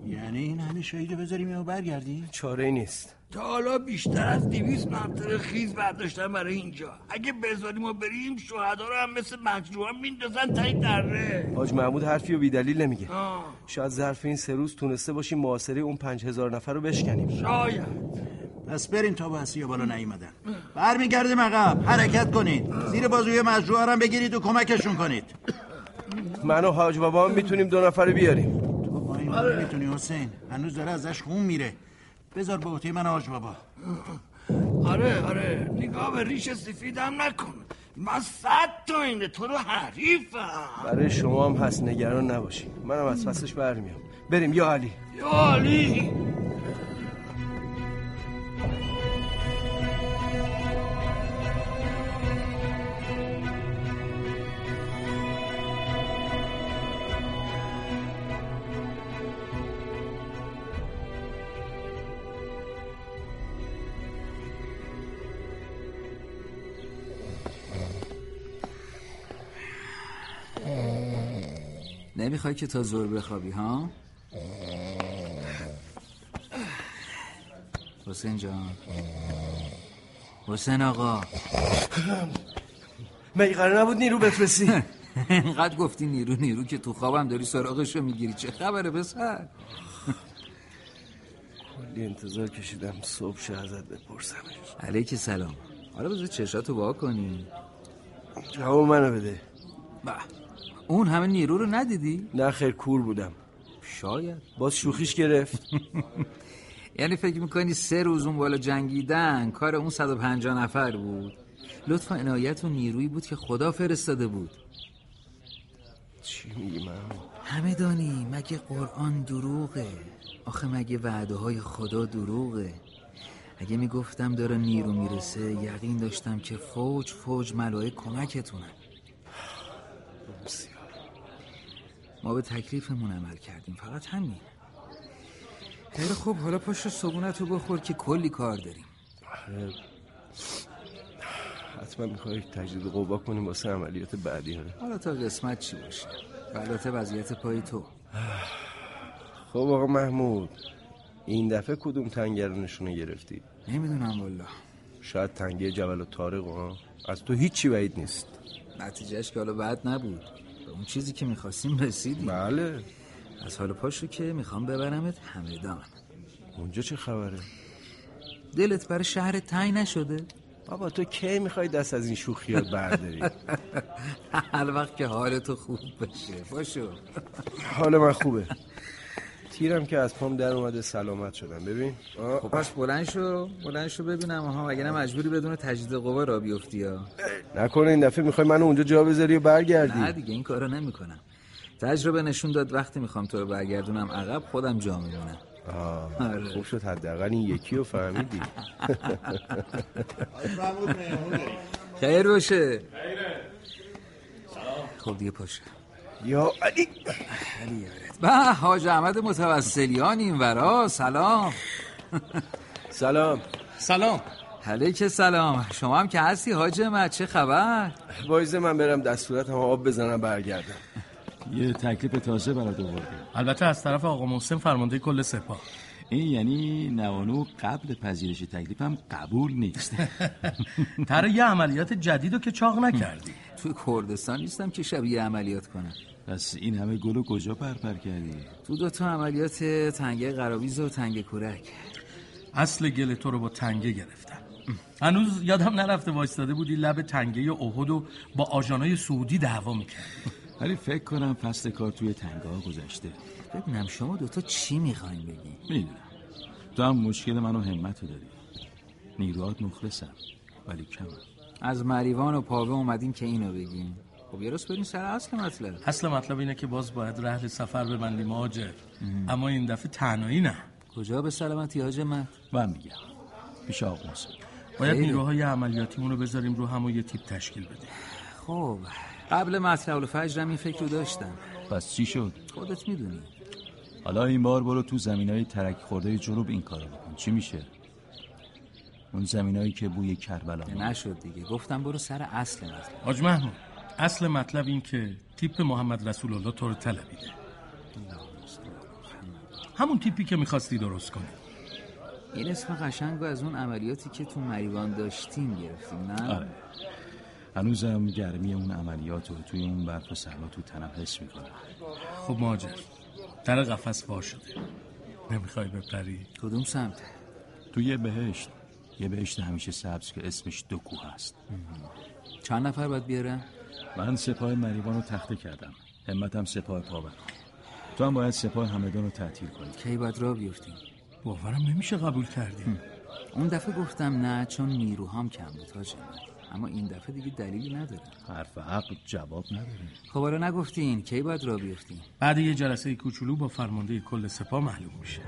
یعنی این همه شهیده بذاریم یا برگردیم؟ چاره ای نیست. تا حالا بیشتر از دیویس مقتل خیز برداشتن برای اینجا. اگه بذاریم و بریم شهدا رو هم مثل مجروحا میندازن تای دره. حاج محمود حرفی و بیدلیل نمیگه. آه. شاید ظرف این سه روز تونسته باشیم محاصره اون پنج هزار نفر رو بشکنیم. شاید. پس بریم تا بحثی بالا نیومدن. برمیگردیم عقب. حرکت کنید. زیر بازوی مجروحا هم بگیرید و کمکشون کنید. من و حاج بابا هم می‌تونیم دو نفر بیاریم. تو با این نمی‌تونی حسین. هنوز داره ازش خون میره. بذار به عهده من حاج بابا. آره آره. نگاه به ریش سفیدم نکن. من صد تا اینه تو رو حریفم. برای شما هم هست نگران نباشی منم از پسش برمیام. بریم یا علی. یا علی. نمی‌خوای که تا زور بخوابی ها؟ حسین جان. حسین آقا. مگه قرار نبود نیرو بفرستی. [LAUGHS] اینقدر گفتی نیرو نیرو که تو خوابم داری سراغشو می‌گیری. چه خبره پسر؟ کلی انتظار کشیدم صبح شه ازت بپرسمش. علیک سلام. حالا بذار چشاتو وا کنی. جواب منو بده. به اون همه نیرو رو ندیدی؟ نه خیر کور بودم. شاید. باز شوخیش گرفت. [LAUGHS] یعنی فکر می‌کنی سه روز اون بالا جنگیدن کار اون 150 نفر بود؟ لطف و عنایت و نیرویی بود که خدا فرستاده بود. چی میگی من همه دانی مگه قرآن دروغه؟ آخه مگه وعده های خدا دروغه؟ اگه می‌گفتم داره نیرو می‌رسه یقین داشتم که فوج فوج ملائک کمکتونن ما به تکلیفمون عمل کردیم. فقط همین. خیلی خوب حالا پاشو صبونتو بخور که کلی کار داریم. حتما می‌خوای تجدید قوا کنیم واسه عملیات بعدی هره حالا تا قسمت چی باشه؟ البته وضعیت پای تو. خب آقا محمود این دفعه کدوم تنگه رو نشونه گرفتی؟ نمی‌دونم والا شاید تنگه جبل و طارق ها؟ از تو هیچی بعید نیست. نتیجهش که حالا بعد نبود. اون چیزی که می‌خواستیم رسیدیم. بله. از حالا پاشو که می‌خوام ببرمت همدان اونجا چه خبره؟ دلت برای شهر تنگ نشده؟ بابا تو کی می‌خوای دست از این شوخیات برداری؟ [LAUGHS] هر وقت که حال تو خوب بشه باشو حال من خوبه. تیرم که از پام در اومده سلامت شدم. ببین. خب پس بلند شو بلند شو ببینم. ها وگرنه مجبوری بدون تجدید قوا را بیفتی ها نکنه این دفعه می‌خوای منو اونجا جا بذاری و برگردی. نه دیگه این کارو نمی‌کنم. تجربه نشون داد وقتی می‌خوام تو رو برگردونم عقب خودم جا میمونم. آره. خوب شد حداقل این یکی رو فهمیدی. خیر باشه. خب دیگه پاشه یا علی. علی یارت به حاج احمد متوسلیان این ورا. سلام. سلام. سلام. علیک سلام. شما هم که هستی حاج احمد؟ چه خبر؟ بایزه من برم دستورت هم آب بزنم برگردم. یه تکلیف تازه برات آوردیم البته از طرف آقا محسن فرمانده کل سپاه. این یعنی نوانو قبل پذیرش تکلیف هم قبول نیست. تر یه عملیات جدید رو که چاق نکردی. توی کردستان نیستم که شبیه عملیات کنم. پس این همه گلو کجا پرپر کردی؟ تو دو تا عملیات تنگه قراویز و تنگه کورک. اصل گل تو رو با تنگه گرفتم هنوز یادم نرفته وایستاده بودی لب تنگه احد و با آژانای سعودی دعوا می‌کردی. ولی فکر کنم فصل کار توی تنگاه گذشته. ببینم شما دوتا چی می‌خواین بگی؟ می‌دونم. تو هم مشکل منو همت رو داری. نیروهات مخلصم ولی کمم. از مریوان و پاوه اومدین که اینو بگیم. خب یه راست بریم سر اصل مطلب. اصل مطلب اینه که باز باید رحل سفر ببندیم مهاجر اما این دفعه تنهایی نه. کجا به سلامتی حاج من؟ من میگم. پیش آقا باید. نیروهای عملیاتیمون رو بذاریم رو هم و یه تیپ تشکیل بدیم. خب قبل مطلع الفجرم این فکر رو داشتم. پس چی شد؟ خودت می‌دونی. حالا این بار برو تو زمین های ترک خورده جنوب این کارو بکن. چی میشه؟ اون زمینایی که بوی کربلا نشد دیگه. گفتم برو سر اصل مطلب. حاج محمود. اصل مطلب این که تیپ محمد رسول الله تو رو طلبیده. همون تیپی که می‌خواستی درست کنی. این اسم قشنگ از اون عملیاتی که تو مریوان داشتیم گرفتیم نه؟ آره. هنوزم گرمی اون عملیات رو توی اون برف و سرما تو تنم حس می‌کنم. خب مهاجر در قفس وا شده. نمی‌خوای بپری؟ کدوم سمت؟ تو یه بهشت. یه بهشت همیشه سبز که اسمش دو کوه هست. چند نفر باید بیارم من سپاه مریوان رو تخته کردم. همتم سپاه پاور تو هم باید سپاه همدان رو تعطیل کنی. کی باید را بیفتیم؟ باورم نمیشه قبول کردیم. اون دفعه گفتم نه چون نیروهام کم بود حاج. اما این دفعه دیگه دلیلی نداره. حرف حق جواب نداره. خب حالا نگفتین کی باید را بیفتیم؟ بعد یه جلسه کوچولو با فرمانده کل سپاه معلوم میشه.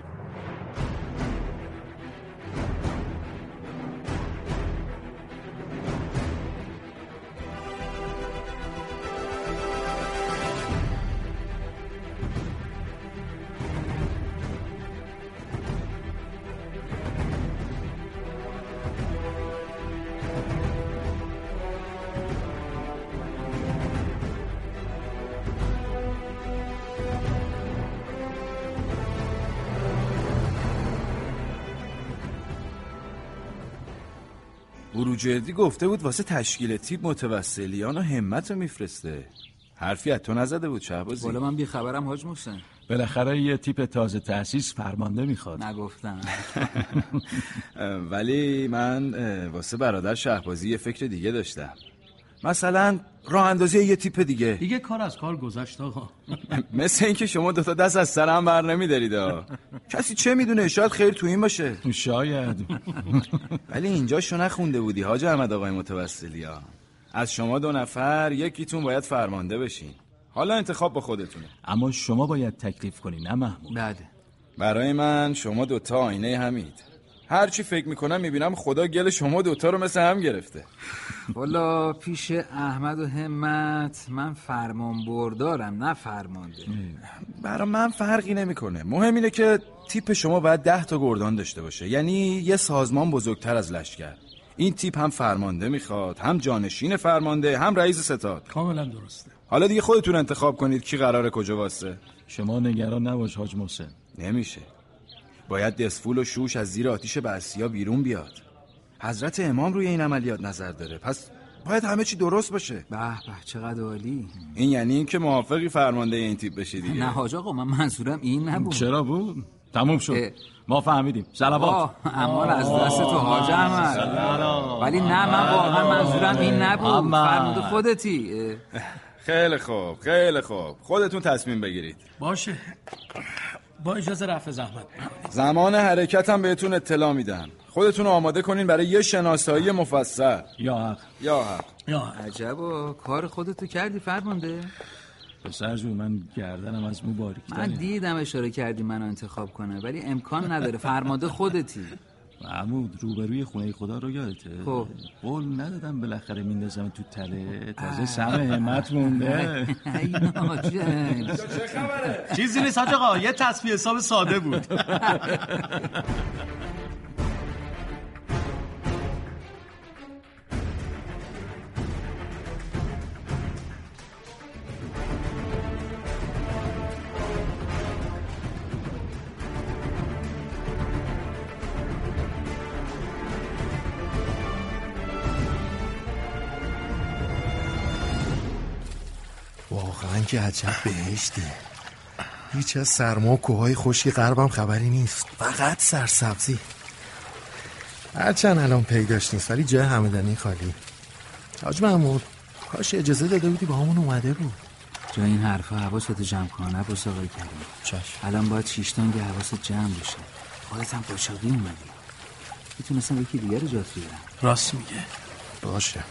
بروجردی گفته بود واسه تشکیل تیپ متوسلیان و همت رو میفرسته. حرفی از تو نزده بود شهبازی. بالا من بیخبرم حاج محسن. بالاخره یه تیپ تازه تأسیس فرمانده می‌خواد. نگفتم. [LAUGHS] ولی من واسه برادر شهبازی یه فکر دیگه داشتم. مثلا راه اندازی یه تیپ دیگه. دیگه کار از کار گذشت آقا. [LAUGHS] مثل اینکه شما دوتا دست از سر هم بر نمیدارید کسی چه می‌دونه؟ شاید خیر تو این باشه. شاید. [LAUGHS] ولی اینجاشو نخونده بودی حاج احمد آقای متوسلی ها از شما دو نفر یکیتون باید فرمانده بشین. حالا انتخاب با خودتونه. اما شما باید تکلیف کنی نه محمود. بله. برای من شما دوتا آینه همید هر چی فکر می‌کنم می‌بینم خدا گل شما دوتا رو مثل هم گرفته. والا پیش احمد و همت من فرمان بردارم نه فرمانده. برای من فرقی نمی‌کنه. مهم اینه که تیپ شما باید ده تا گردان داشته باشه. یعنی یه سازمان بزرگتر از لشکر. این تیپ هم فرمانده می‌خواد هم جانشین فرمانده هم رئیس ستاد. کاملا درسته. حالا دیگه خودتون انتخاب کنید کی قراره کجا واسه. شما نگران نباش حاج محسن. نمیشه. باید دسفول و شوش از زیر آتیش بعثیا بیرون بیاد. حضرت امام روی این عملیات نظر داره. پس باید همه چی درست باشه. به به چقدر عالی. این یعنی اینکه موافقی فرمانده این تیپ بشی دیگه. نه حاج آقا من منظورم این نبود. چرا بود؟ تموم شد. ما فهمیدیم. سلوات. آه، امان از دست تو حاج احمد. ولی نه من واقعا منظورم این نبود. فرمود خودتی. اه. خیلی خوب خیلی خوب. خودتون تصمیم بگیرید. باشه. با اجازه رفع زحمت. زمان حرکت هم بهتون اطلاع میدم. خودتون رو آماده کنین برای یه شناسایی مفصل. یا حق. یا حق. یا عجبا کار خودتو کردی فرمانده. پسر جون من گردنم از مو باریک من دیدم اشاره کردی منو انتخاب کنه ولی امکان نداره. فرمانده خودتی. محمود روبروی خونه خدا رو یادته؟ خب. قول ندادم بالاخره میندازم تو تله. تازه سم همت مونده. چیزی نیست حاج آقا. یه تصفیه حساب ساده بود. [LAUGHS] که عجب بهشتی هیچ از سرما و کوههای خشکی غربم خبری نیست. فقط سرسبزی. هرچند الان پیداش نیست ولی جای همدانی خالی. حاج محمود کاش اجازه داده بودی با همون اومده بود. جا این حرفا حواستو جمع کن عباس آقای کریم چشم. الان باید شیشتانگ حواست جمع بشه. خودت هم قاچاقی اومدی. می‌تونستم یکی دیگر رو جات بیارم. راست میگه. باشه.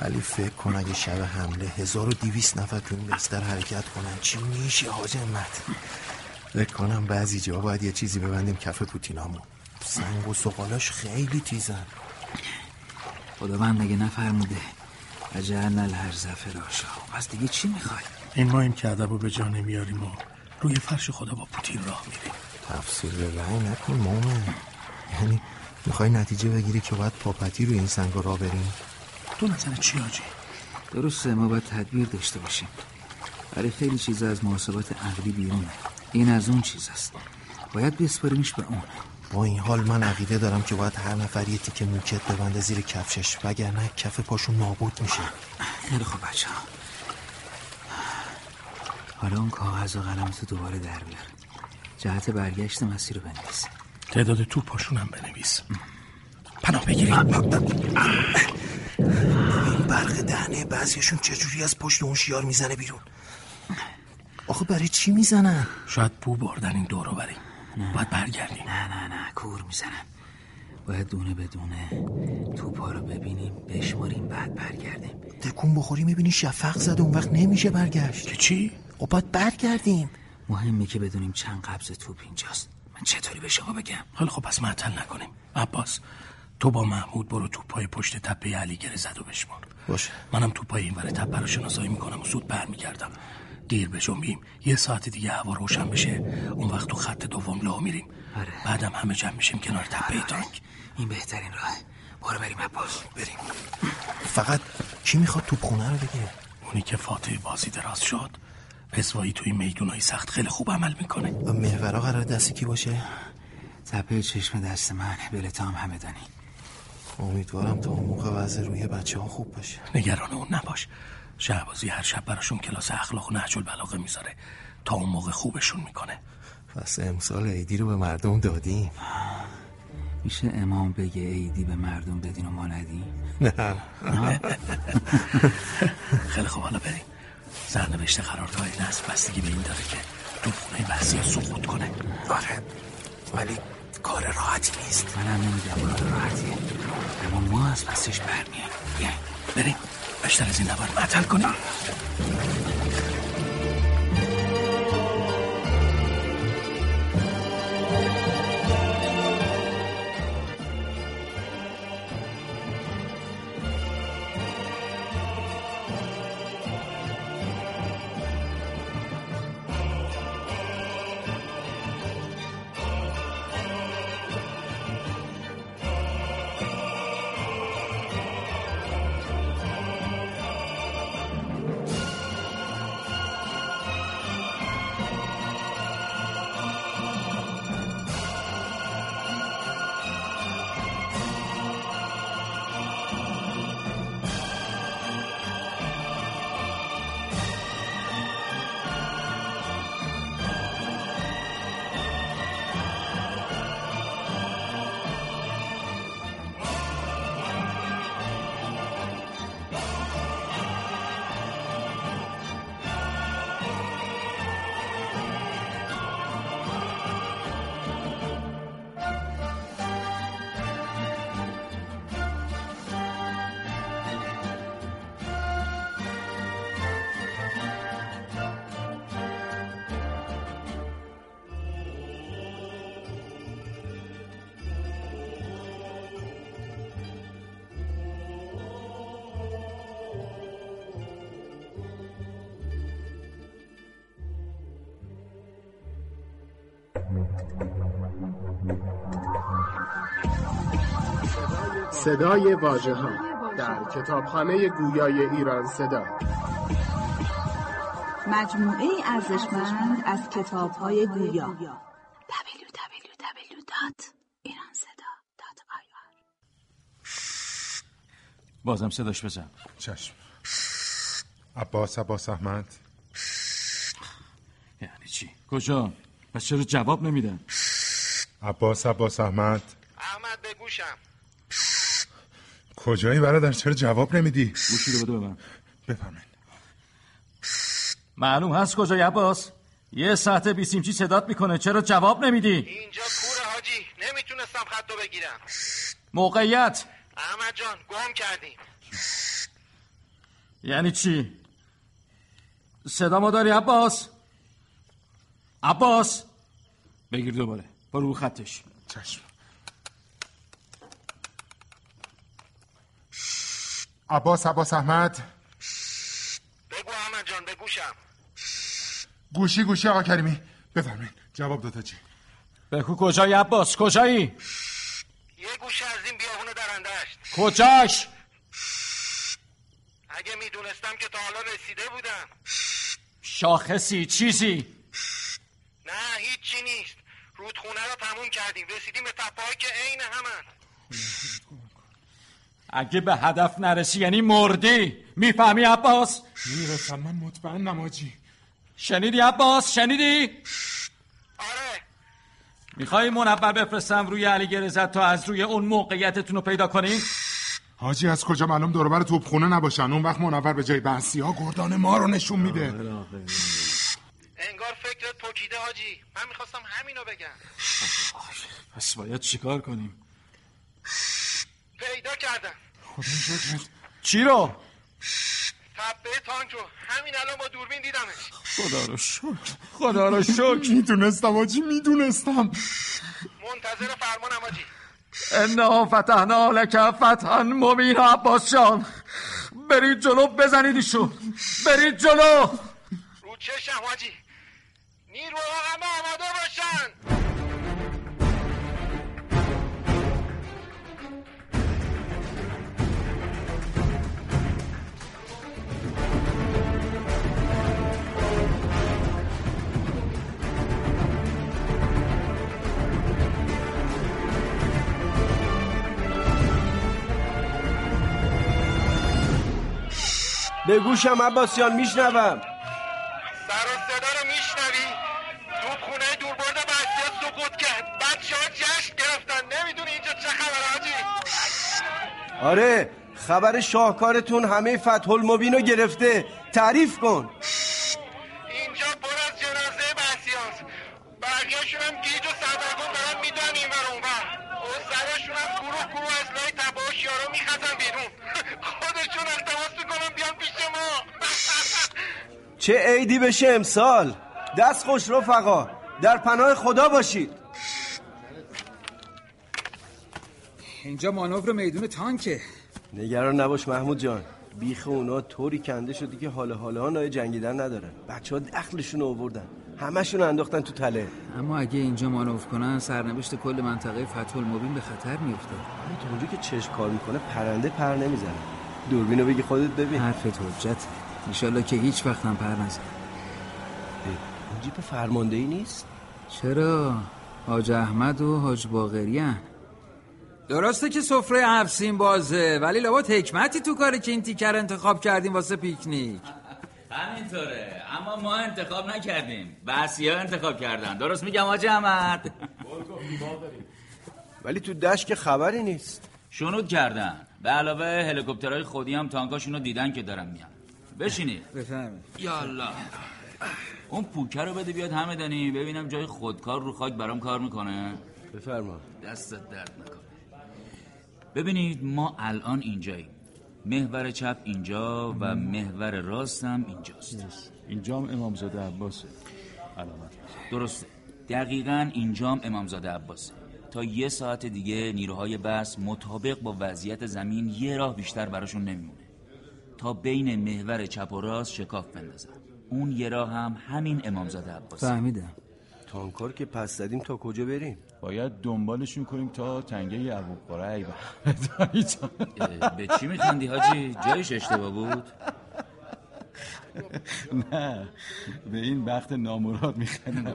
ولی فکر کن اگه شب حمله 1200 نفر تو این بستر حرکت کنن چی میشه حاج امت فکر کنم بعضی جا باید یه چیزی ببندیم کف پوتینامون. سنگ و سقالاش خیلی تیزن. خداوند مگه نفرموده؟ اجعلنا الارض فراشا پس دیگه چی می‌خوای؟ این مایم که ادب رو به جا نمیاریم و روی فرش خدا با پوتین راه میریم. تفسیر به رأی نکن مومن یعنی می‌خوای نتیجه بگیری که باید پاپتی روی این سنگ را بریم؟ تو نظر چی آجی؟ درسته ما باید تدبیر داشته باشیم. برای خیلی چیزا از محاسبات عقلی بیرونه. این از اون چیز است. باید بسپاریمش به اون. با این حال من عقیده دارم که باید هر نفر یه تیکه موکت ببنده زیر کفشش. وگرنه کف پاشون نابود میشه. خیلی خوب بچه ها. حالا اون کاغذ و قلمتو دوباره در بیار. جهت برگشت مسیر رو بنویس. تعداد تو پاشونم بنویس. پناه بگیریم. برق دهنه. بعضیشون چجوری از پشت اون شیار می‌زنه بیرون؟ آخه برای چی می‌زنن؟ شاید بو بردن این دورو بریم باید برگردیم. نه نه نه. کور می‌زنن. باید دونه به دونه توپا رو ببینیم بشماریم بعد برگردیم. تکون بخوری می‌بینی شفق زده. اون وقت نمیشه برگشت. که چی؟ خب باید برگردیم. مهمه که بدونیم چند قبض توپ اینجاست. من چطوری به شما بگم؟ حالا خب پس معطل نکنیم. عباس تو با محمود برو توپای پشت تپه علی گره زد و بشمار باشه. منم توپای این ور تپه رو شناسایی می‌کنم و زود برمیگردم. دیر بجنبیم یه ساعت دیگه هوا روشن بشه. اون وقت تو خط دوم لو میریم. آره. بعدم همه جمع میشیم کنار تپه تانک این بهترین راهه برو بریم عباس. بریم. فقط کی می‌خواد توپ خونه رو بگیره؟ اونی که فاتح بازی دراز شد. پسوایی توی میدونای سخت خیلی خوب عمل می‌کنه. و محورا قرار دستی کی باشه؟ تپه چشم دست من. بلتا هم همدانی. امیدوارم تا اون موقع وضع روی بچه ها خوب باشه. نگران اون نباش. شهبازی هر شب براشون کلاس اخلاق و نهج البلاغه می‌ذاره. تا اون موقع خوبشون می‌کنه. پس امسال عیدی رو به مردم دادیم. میشه امام بگه عیدی به مردم بدین و ما ندیم؟ نه. [LAUGHS] خیلی خوب حالا بریم. سرنوشت قرارگاه نصب بستگی به این داره که تو خونه بحثی سقوط کنه. آره. ولی کار راحتی نیست. منم نمیگم کار راحتیه. اما ما از پسش برمیایم بیاین بریم. بیشتر از این نباید معطل کنیم. صدای واژه ها در کتابخانه گویای ایران صدا. مجموعه ارزشمند از کتاب های گویا www.iranseda.ir بازم صداش بزن. چشم. عباس عباس احمد. یعنی چی؟ کجا؟ پس چرا جواب نمیدن؟ عباس عباس احمد. احمد به گوشم. کجایی برادر؟ چرا جواب نمیدی؟ گوشی رو بده به من. بفرمایید. معلوم هست کجای عباس؟ یه ساعت بیسیمچی صدات می‌کنه. چرا جواب نمیدی؟ اینجا کوره حاجی. نمی‌تونستم خطو بگیرم. موقعیت. احمد جان گم کردیم یعنی چی؟ صدا ما داری عباس؟ عباس؟ بگیر دوباره. برو رو خطش. چشم. عباس عباس احمد. بگو احمد جان به گوشم. گوشی گوشی آقا کریمی. بفرمین جواب دادا چی؟ بگو کجایی عباس؟ کجایی؟ یه گوشه از این بیابون درندشت کجاش؟ اگه می‌دونستم که تا حالا رسیده بودم. شاخصی چیزی؟ نه هیچی نیست. رودخونه رو تموم کردیم. رسیدیم به تپه که عین همن. اگه به هدف نرسی یعنی مردی. می‌فهمی عباس؟ می‌رسم من مطمئنم آجی. شنیدی عباس؟ شنیدی؟ آره. می‌خوای منور بفرستم روی علی گرزت تا از روی اون موقعیتتون رو پیدا کنیم حاجی از کجا معلوم دوربر توپخونه نباشن؟ اون وقت منور به جای بحثی ها گردان ما رو نشون میده. انگار فکرت پکیده حاجی. من می‌خواستم همینو بگم. پس باید چیکار کنیم؟ پیدا کردم. چی رو؟ تپه تانک رو همین الان با دوربین دیدمش. خدا رو شکر. خدا رو شکر. می‌دونستم آجی می‌دونستم. منتظر فرمانم حاجی انا فتحنا لک فتحا مبینا عباس جان. برید جلو بزنیدشون برید جلو. رو چشم حاجی نیروها همه آماده باشن به گوشم عباسیان میشنوم. سر و صدا رو میشنوی؟ تو خونه دور برده بسیار سقوط کرد. بچه ها جشن گرفتن. نمی‌دونی اینجا چه خبر حاجی آره خبر شاهکارتون همه فتح المبین رو گرفته. تعریف کن اینجا پر از جنازه بسیاست بقیهشون هم گیج و سردرگم دارن میدن این ور اون ور سرشون هم گروه گروه از لای تبا و شیارا میخزن بیرون خودشون التماس می‌کنن بیان پیش ما چه عیدی بشه امسال؟ دست خوش رفقا در پناه خدا باشید. اینجا مانور میدون تانکه. نگران نباش محمود جان. بیخ اونا طوری کنده شدی که حال حالا ها نای جنگیدن ندارن بچه ها دخلشون رو آوردن. همشون انداختن تو تله. اما اگه اینجا مانور کنن سرنوشت کل منطقه فتح المبین به خطر میفته تا اونجا که چشم کار می‌کنه پرنده پر نمی‌زنه. دوربینو بگی خودت ببین. حرفت حجت. انشالله که هیچ وقت هم پر نزن. اون جیپ فرمانده ای نیست؟ چرا؟ حاج احمد و حاج باقری هن. درسته که سفره حفسین بازه ولی لابد حکمتی تو کاری که این تیکر انتخاب کردیم واسه پیکنیک. همینطوره اما ما انتخاب نکردیم. بسی ها انتخاب کردن. درست میگم حاج احمد؟ ولی تو دشت که خبری نیست. شنود کردن. به علاوه هلیکوپترهای خودی هم تانکاشون رو دیدن که دارن میان. بشینید بفهمید یالا اون پوکه رو بده بیاد همه دنی. ببینم جای خودکار رو خاک برام کار می‌کنه. بفرما. دستت درد نکنه. ببینید ما الان اینجاییم. محور چپ اینجا و محور راست هم اینجاست. اینجا هم امامزاده عباسه. علامت. درسته. دقیقا اینجام امامزاده عباسه. تا یه ساعت دیگه نیروهای بس مطابق با وضعیت زمین یه راه بیشتر براشون نمیمونه. تا بین محور چپ و راست شکاف بندازن اون یه راه هم همین امامزاده عباسه فهمیدم. تانکار که پس زدیم تا کجا بریم؟ باید دنبالشون کنیم تا تنگه ابو قریب. [LAUGHS] اه، به چی میخندی حاجی؟ جایش اشتباه بود؟ نه به این بخت نامراد میخندم.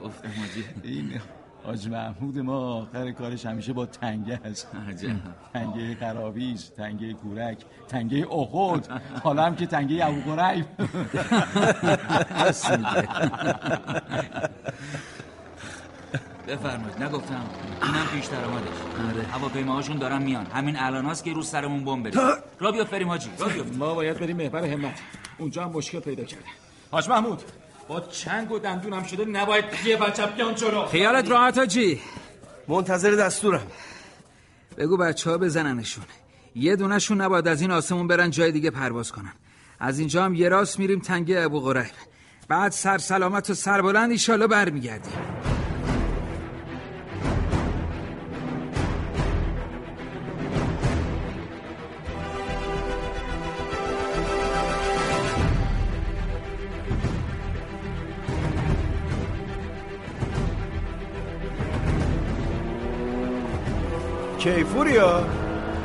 این حاج محمود ما آخر کارش همیشه با تنگه است. عجب. تنگه خرابیش تنگه کورک تنگه اخود. حالا هم که تنگه ابو قریب. بفرمایید. نگفتم. اینم پیش درآمدش آره. هواپیماهاشون دارن میان. همین الاناست که رو سرمون بمب بده. را بیافت بریم حاجی ما باید بریم محور همت. اونجا هم مشکل پیدا کرده حاج محمود. با چنگ و دندونم شده نباید یه بچه بیان جلو. خیالت راحت آجی. منتظر دستورم. بگو بچه ها بزننشون. یه دونشون نباید از این آسمون برن جای دیگه پرواز کنن. از اینجا هم یه راست میریم تنگه ابو غریب. بعد سر سلامت و سر بلند ایشالا برمیگردیم. کیفوری ها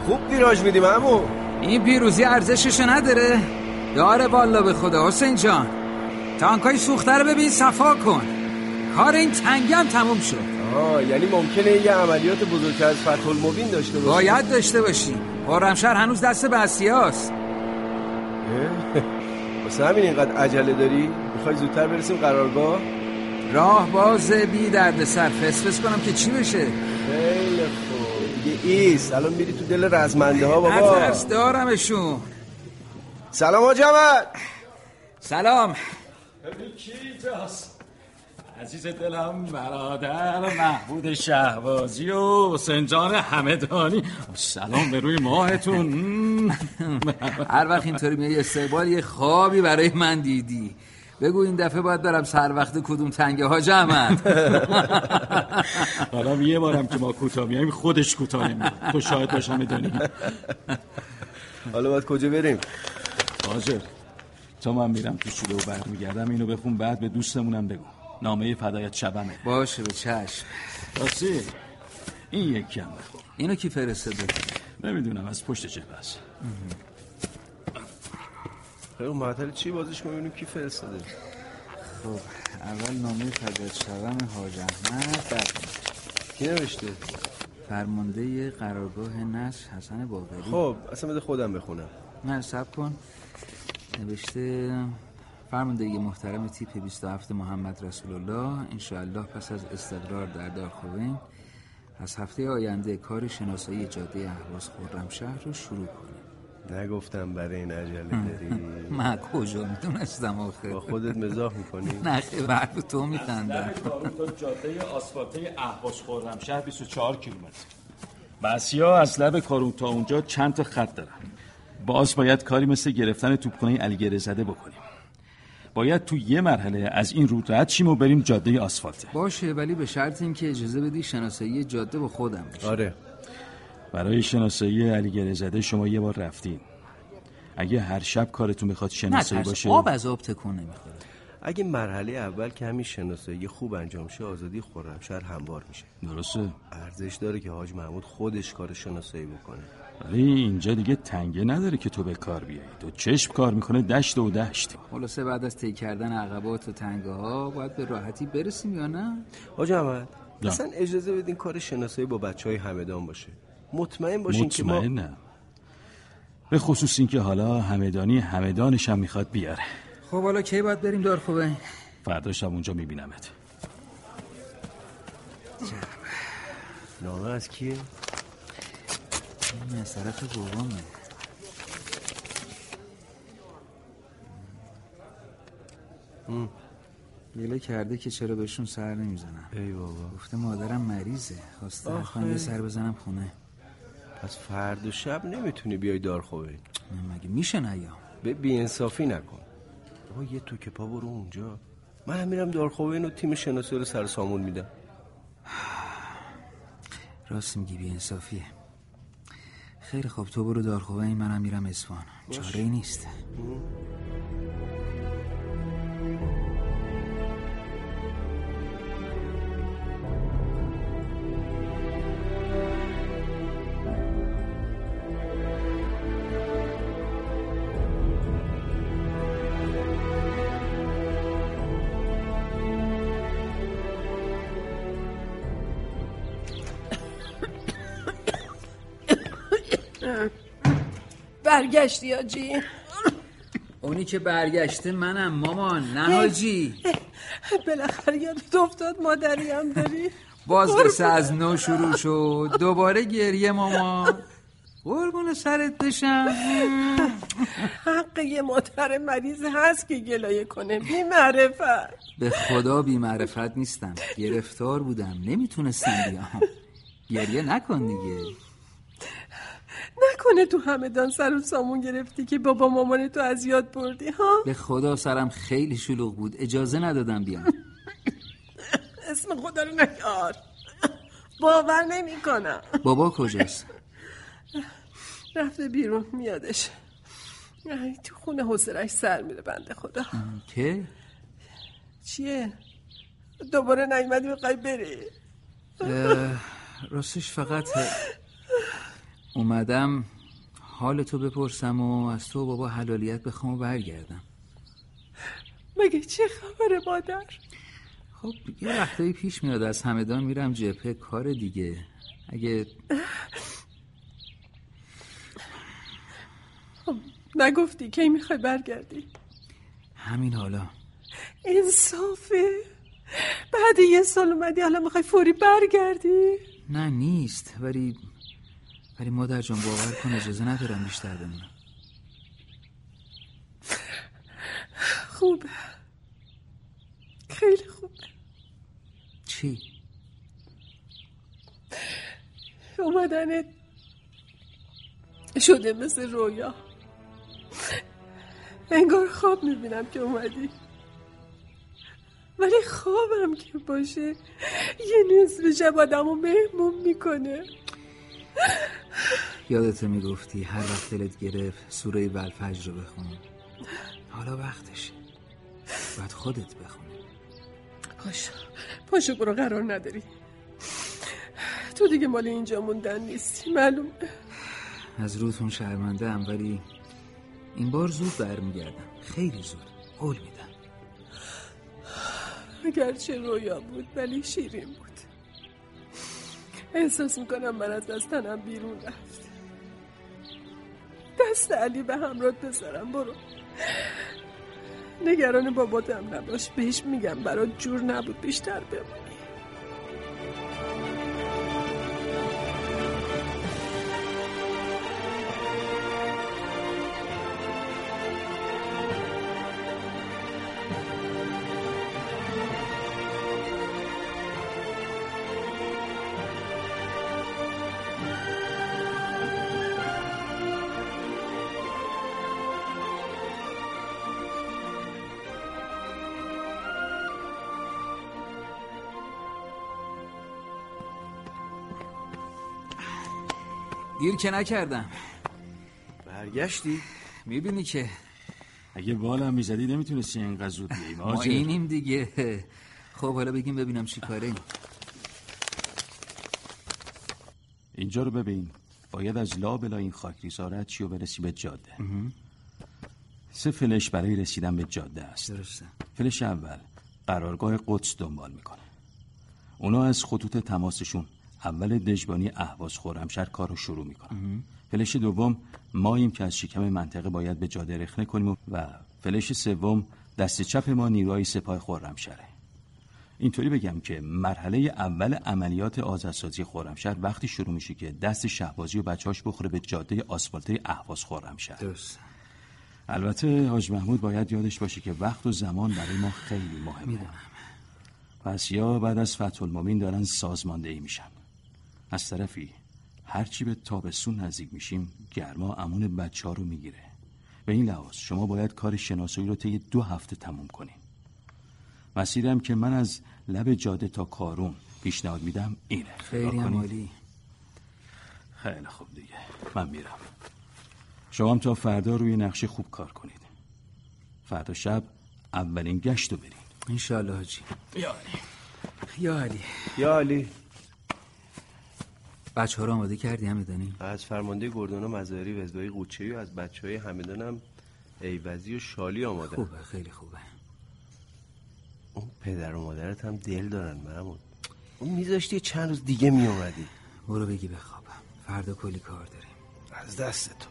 خوب ویراج میدیم امو این پیروزی ارزششو نداره. داره والا به خدا حسین جان. تانکای سوخته رو ببین صفا کن. کار این تنگی هم تموم شد. آه یعنی ممکنه یه عملیات بزرگتر از فتح المبین داشته باشه باید داشته باشی. خرمشهر هنوز دست بسیاست. اه؟ [LAUGHS] واسه همین اینقدر عجله داری؟ می‌خوای زودتر برسیم قرارگاه؟ راه باز بی درد سر فسفس کنم که چی بشه؟ خیلی دیگه ایست الان میری تو دل رزمنده ها بابا نترس دارمشون. سلام آج سلام. کیجاست عزیز دلم برادر محمود شهبازی و حسین جان همدانی. سلام به روی ماهتون. [LAUGHS] هر وقت اینطوری میای استقبال یه خوابی برای من دیدی. بگو این دفعه باید برم سر وقت کدوم تنگه ها احمد حالا [LAUGHS] یه بارم که ما کوتاه میایم خودش کوتاه نمیاد تو شاهد باشم دانی [LAUGHS] حالا باید کجا بریم؟ حاضر تا من میرم تو شوره و برمیگردم اینو بخون بعد به دوستمونم بگو. نامه فدایت شبمه. باشه به چشم. راستی این یکی هم بخون. اینو کی فرستاده؟ نمی‌دونم از پشت چه است خیلی معطل چی بازش کنیم ببینیم کی فرستاده؟ خب اول نامه فدایت شبم حاج احمد بعد کی نوشته؟ فرمانده قرارگاه نش حسن باقری. خب اصلا بده خودم بخونم. نه سب کن. نوشته فرماندهی محترم تیپ 27 محمد رسول الله انشاءالله پس از استقرار در دارخوین از هفته آینده کار شناسایی جاده اهواز خرمشهر رو شروع کنیم. نگفتم برای این عجله داری. من کجا می‌دونستم آخه؟ با خودت مزاح می‌کنی؟ نه خیلی تو میخندم. جاده آسفالته اهواز خرمشهر 24 کیلومتر. بسیا از لب کارون تا اونجا چند تا خط دارن باز باید کاری مثل گرفتن توپخونه علی زده بکنیم. باید تو یه مرحله از این رود رد شیم و بریم جاده آسفالته. باشه ولی به شرط اینکه اجازه بدی شناسایی جاده با خودم بشه آره. برای شناسایی علی گره زده شما یه بار رفتین. اگه هر شب کارتون می‌خواد شناسایی باشه آب از آب تکون نمی‌خوره. اگه مرحله اول که همین شناسایی خوب انجام شه آزادی خرمشهر هموار میشه. درسته. ارزش داره که حاج محمود خودش کار شناسایی بکنه. ولی اینجا دیگه تنگه نداره که تو به کار بیایی تو چشم کار می‌کنه دشت و دشت. خلاصه بعد از طی کردن عقبات و تنگه ها باید به راحتی برسیم یا نه؟ حاج احمد اصلا اجازه بدین کار شناسایی با بچه های همدان باشه. مطمئن باشین که ما مطمئنم. به خصوص اینکه حالا همدانی همدانش هم می‌خواد بیاره. خب حالا کی باید بریم دار خوبه؟ فردا شب اونجا میبینمت. نامه از کیه؟ این از طرف بابامه گله کرده که چرا بهشون سر نمی‌زنم. ای بابا. گفته مادرم مریضه. خواسته یه سر بزنم خونه. پس فردا شب نمی‌تونی بیای دارخوبه مگه میشه نیا به بیانصافی نکن. بابا یه تو که پا برو اونجا. من هم میرم دارخوبه و تیم شناسی رو سر سامون میدم. [SIGHS] راست میگی بی انصافیه خیلی خوب تو برو دارخوبه این منم میرم اسفان چاره ای نیست. برگشتی آجی اونی که برگشته منم مامان نه حاجی بالاخره یادت افتاد مادری هم داری. باز قصه از نو شروع شد. دوباره گریه مامان. قربون سرت بشم. حق یه مادر مریض هست که گلایه کنه. بی معرفت به خدا بی معرفت نیستم. گرفتار بودم. نمی‌تونستم بیام. گریه نکن دیگه. نکنه تو همدان سر و سامون گرفتی که بابا مامان تو از یاد بردی ها؟ به خدا سرم خیلی شلوغ بود. اجازه ندادم بیام. [LAUGHS] اسم خدا رو نیار باور نمی کنم بابا کجاست؟ [LAUGHS] رفته بیرون میادش. تو خونه حسرش سر میره بنده خدا. که؟ چیه؟ دوباره نیومدی می‌خوای بری؟ راستش فقط اومدم حال تو بپرسم و از تو و بابا حلالیت بخوام و برگردم. مگه چه خبره مادر؟ خب یه وقتایی پیش میاد از همدان میرم جبهه کار دیگه. اگه خب، نگفتی کی می‌خوای برگردی؟ همین حالا. انصافه. بعد یه سال اومدی حالا می‌خوای فوری برگردی؟ نه نیست. ولی ولی مادر جان باور کن اجازه ندارم بیشتر بمونم. خوبه. خیلی خوبه. چی؟ اومدنت شده مثل رویا. انگار خواب می‌بینم که اومدی. ولی خوابم که باشه یه نصف شب آدمو مهمون می‌کنه. یادت می‌گفتی هر وقت دلت گرفت سوره والفجر رو بخون حالا وقتشه. باید خودت بخونی. پاشو پاشو برو قرار نداری. تو دیگه مال اینجا موندن نیستی معلومه. از روتون شرمنده ام ولی این بار زود برمیگردم. خیلی زود. قول میدم. اگرچه رویا بود ولی شیرین بود. احساس می‌کنم من از دستنم بیرون رفت. دست علی به همراه بذارم برو. نگران باباتم نباش. بهش میگم برات جور نبود. بیشتر بمونی دیر که نکردم. برگشتی؟ می‌بینی که اگه بالم می‌زدی نمی‌تونستی اینقدر زود بیایی ما. اینیم دیگه. خب حالا بگیم ببینم چی کاره. اینجا رو ببین. باید از لا بلا این خاکریزا رد چی و برسی به جاده. سه فلش برای رسیدن به جاده است. درسته. فلش اول قرارگاه قدس دنبال می‌کنه. اونا از خطوط تماسشون اول دژبانی اهواز خورمشهر کار رو شروع می‌کنن فلش دوم ماییم که از شکم منطقه باید به جاده رخنه کنیم و- فلش سوم دست چپ ما نیروهای سپاه خرمشهره اینطوری بگم که مرحله اول عملیات آزادسازی خرمشهر وقتی شروع میشه که دست شهبازی و بچهاش بخوره به جاده آسفالته اهواز خرمشهر درست. البته حاج محمود باید یادش باشه که وقت و زمان برای ما خیلی مهمه. می‌دونم. پس یا بعد از فتح المومین دارن سازماندهی میشن. از طرفی هرچی به تابستون نزدیک میشیم گرما امون بچه ها رو می‌گیره. به این لحاظ شما باید کار شناسایی رو طی دو هفته تموم کنین. مسیرم که من از لب جاده تا کارون پیشنهاد میدم اینه. خیلی. عالی. خیلی خوب دیگه. من میرم. شما هم تا فردا روی نقشه خوب کار کنید. فردا شب اولین گشت رو برین. انشالله حاجی. یا یا علی. یا علی. بچه ها رو آماده کردی همدانی از فرمانده گردان و مزاری وزدای قوچه و از بچه های همدان هم ایوزی و شالی آماده. خوبه خیلی خوبه. اون پدر و مادرت هم دل دارن محمود اون میذاشتی چند روز دیگه میومدی برو بگی بخوابم. فردا کلی کار داریم. از دست تو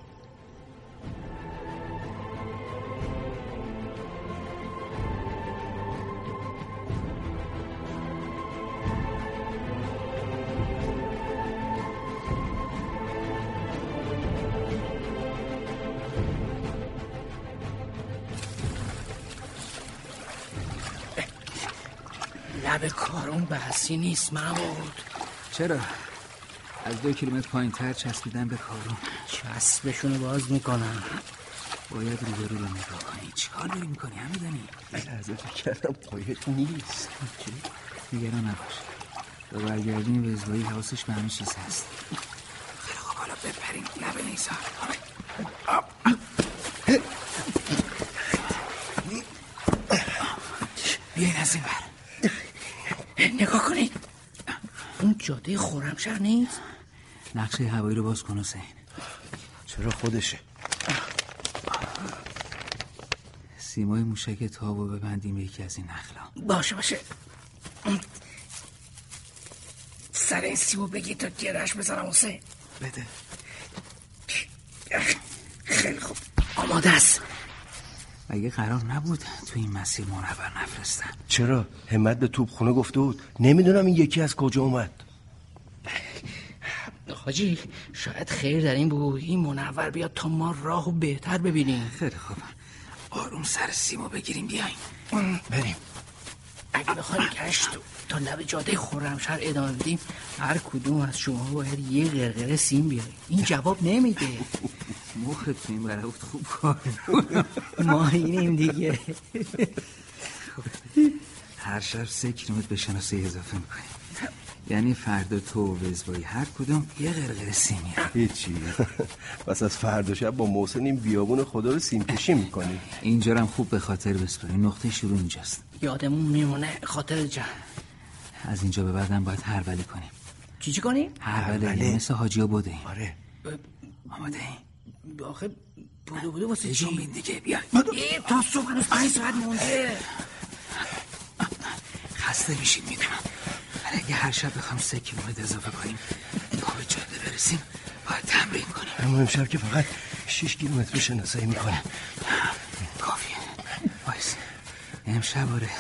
بحثی نیست محمود چرا؟ از دو کیلومتر پایین تر چسبیدن به کارون چسبشونو باز می‌کنم. باید روبرو رو نگاه کنی. چیکار داری می‌کنی همیدانی لحظه فکر کردم پایت نیست. نگران نباش. تا برگردیم به ازبایی حواسش به همه چیز هست. خیلی خوب حالا بپریم. لب نیزار بیاین از این بر نگاه کنید اون جاده خورمشهر نیست؟ نقشه هوایی رو باز کن حسین. چرا خودشه؟ سیمای موشک تابو ببندیم یکی از این نخلا باشه باشه. سر این سیبو بگی تا گرش بزنم حسین. بده. خیلی خوب. آماده است. مگه قرار نبود تو این مسیر منور نفرستن؟ چرا؟ همت به توپخونه گفته بود. نمی‌دونم این یکی از کجا اومد. حاجی شاید خیر در این بود. این منور بیاد تا ما راهو بهتر ببینیم. خیلی خوب. آروم سر سیمو بگیریم بیایم بریم. اگه بخوایم گشت تا لب جاده خورمشهر ادامه بدیم هر کدوم از شما باید یه غرغره سیم بیاری این جواب نمیده. مخت این برهوت خوب کار ما اینیم دیگه. هر شب سه کیلومتر به شناسه اضافه می‌کنیم. یعنی فردا تو و وزبایی هر کدوم یه غرغره سیم میاریم هیچی. پس از فردا شب با محسن این بیابون خدا رو سیم کشی می‌کنیم اینجا هم خوب به خاطر بسپاریم نقطه شروع اینجاست. یادمون میمونه خاطر جمع از اینجا به بعدم باید هرولی کنیم. چی چی کنیم؟ هرولی مثل حاجی ها بوده آره. آماده این آخه بودو بودو واسه چی؟ بین دیگه. بیا ای تا صبح پنج ساعت مونده. خسته میشین می‌دونم. ولی اگه هر شب بخوام سه کیلومتر اضافه کنیم تا به جاده برسیم باید تمرین کنیم اما امشب که فقط 6 کیلومتر شناسایی می‌کنیم کافیه. وایس. امشب آره.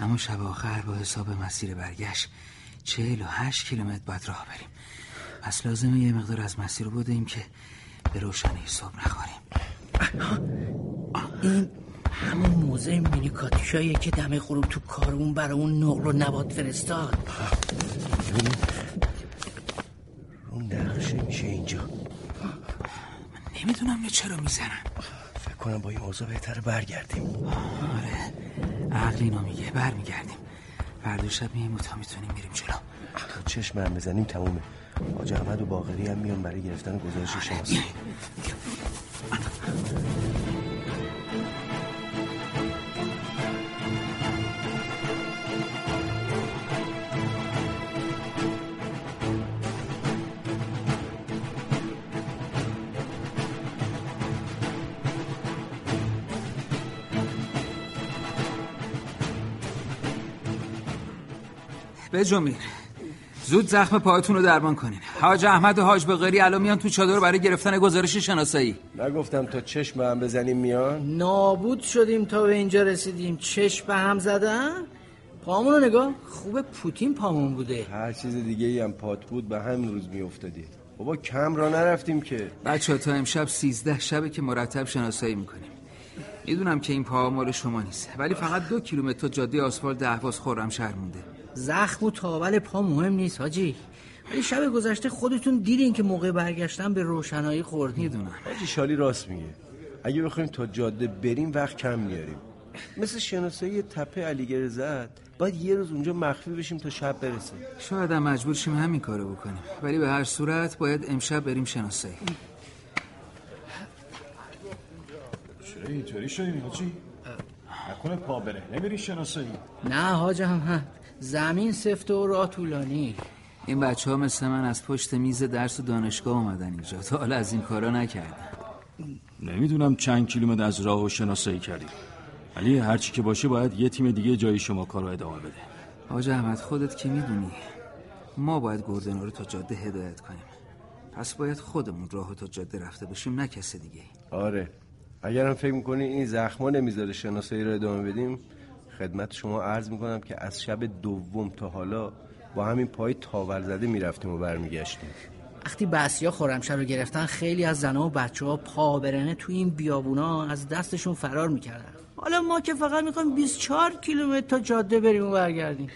اما شب آخر با حساب مسیر برگشت چهل و هشت کیلومتر باید راه بریم. پس لازمه یه مقدار از مسیر رو بدهیم که به روشنی صبح نخوریم. این همون موزه مینی کاتیشاییه که دم غروب تو کارمون برای اون نقل و نبات فرستاد. رو نقشه میشه اینجا. نمی‌دونم نه چرا می‌زنن. فکر کنم با این اوضاع بهتر برگردیم. آره. عقل اینو میگه. برمیگردیم. فردا شب میایم تا می‌تونیم میریم جلو. تا چشم هم بزنیم تمومه. حاج احمد و باقری هم میان برای گرفتن گزارش بجنبین زود زخم پایتون رو درمان کنین. حاج احمد و حاج بقری الان میان تو چادر برای گرفتن گزارش شناسایی. نگفتم تا چشم هم بزنیم میان؟ نابود شدیم تا به اینجا رسیدیم. چشم به هم زدن؟ پامون رو نگاه. خوب پوتین پامون بوده. هر چیز دیگه ای هم پات بود به همین روز میافتادی بابا کم را نرفتیم که. بچه تا امشب سیزده شبه که مرتب شناسایی می‌کنیم. می‌دونم که این پا مال شما نیست ولی فقط دو کیلومتر تا جاده آسفالت اهواز خورم شهر مونده. زخم و تاول پا مهم نیست حاجی. ولی شب گذشته خودتون دیدین که موقع برگشتن به روشنایی خوردیم می‌دونم. حاجی شالی راست میگه. اگه بخوایم تا جاده بریم وقت کم میاریم. مثل شناسایی تپه علیگره زد باید یه روز اونجا مخفی بشیم تا شب برسه. شاید هم مجبور شیم همین کارو بکنیم. ولی به هر صورت باید امشب بریم شناسایی. چرا اینطوری شدیم حاجی؟ نکنه پا بره. نمیری شناسایی. نه حاج احمد زمین سفته و راه طولانی. این بچه ها مثل من از پشت میز درس و دانشگاه اومدن اینجا. تا حالا از این کارا نکردن. نمی‌دونم چند کیلومتر از راه و شناسایی کردیم ولی هرچی که باشه باید یه تیم دیگه جای شما کار رو ادامه بده. حاج احمد خودت که می‌دونی ما باید گردنا رو تا جاده هدایت کنیم. پس باید خودمون راه تا جاده رفته باشیم نه کس دیگه آره. اگرم فکر می‌کنی این زخما نمی‌ذاره شناسایی رو ادامه بدیم خدمت شما عرض می‌کنم که از شب دوم تا حالا با همین پای تاول زده می‌رفتیم و برمیگشتیم. وقتی بسیا خورمشهر رو گرفتن خیلی از زنها و بچه ها پا برنه توی این بیابونا از دستشون فرار می‌کردن. حالا ما که فقط می‌خوایم 24 کیلومتر تا جاده بریم و برگردیم.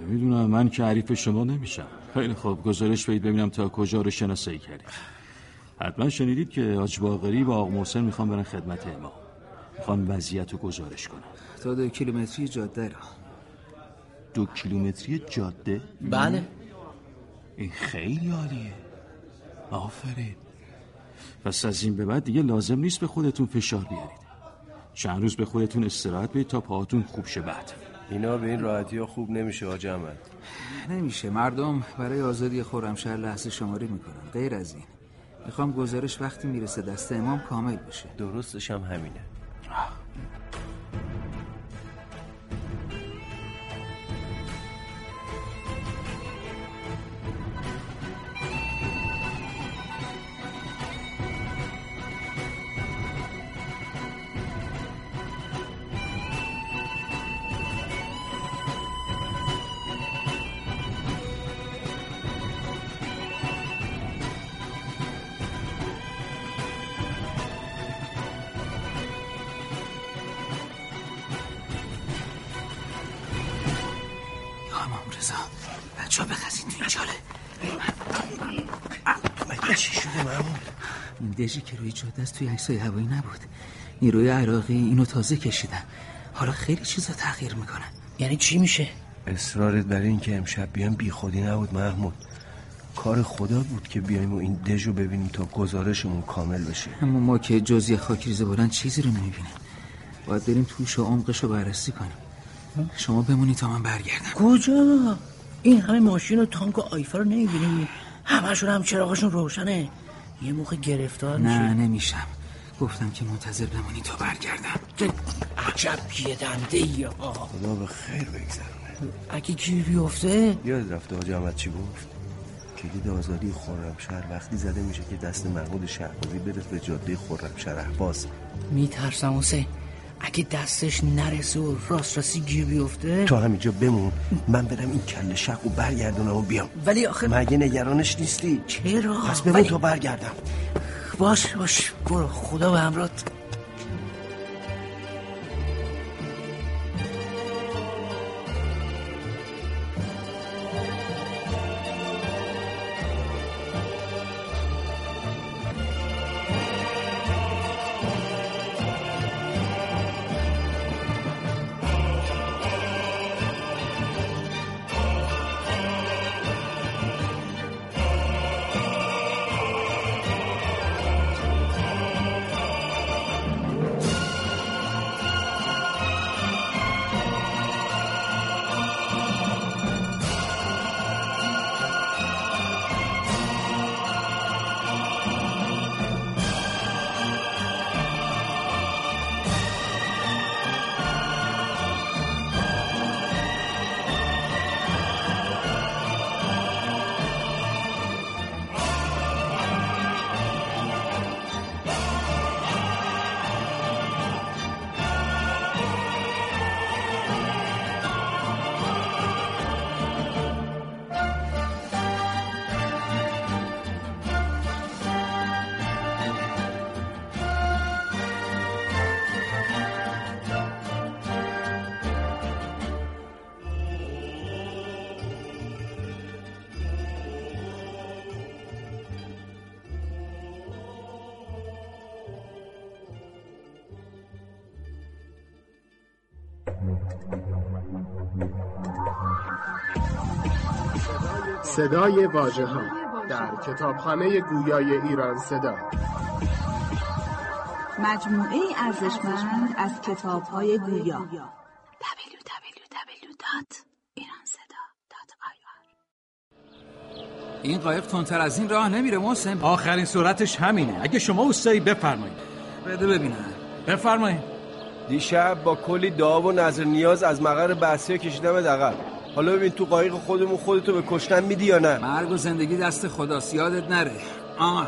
می‌دونم من که عریف شما نمیشم. خیلی خوب. گزارش بدید ببینم تا کجا رو شناسایی کردید. حتما شنیدید که حاج باقری و آق محسن می‌خوان برن خدمت امام. می‌خوان وضعیت رو گزارش کنن. تا دو کیلومتری جاده را. دو کیلومتری جاده؟ بله. این خیلی عالیه. آفرین. پس از این به بعد دیگه لازم نیست به خودتون فشار بیارید. چند روز به خودتون استراحت بدید تا پاهاتون خوب شه بعد. اینا به این راحتی ها خوب نمیشه احمد. نمیشه. مردم برای آزادی خرمشهر لحظه شماری می‌کنن. غیر از این می‌خوام گزارش وقتی می‌رسه دست امام کامل بشه. درستش هم همینه. دژی که روی جاده است توی عکسای هوایی نبود. نیروی عراقی اینو تازه کشیدن. حالا خیلی چیزا تغییر می‌کنن. یعنی چی میشه؟ اصرارت برای اینکه امشب بیام بی خودی نبود محمود. کار خدا بود که بیایم و این دژو ببینیم تا گزارشمون کامل بشه. اما ما که جزی خاکریزه بودن چیزی رو نمی‌بینیم. باید بریم توش و عمقش رو بررسی کنیم. شما بمونی تا من برگردم. کجا؟ این همه ماشین و تانک و آیفا رو نمی‌بینی؟ همشون هم چراغشون روشنه. یه موقع گرفتار میشه نه نمیشم. گفتم که منتظر بمونی تا برگردم. عجب یه دنده یا خدا به خیر بگذرونه. اگه گیر بیفته؟ یاد رفته حاج احمد چی گفت؟ کلید آزادی خرمشهر وقتی زده میشه که دست محمود شهبازی برس به جاده خرمشهر احواز. میترسم حسین. اگه دستش نرسه و راست راستی گیر بیفته؟ تو همینجا بمون. من برم این کل شق و برگردونم و بیام. ولی آخه مگه نگرانش نیستی؟ چرا؟ پس بمون ولی- تا برگردم. باش باش. برو. خدا به همرات صدای واژه ها در کتابخانه گویای ایران صدا. مجموعه ارزشمند از کتاب های گویا این قایق تندتر از این راه نمیره محسن. آخرین صورتش همینه. اگه شما اوستایی بفرمایید. بده ببینم. بفرمایید. دیشب با کلی دعا و نظر نیاز از مقر بحثی کشیدم عقب حالا ببین تو قایق خودمون خودتو به کشتن میدی یا نه؟ مرگ و زندگی دست خداست یادت نره. آه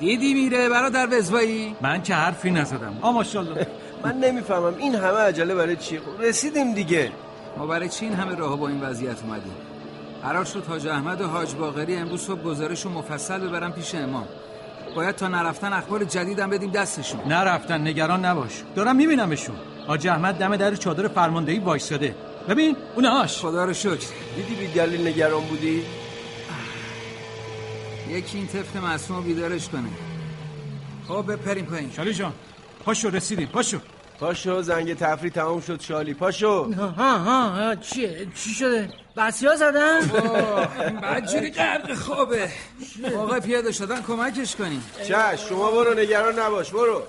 دیدی میره برادر وزبایی من که حرفی نزدم؟ آ ماشاءالله. [LAUGHS] من نمی‌فهمم این همه عجله برای چی؟ خب رسیدیم دیگه. ما برای چی این همه راه با این وضعیت اومدیم؟ قرار شد حاج احمد و حاج باقری امروز صبح گزارش رو مفصل ببرم پیش امام. باید تا نرفتن اخبار جدیدم بدیم دستشون. نرفتن نگران نباش. دارم میبینمشون. حاج احمد دم در چادر فرماندهی وایساده ببین اونهاش خدا رو شکر. دیدی بی دلیل نگران بودی؟ یکی این طفل معصوم رو بیدارش کنه. خب بپریم پایین. شالی جان پاشو رسیدیم پاشو. پاشو زنگ تفری تمام شد شالی. پاشو. ها ها ها چیه؟ چی شده؟ بسیا زدن؟ بدجوری غرق خوابه. موقع پیاده شدن کمکش کنیم چش شما برو نگران نباش برو.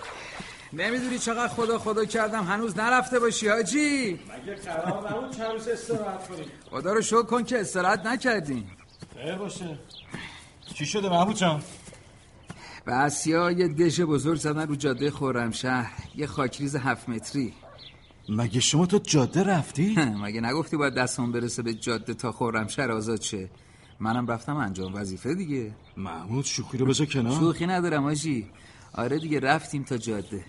نمی‌دونی چقدر خدا خدا کردم هنوز نرفته باشی حاجی. مگه قرار نبود؟ چند روز استراحت کنیم. خدا رو شکر کن که استراحت نکردیم. خیر باشه. چی شده محمود جان؟ بسیا یه دژ بزرگ زدن رو جاده خرمشهر یه خاکریز هفت متری. مگه شما تو جاده رفتی؟ [LAUGHS] مگه نگفتی باید دستمون برسه به جاده تا خرمشهر آزاد شه؟ منم رفتم انجام وظیفه دیگه. محمود شوخی رو بذار کنار. شوخی ندارم آجی آره دیگه رفتیم تا جاده.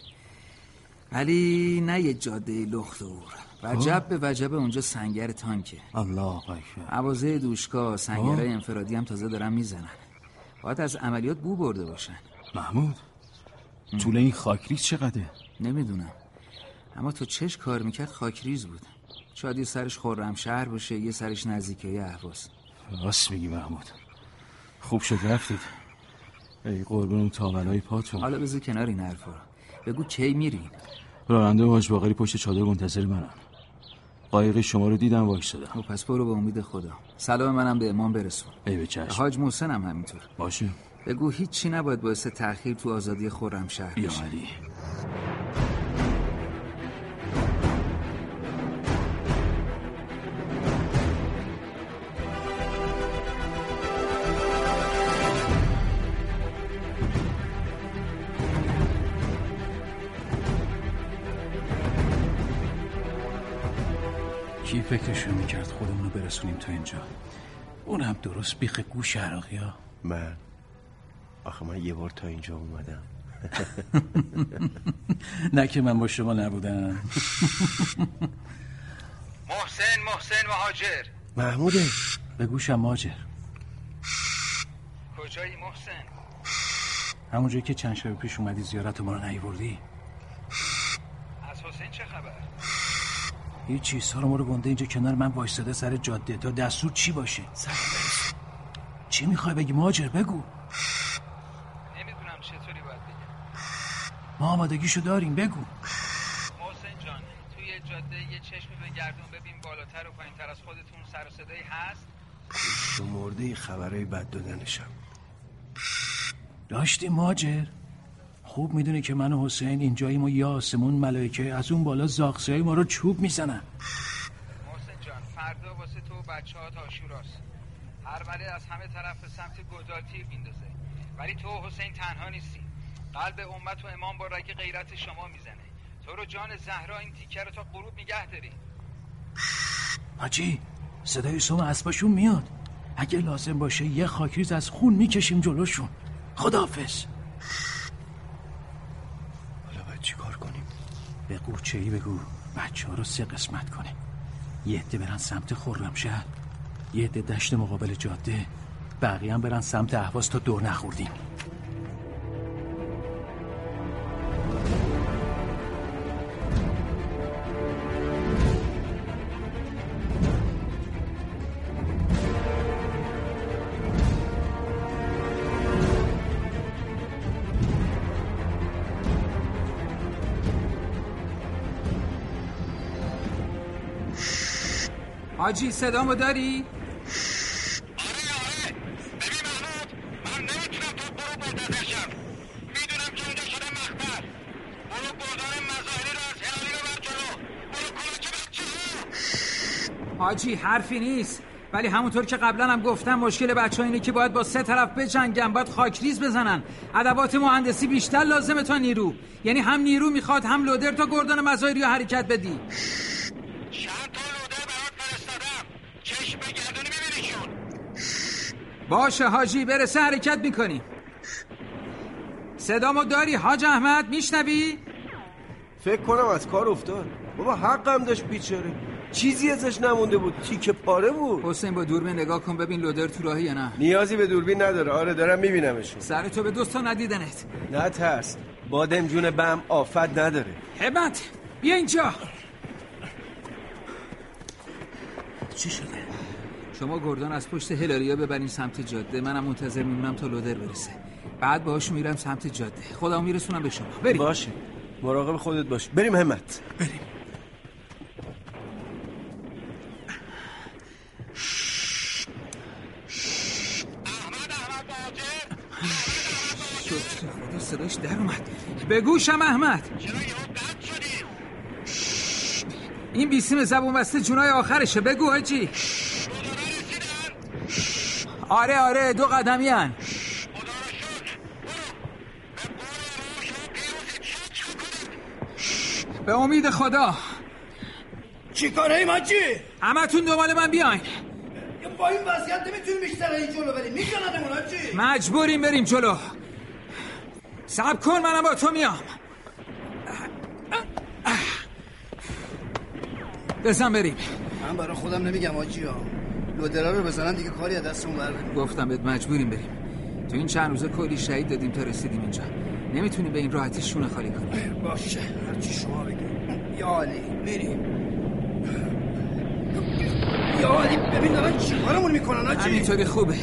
ولی نه یه جاده لخت اور وجب به وجب اونجا سنگر تانکه. الله اکبر عوازه دوشکا سنگرهای انفرادی هم تازه دارن می‌زنن. باید از عملیات بو برده باشن. محمود طول این خاکریز چقدره؟ نمی‌دونم. اما تو چش کار می‌کرد خاکریز بود. شاید یه سرش خورم شهر باشه یه سرش نزدیکه اهواز. راست میگی محمود. خوب شد رفتید. ای قربون اون تاولای پاتون. حالا بذار کنار این حرفا بگو کی میرین راننده و حاج باقری پشت چادر منتظر منن. قایق شما رو دیدم وایسادم خب پس برو به امید خدا. سلام منم به امام برسون. ای به چشم. حاج محسن هم همینطور. باشه. بگو هیچی نباید باعث تأخیر تو آزادی خورم شهر یا بشه. علی فکرشو می‌کرد خودمون رو برسونیم تا اینجا. اونم درست بیخ گوش عراقی ها. من؟ آخه من یه بار تا اینجا اومدم. [LAUGHS] نه که من با شما نبودم. [LAUGHS] محسن محسن مهاجر. محموده. به گوشم ماجر کجایی محسن؟ همونجایی که چند شب پیش اومدی زیارت ما رو نیوردی از حسین چه خبر هیچ چیز رو ما رو گنده اینجا کنار من وایستاده سر جاده. تا دستور چی باشه؟ چی می‌خوای بگی ماجر؟ بگو. نمی‌دونم چطوری باید بگم. ما آمادگیشو داریم بگو. محسن جان توی جاده یه چشمی بگردون ببین بالاتر و پایینتر از خودتون سر و صدایی هست؟ شمرده خبرهای بد دادنشم. داشتی ماجر. خوب می‌دونی که من و حسین اینجاییم و یا آسمون ملائکه از اون بالا زاغسی های ما رو چوب می‌زنن. محسن جان فردا واسه تو و بچه ها تاشوراست هر ولی از همه طرف به سمت گودال تیر میندازه. ولی تو و حسین تنها نیستی. قلب امت و امام با رگ غیرت شما می‌زنه. تو رو جان زهرا این تیکه رو تا غروب نگه داری. حاجی صدای سوم اسباشون میاد. اگه لازم باشه یه خاکریز از خون می‌کشیم جلوشون. خداحافظ حالا باید چی کار کنیم بگو چی بگو. بچه ها رو سه قسمت کنه. یه عده برن سمت خرمشهر یه عده دشت مقابل جاده. بقیه هم برن سمت اهواز تا دور نخوردیم. حاجی صدامو داری؟ حاجی حرفی نیست. ولی همونطور که قبلا هم گفتم مشکل بچه اینه که باید با سه طرف بجنگن باید خاکریز بزنن. ادوات مهندسی بیشتر لازمه تا نیرو. یعنی هم نیرو می‌خواد هم لودر تا گردان مزایری رو حرکت بدی. باشه حاجی برسه حرکت می‌کنیم. صدامو داری حاج احمد؟ میشنوی؟ فکر کنم از کار افتاد. بابا حقم داشت بیچاره. چیزی ازش نمونده بود. تیکه پاره بود. حسین با دوربین نگاه کن ببین لودر تو راهی یا نه. نیازی به دوربین نداره. آره دارم میبینمشون. سر تو به دوستا ندیدنت. نه ترس. بادم جون بم آفت نداره. همت بیا اینجا. چی شده؟ شما گردان از پشت هلاریا ببرین سمت جاده. منم منتظر میمونم تا لودر برسه. بعد باهاش میرم سمت جاده. خودم میرسونم به شما. بریم. باشه. مراقب خودت باش. بریم همت. بریم. خدا صداش در اومد. بگوشم احمد. این بیسیم زبون بسته جونای آخرشه. بگو حاجی آره آره دو قدمی هن. به امید خدا. چی کاره ای ماجی؟ همتون دنبال من بیاین. با این وضعیت نمی‌تونیم بیشتر این جلو بریم. میکنندمون حاجی مجبوریم بریم جلو. سب کن منم با تو میام. بزن بریم. من برای خودم نمیگم حاجی ها. لودرا رو بزنن دیگه کاری از دستمون بر. گفتم بهت مجبوریم بریم. تو این چند روزه کلی شهید دادیم تا رسیدیم اینجا. نمی‌تونیم به این راحتی شونه خالی کنیم. باشه هرچی شما بگید یا علی میریم یا علی ببین دارن چیکارمون می‌کنن حاجی همینطوری خوبه.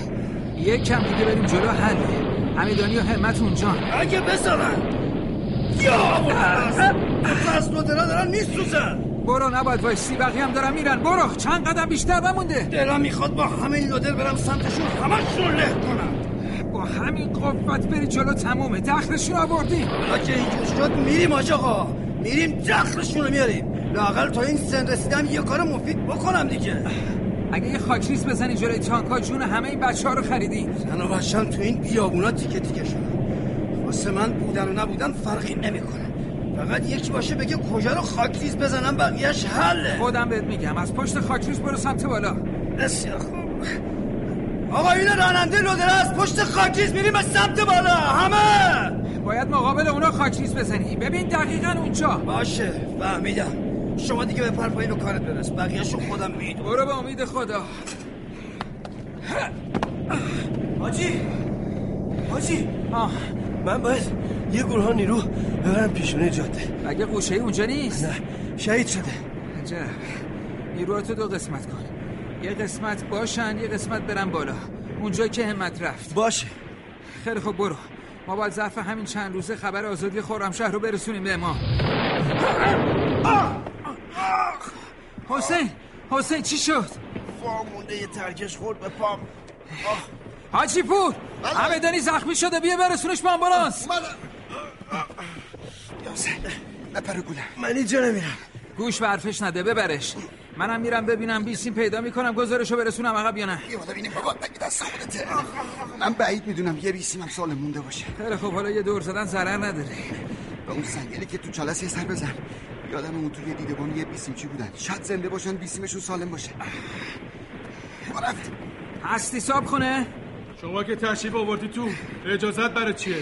یک کم دیگه بریم جلو حله همیدانی و همت اونجا اگه بزنن. یا پس لودرا دارن میسوزن. برو نباید وایسی بقیه هم دارن میرن. برو چند قدم بیشتر بمونده. دلم می‌خواد با همین لودر برم سمتشون همشون له کنم. با همین قوت بری جلو تمومه. دخلشون آوردیم اگه اینجور شد میریم آج آقا. میریم دخلشون رو میاریم. لاقل تا این سن رسیدم یه کار مفید بکنم دیگه. اگه یه خاکریز بزنی جلوی تانکا جون همه این بچه ها رو خریدی. زن و تو این بیابونا تیکه تیکه شدن. واسه من بودن و نبودن فرقی نمی‌کنه. فقط یکی باشه بگه کجا رو خاکریز بزنم بقیهش حله. خودم بهت میگم از پشت خاکریز برو سمت بالا. بسیار خوب. آقا این راننده لودر از پشت خاکریز میریم به سمت بالا. همه! باید مقابل اونا خاکریز بزنی. ببین دقیقا اونجا. باشه فهمیدم. شما دیگه به پایین و کارت برس بقیهشو خودم می‌دونم. برو به امید خدا. حاجی حاجی آه. من باید یه گروه نیرو ببرم پیشونه جاده. مگه قوشه اونجا نیست؟ نه شهید شده. عجب. نیروهاتو دو قسمت کن. یه قسمت باشن یه قسمت برن بالا. اونجا که همت رفت. باشه. خیلی خوب برو. ما باید ظرف همین چند روزه خبر آزادی خرمشهر رو برسونیم به ما. حسین حسین چی شد؟ پا مونده یه ترکش خورد به پام. حاجی پور همدانی زخمی شده بیا برسونش به آمبولانس. بپر گولم من اینجا نمیرم. گوش به حرفش نده ببرش. منم میرم ببینم بیسیم پیدا می‌کنم گزارشو برسونم عقب یا نه. یه بالا بینیم بابا بگی دست خودته. من بعید می‌دونم یه بیسیمم سال مونده باشه. خیلی خب حالا یه دور زدن ضرر نداره. به اون سنگلی که تو چالس یه سر بزن. یادم اون توی دیدبان یه بیسیم چی بودن. شاید زنده باشن بیسیمشون سالم باشه. رفتیم هستی ساب خونه؟ شما که تشریف آوردی تو اجازت برای چیه؟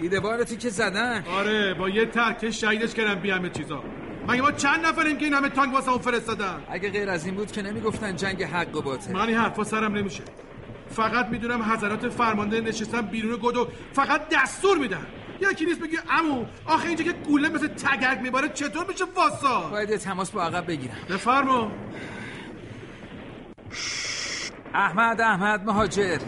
دیدبانتی که زدن. آره با یه ترکش شهیدش کردم بی همه چیزا. مگه ما چند نفریم که این همه تانک واسه اون فرستادن؟ اگه غیر از این بود که نمی‌گفتن جنگ حق و باطل. من این حرفا سرم نمیشه. فقط می‌دونم حضرات فرمانده نشستن بیرون گدو فقط دستور میدن. یکی نیست بگی امو آخه اینجا که گوله مثل تگرگ میباره چطور میشه واسا؟ باید تماس با عقب بگیرم. بفرما. احمد احمد مهاجر.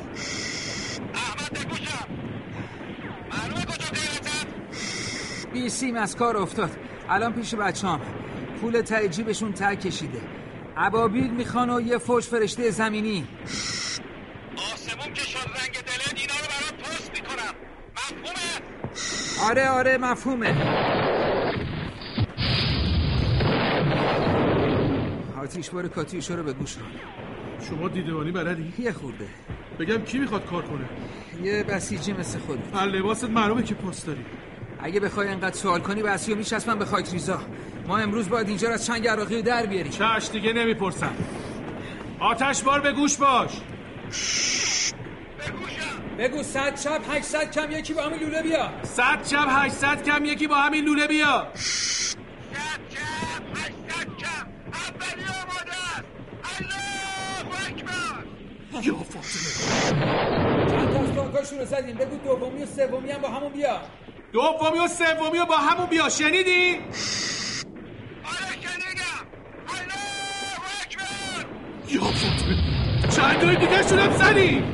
بیسیم از کار افتاد. الان پیش بچه‌ام. پول ته جیبشون ته کشیده. عبابیل می‌خوان و یه فوش فرشته زمینی. آسمون که شد رنگ دلت اینا رو برات پست می‌کنم. مفهومه؟ آره آره مفهومه. آتیش بار کاتیشو رو به گوش کن. شما دیدبانی بلدی؟ یه خورده. بگم کی می‌خواد کار کنه؟ یه بسیجی مثل خودت. از لباست معلومه که پست داری. اگه بخوای انقدر سوال کنی بسیو میچسبن به خاک ریزا. ما امروز باید اینجا رو از چنگ عراقی در بیاریم. چش دیگه نمی‌پرسم. آتش بار به گوش باش. بگو صد چپ 800 کم یکی با همین لوله بیا. صد چپ 800 کم یکی با همین لوله بیا. صد چپ هشتصد کم اولی یا فاطمه. چند تا از تانکاشون رو زدیم؟ بگو دومی و سومی هم با همون بیا. دومی و سومی رو با همون بیا. شنیدی؟ یا فاطمه. چند جای دیگه شدم زدی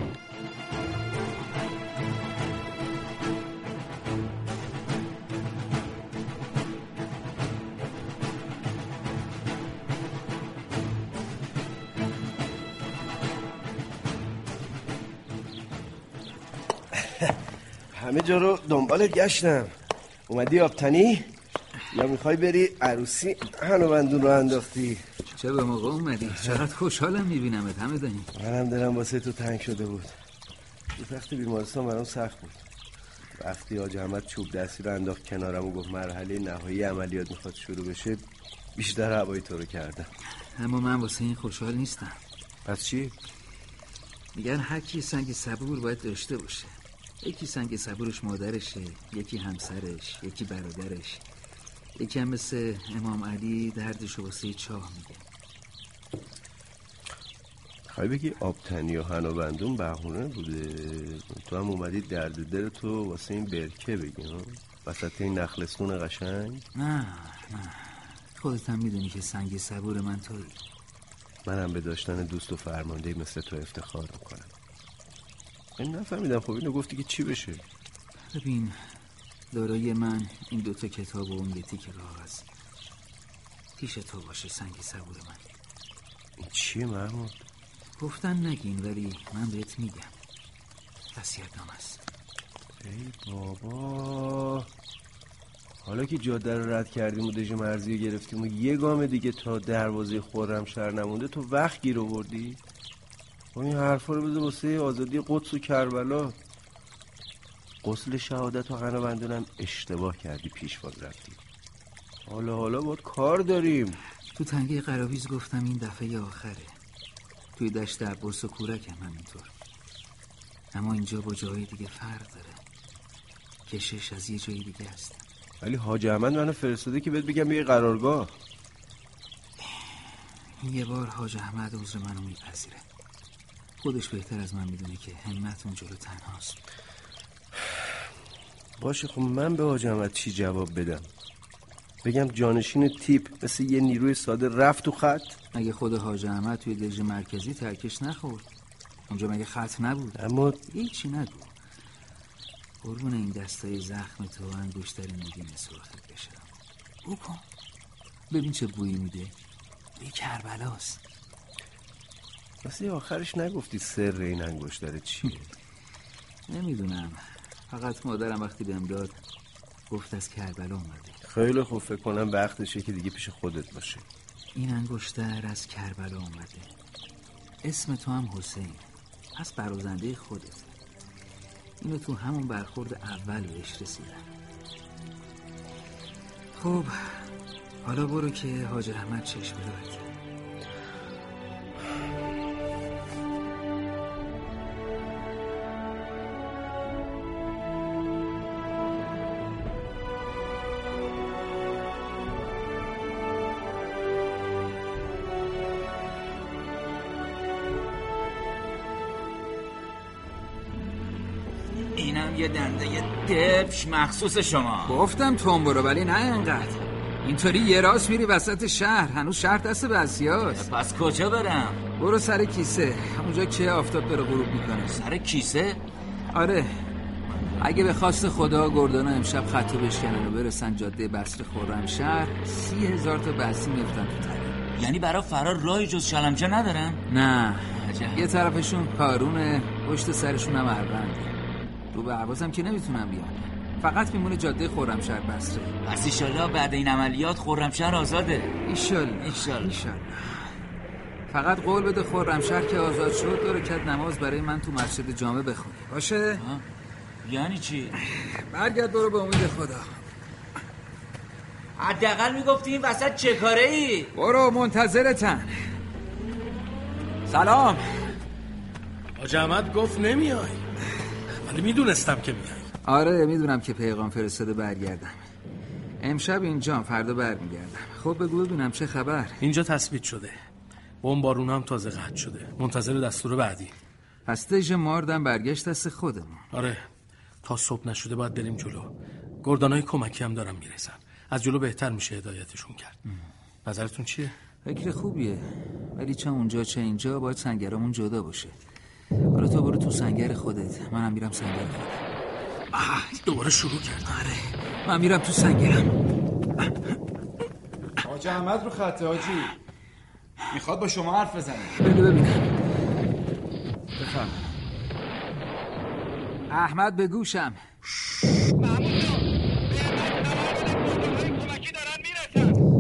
همه جا رو دنبالت گشتم. اومدی آبتنی؟ یا می‌خوای بری عروسی هنومندون رو انداختی؟ چه به موقع اومدی؟ چقدر خوشحالم میبینمت همه دانی منم دلم واسه تو تنگ شده بود. تو وقتی بیمارستان برام سخت بود. وقتی آج احمد چوب دستی رو انداخت کنارم و گفت مرحله نهایی عملیات می‌خواد شروع بشه بیشتر هوای تو رو کردم. اما من واسه این خوشحال نیستم. پس چی؟ میگن هر کی سنگ صبور باید داشته باشه. یکی سنگ صبورش مادرشه یکی همسرش یکی برادرش. یکی هم مثل امام علی دردشو واسه چاه میگه خواهی بگی آبتنی و هنوبندون بهونه بوده؟ تو هم اومدی درد دل تو واسه این برکه بگی ها؟ وسط این نخلستون قشنگ؟ نه نه. خودت هم می‌دونی که سنگ صبور من تویی. منم به داشتن دوست و فرمانده مثل تو افتخار می‌کنم. این نفهمیدم. خب اینو گفتی که چی بشه؟ ببین دارای من این دوتا کتاب و اون یه تیکه کاغذ پیش تو باشه سنگ صبور من. این چیه محمود؟ گفتن نگین ولی من بهت میگم. وصیت نام است. ای بابا. حالا که جاده رو رد کردیم و دژ مرزی رو گرفتیم و یه گام دیگه تا دروازه خورم شهر نمونده تو وقت گیر آوردی؟ این حرفا رو بذار واسه آزادی قدس و کربلا. غسل شهادت و قنابندونم اشتباه کردی پیشواز رفتی. حالا حالا باید کار داریم. تو تنگه قراویز گفتم این دفعه آخره. توی دشت عباس و کورک هم همینطور. اما اینجا با جای دیگه فرق داره. کشش از یه جای دیگه است. ولی حاج احمد منو فرستاده که بهت بگم یه قرارگاه. یه بار حاج احمد عذر منو میپذیره. خودش بهتر از من می‌دونه که همت اون جلو تنهاست. باشه خب من به احمد چی جواب بدم؟ بگم جانشین تیپ مثل یه نیروی ساده رفت تو خط؟ مگه خود حاج احمد توی دژ مرکزی ترکش نخورد اونجا مگه خط نبود؟ اما هیچی نگو. قربون این دستای زخم تو و انگشتر نگین سرخت بشم. او کن ببین چه بویی میده. بوی کربلاست. واسه آخرش نگفتی سر این انگشتر چیه؟ نمی‌دونم. فقط مادرم وقتی بهم داد گفت از کربلا اومده. خیلی خوب فکر کنم وقتشه که دیگه پیش خودت باشه. این انگشتر از کربلا اومده. اسم تو هم حسین. پس برازنده خودت. اینو تو همون برخورد اول بهش رسیدم. خب حالا برو که حاج احمد چشم دارد. دبش مخصوص شما. گفتم توم برو ولی نه انقدر اینطوری یه راست میری وسط شهر هنوز شهر دست بسیاست. پس کجا برم؟ برو سر کیسه. اونجا که آفتاب داره غروب می‌کنه. سر کیسه؟ آره. اگه به خواست خدا گردانا امشب خطو بشکنن و برسن جاده بسر خورم شهر سی هزار تا بسی میفتن تو تله یعنی برا فرار راهی جز شلمچه ندارن؟ نه. یه طرفشون کارونه پشت سرشون هم اربنده رو به عوازم که نمی‌تونم بیان فقط میمونه جاده خورمشهر بسره پس ایشالله بعد این عملیات خورمشهر آزاده. ایشالله. ایشالله. فقط قول بده خورمشهر که آزاد شد دو رکعت نماز برای من تو مسجد جامع بخونی باشه؟ یعنی چی؟ برگرد برو به امید خدا. حداقل می‌گفتی این وسط چه کاره ای برو منتظرتن. سلام. حاج احمد گفت نمیای. ولی می‌دونستم که میای آره می‌دونم که پیغام فرستاده برگردم. امشب اینجا فردا برمیگردم. خب بگو ببینم چه خبر. اینجا تثبیت شده. بمبارون هم تازه قطع شده. منتظر دستور بعدی. پس دژ ماردم برگشت دست خودمون. آره تا صبح نشده باید بریم جلو. گردانای کمکی هم دارم می‌رسن. از جلو بهتر میشه هدایتشون کرد. نظرتون چیه؟ فکر خوبیه. ولی چه اونجا چه اینجا باید سنگرامون جدا باشه. حالا تو برو تو سنگر خودت. منم میرم سنگر خودم. دوباره شروع کرد آره من میرم تو سنگرم حاج احمد رو خطه حاجی می‌خواد با شما حرف بزنه. بگو ببینم. بفهم احمد به گوشم.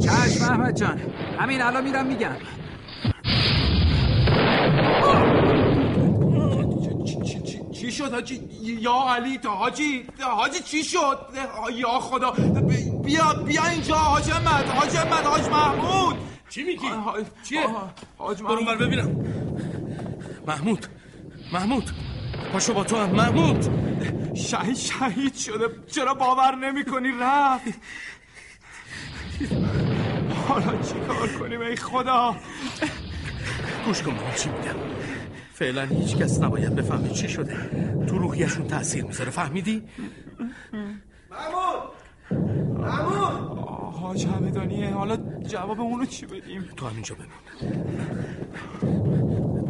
چشم احمد جان. همین الان میرم میگم. چی شد حاجی؟ یا علی تا حاجی حاجی چی شد؟ یا خدا بیا بیا اینجا حاج احمد حاج احمد حاج محمود. چی میگی؟ چیه؟ حاج برو بر ببینم. محمود محمود پاشو با تو هم. محمود. شهید شهید شده. چرا باور نمی کنی رفت. حالا چی کار کنیم ای خدا؟ گوش کن من چی میگم؟ فعلا هیچ کس نباید بفهمه چی شده. تو روحیشون تاثیر می‌ذاره. فهمیدی؟ محمود! محمود! حاج همدانیه حالا جواب اونو چی بدیم؟ تو همینجا بمون.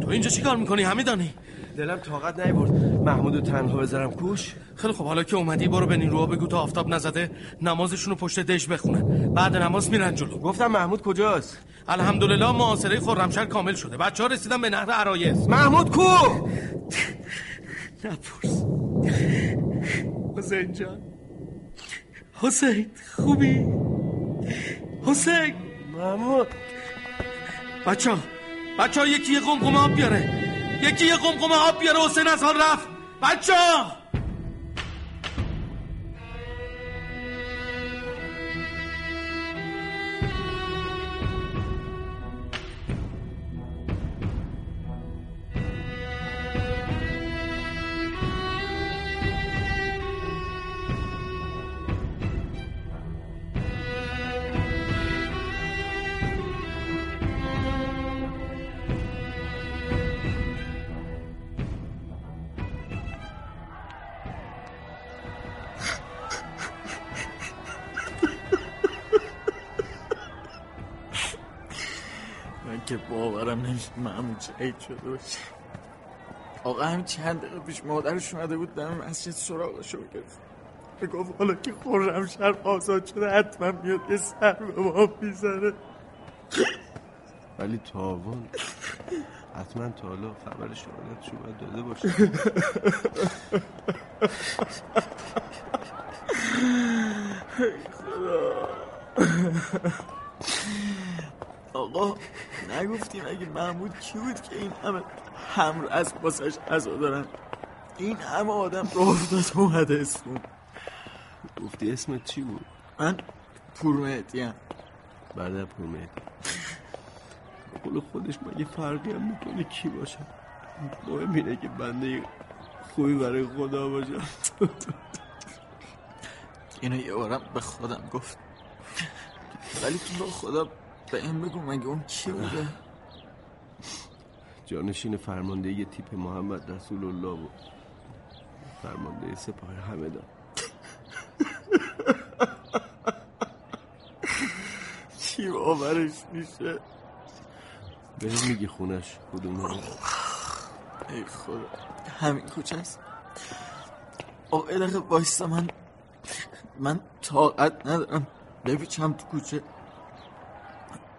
تو اینجا چی کار می‌کنی همدانی؟ دلم طاقت نیورد محمودو تنها بذارم کوش. خیلی خب حالا که اومدی برو به نیروها بگو تا آفتاب نزده نمازشون رو پشت دش بخونن. بعد نماز میرن جلو. گفتم محمود کجاست؟ الحمدلله معاصره خرمشهر کامل شده. بچه ها رسیدن به نهر عرایز محمود کو؟ نپرس. حسین جان. حسین خوبی؟ حسین. محمود. بچه ها بچه ها یکی یه قمقمه آب بیاره. یکی یه قمقمه آب بیاره حسین از حال رفت. بچه ها نمیشه محمود شهید شده باشه. آقا همین چند دقیقه پیش مادرش اومده بود دم مسجد سراغشو گرفت. به گفت حالا که خورم شهر آزاد شده حتما میاد یه سر به ما می‌زنه. ولی تاوان حتما تا حالا خبر شهادتشو باید داده باشه. آقا نگفتیم اگه محمود کی بود که این همه همر از باسش ازا دارن؟ این همه آدم رو افتاد اومده اسمون. گفتی اسمت چی بود؟ من پورمهدیم بعد پورمهدی. قول خودش مگه فرقی هم می‌کنه کی باشه؟ مهم اینه که بنده خوبی برای خدا باشم اینو یه بارم به خودم گفت. ولی تو با خدا به این بگو مگه اون کی بوده؟ جانشین فرمانده یه تیپ محمد رسول الله بود فرمانده سپاه همدان. چی باورش میشه؟ بهم میگی خونش کدومه ای خدا همین کوچه است آقا دقیقه بایستا من من طاقت ندارم. بپیچم تو کوچه.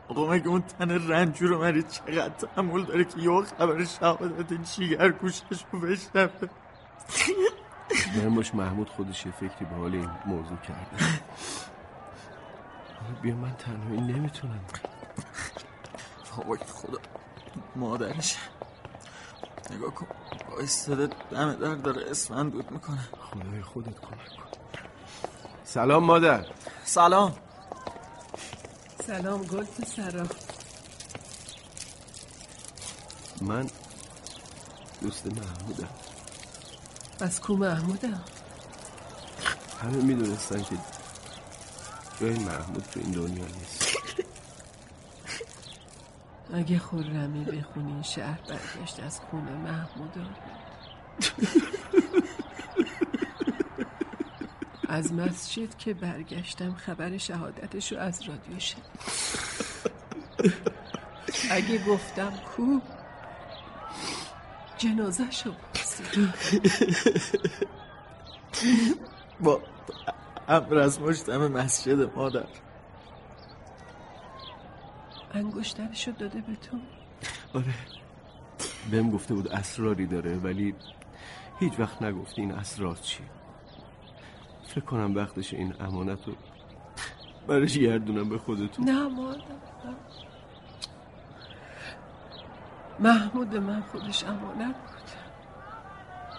آقا مگه اون تن رنجور رو مری چقدر تحمل داره که یه خبر شهادت جیگر گوشش رو بشنوه؟ مرموش محمود خودش یه فکری به حال این موضوع کرده. بیا من تنهایی نمی‌تونم. وای خدا مادرش. نگاه کن بایستاده دم در داره اسفند دود می‌کنه. خدای خودت کمک کن. سلام مادر. سلام. سلام گل پسرا من دوست محمودم. از کو محمودم همه می‌دونستن که جای محمود تو این دنیا نیست. اگه خورمی بخونی شهر برگشت از خونه محمود. از مسجد که برگشتم خبر شهادتشو از رادیو شد اگه گفتم کو جنازه شو با امر از مجتم مسجد مادر. انگشترشو داده به تو. آره. بهم گفته بود اسراری داره ولی هیچ وقت نگفتی این اسرار چیه. فکر کنم وقتش این امانت رو برش گردونم به خودتون. نه مادر نه. محمود من خودش امانت بود.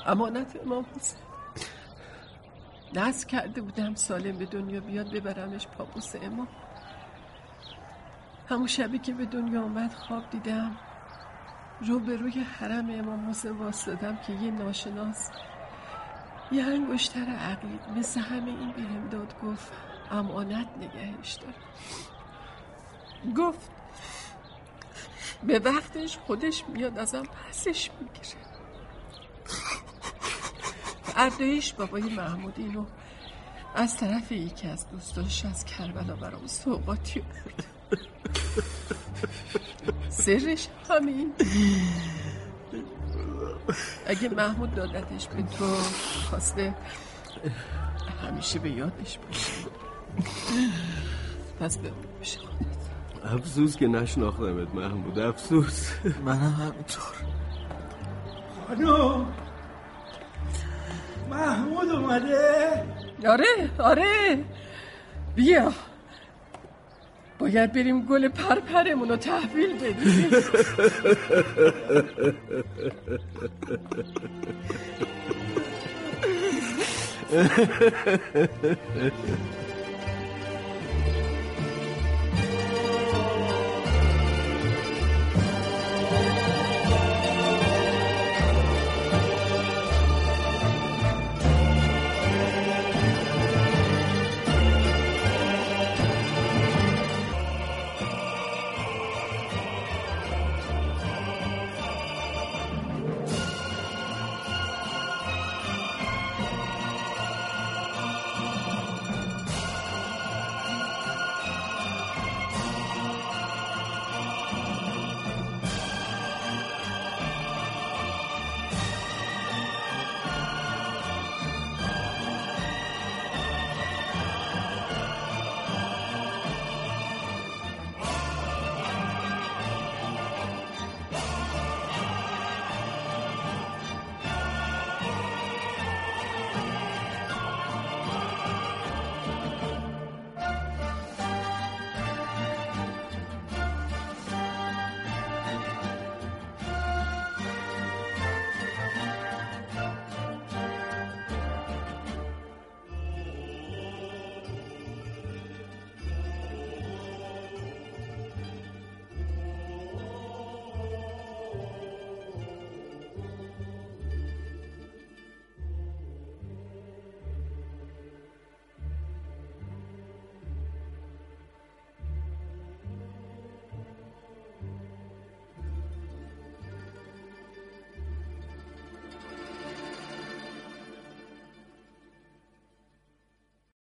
امانت امام حسین. دست کرده بودم سالم به دنیا بیاد ببرمش پابوس امام. همون شبی که به دنیا آمد خواب دیدم رو به روی حرم امام حسین واسدادم که یه ناشناس یه انگشتر عقید مثل همه این بهم داد گفت امانت نگهش دار گفت به وقتش خودش میاد ازم پسش می‌گیره. اردایش بابای محمود اینو از طرف یکی از دوستاش از کربلا برام سوقاتی سرش همین. اگه محمود دادتش به تو خواسته همیشه به یادش باشه. پس به افسوس که نشناختمت محمود افسوس. منم همینطور. خانم محمود اومده. آره آره. بیا. باید بریم گل پرپرمون رو تحویل بدیم. [LAUGHS]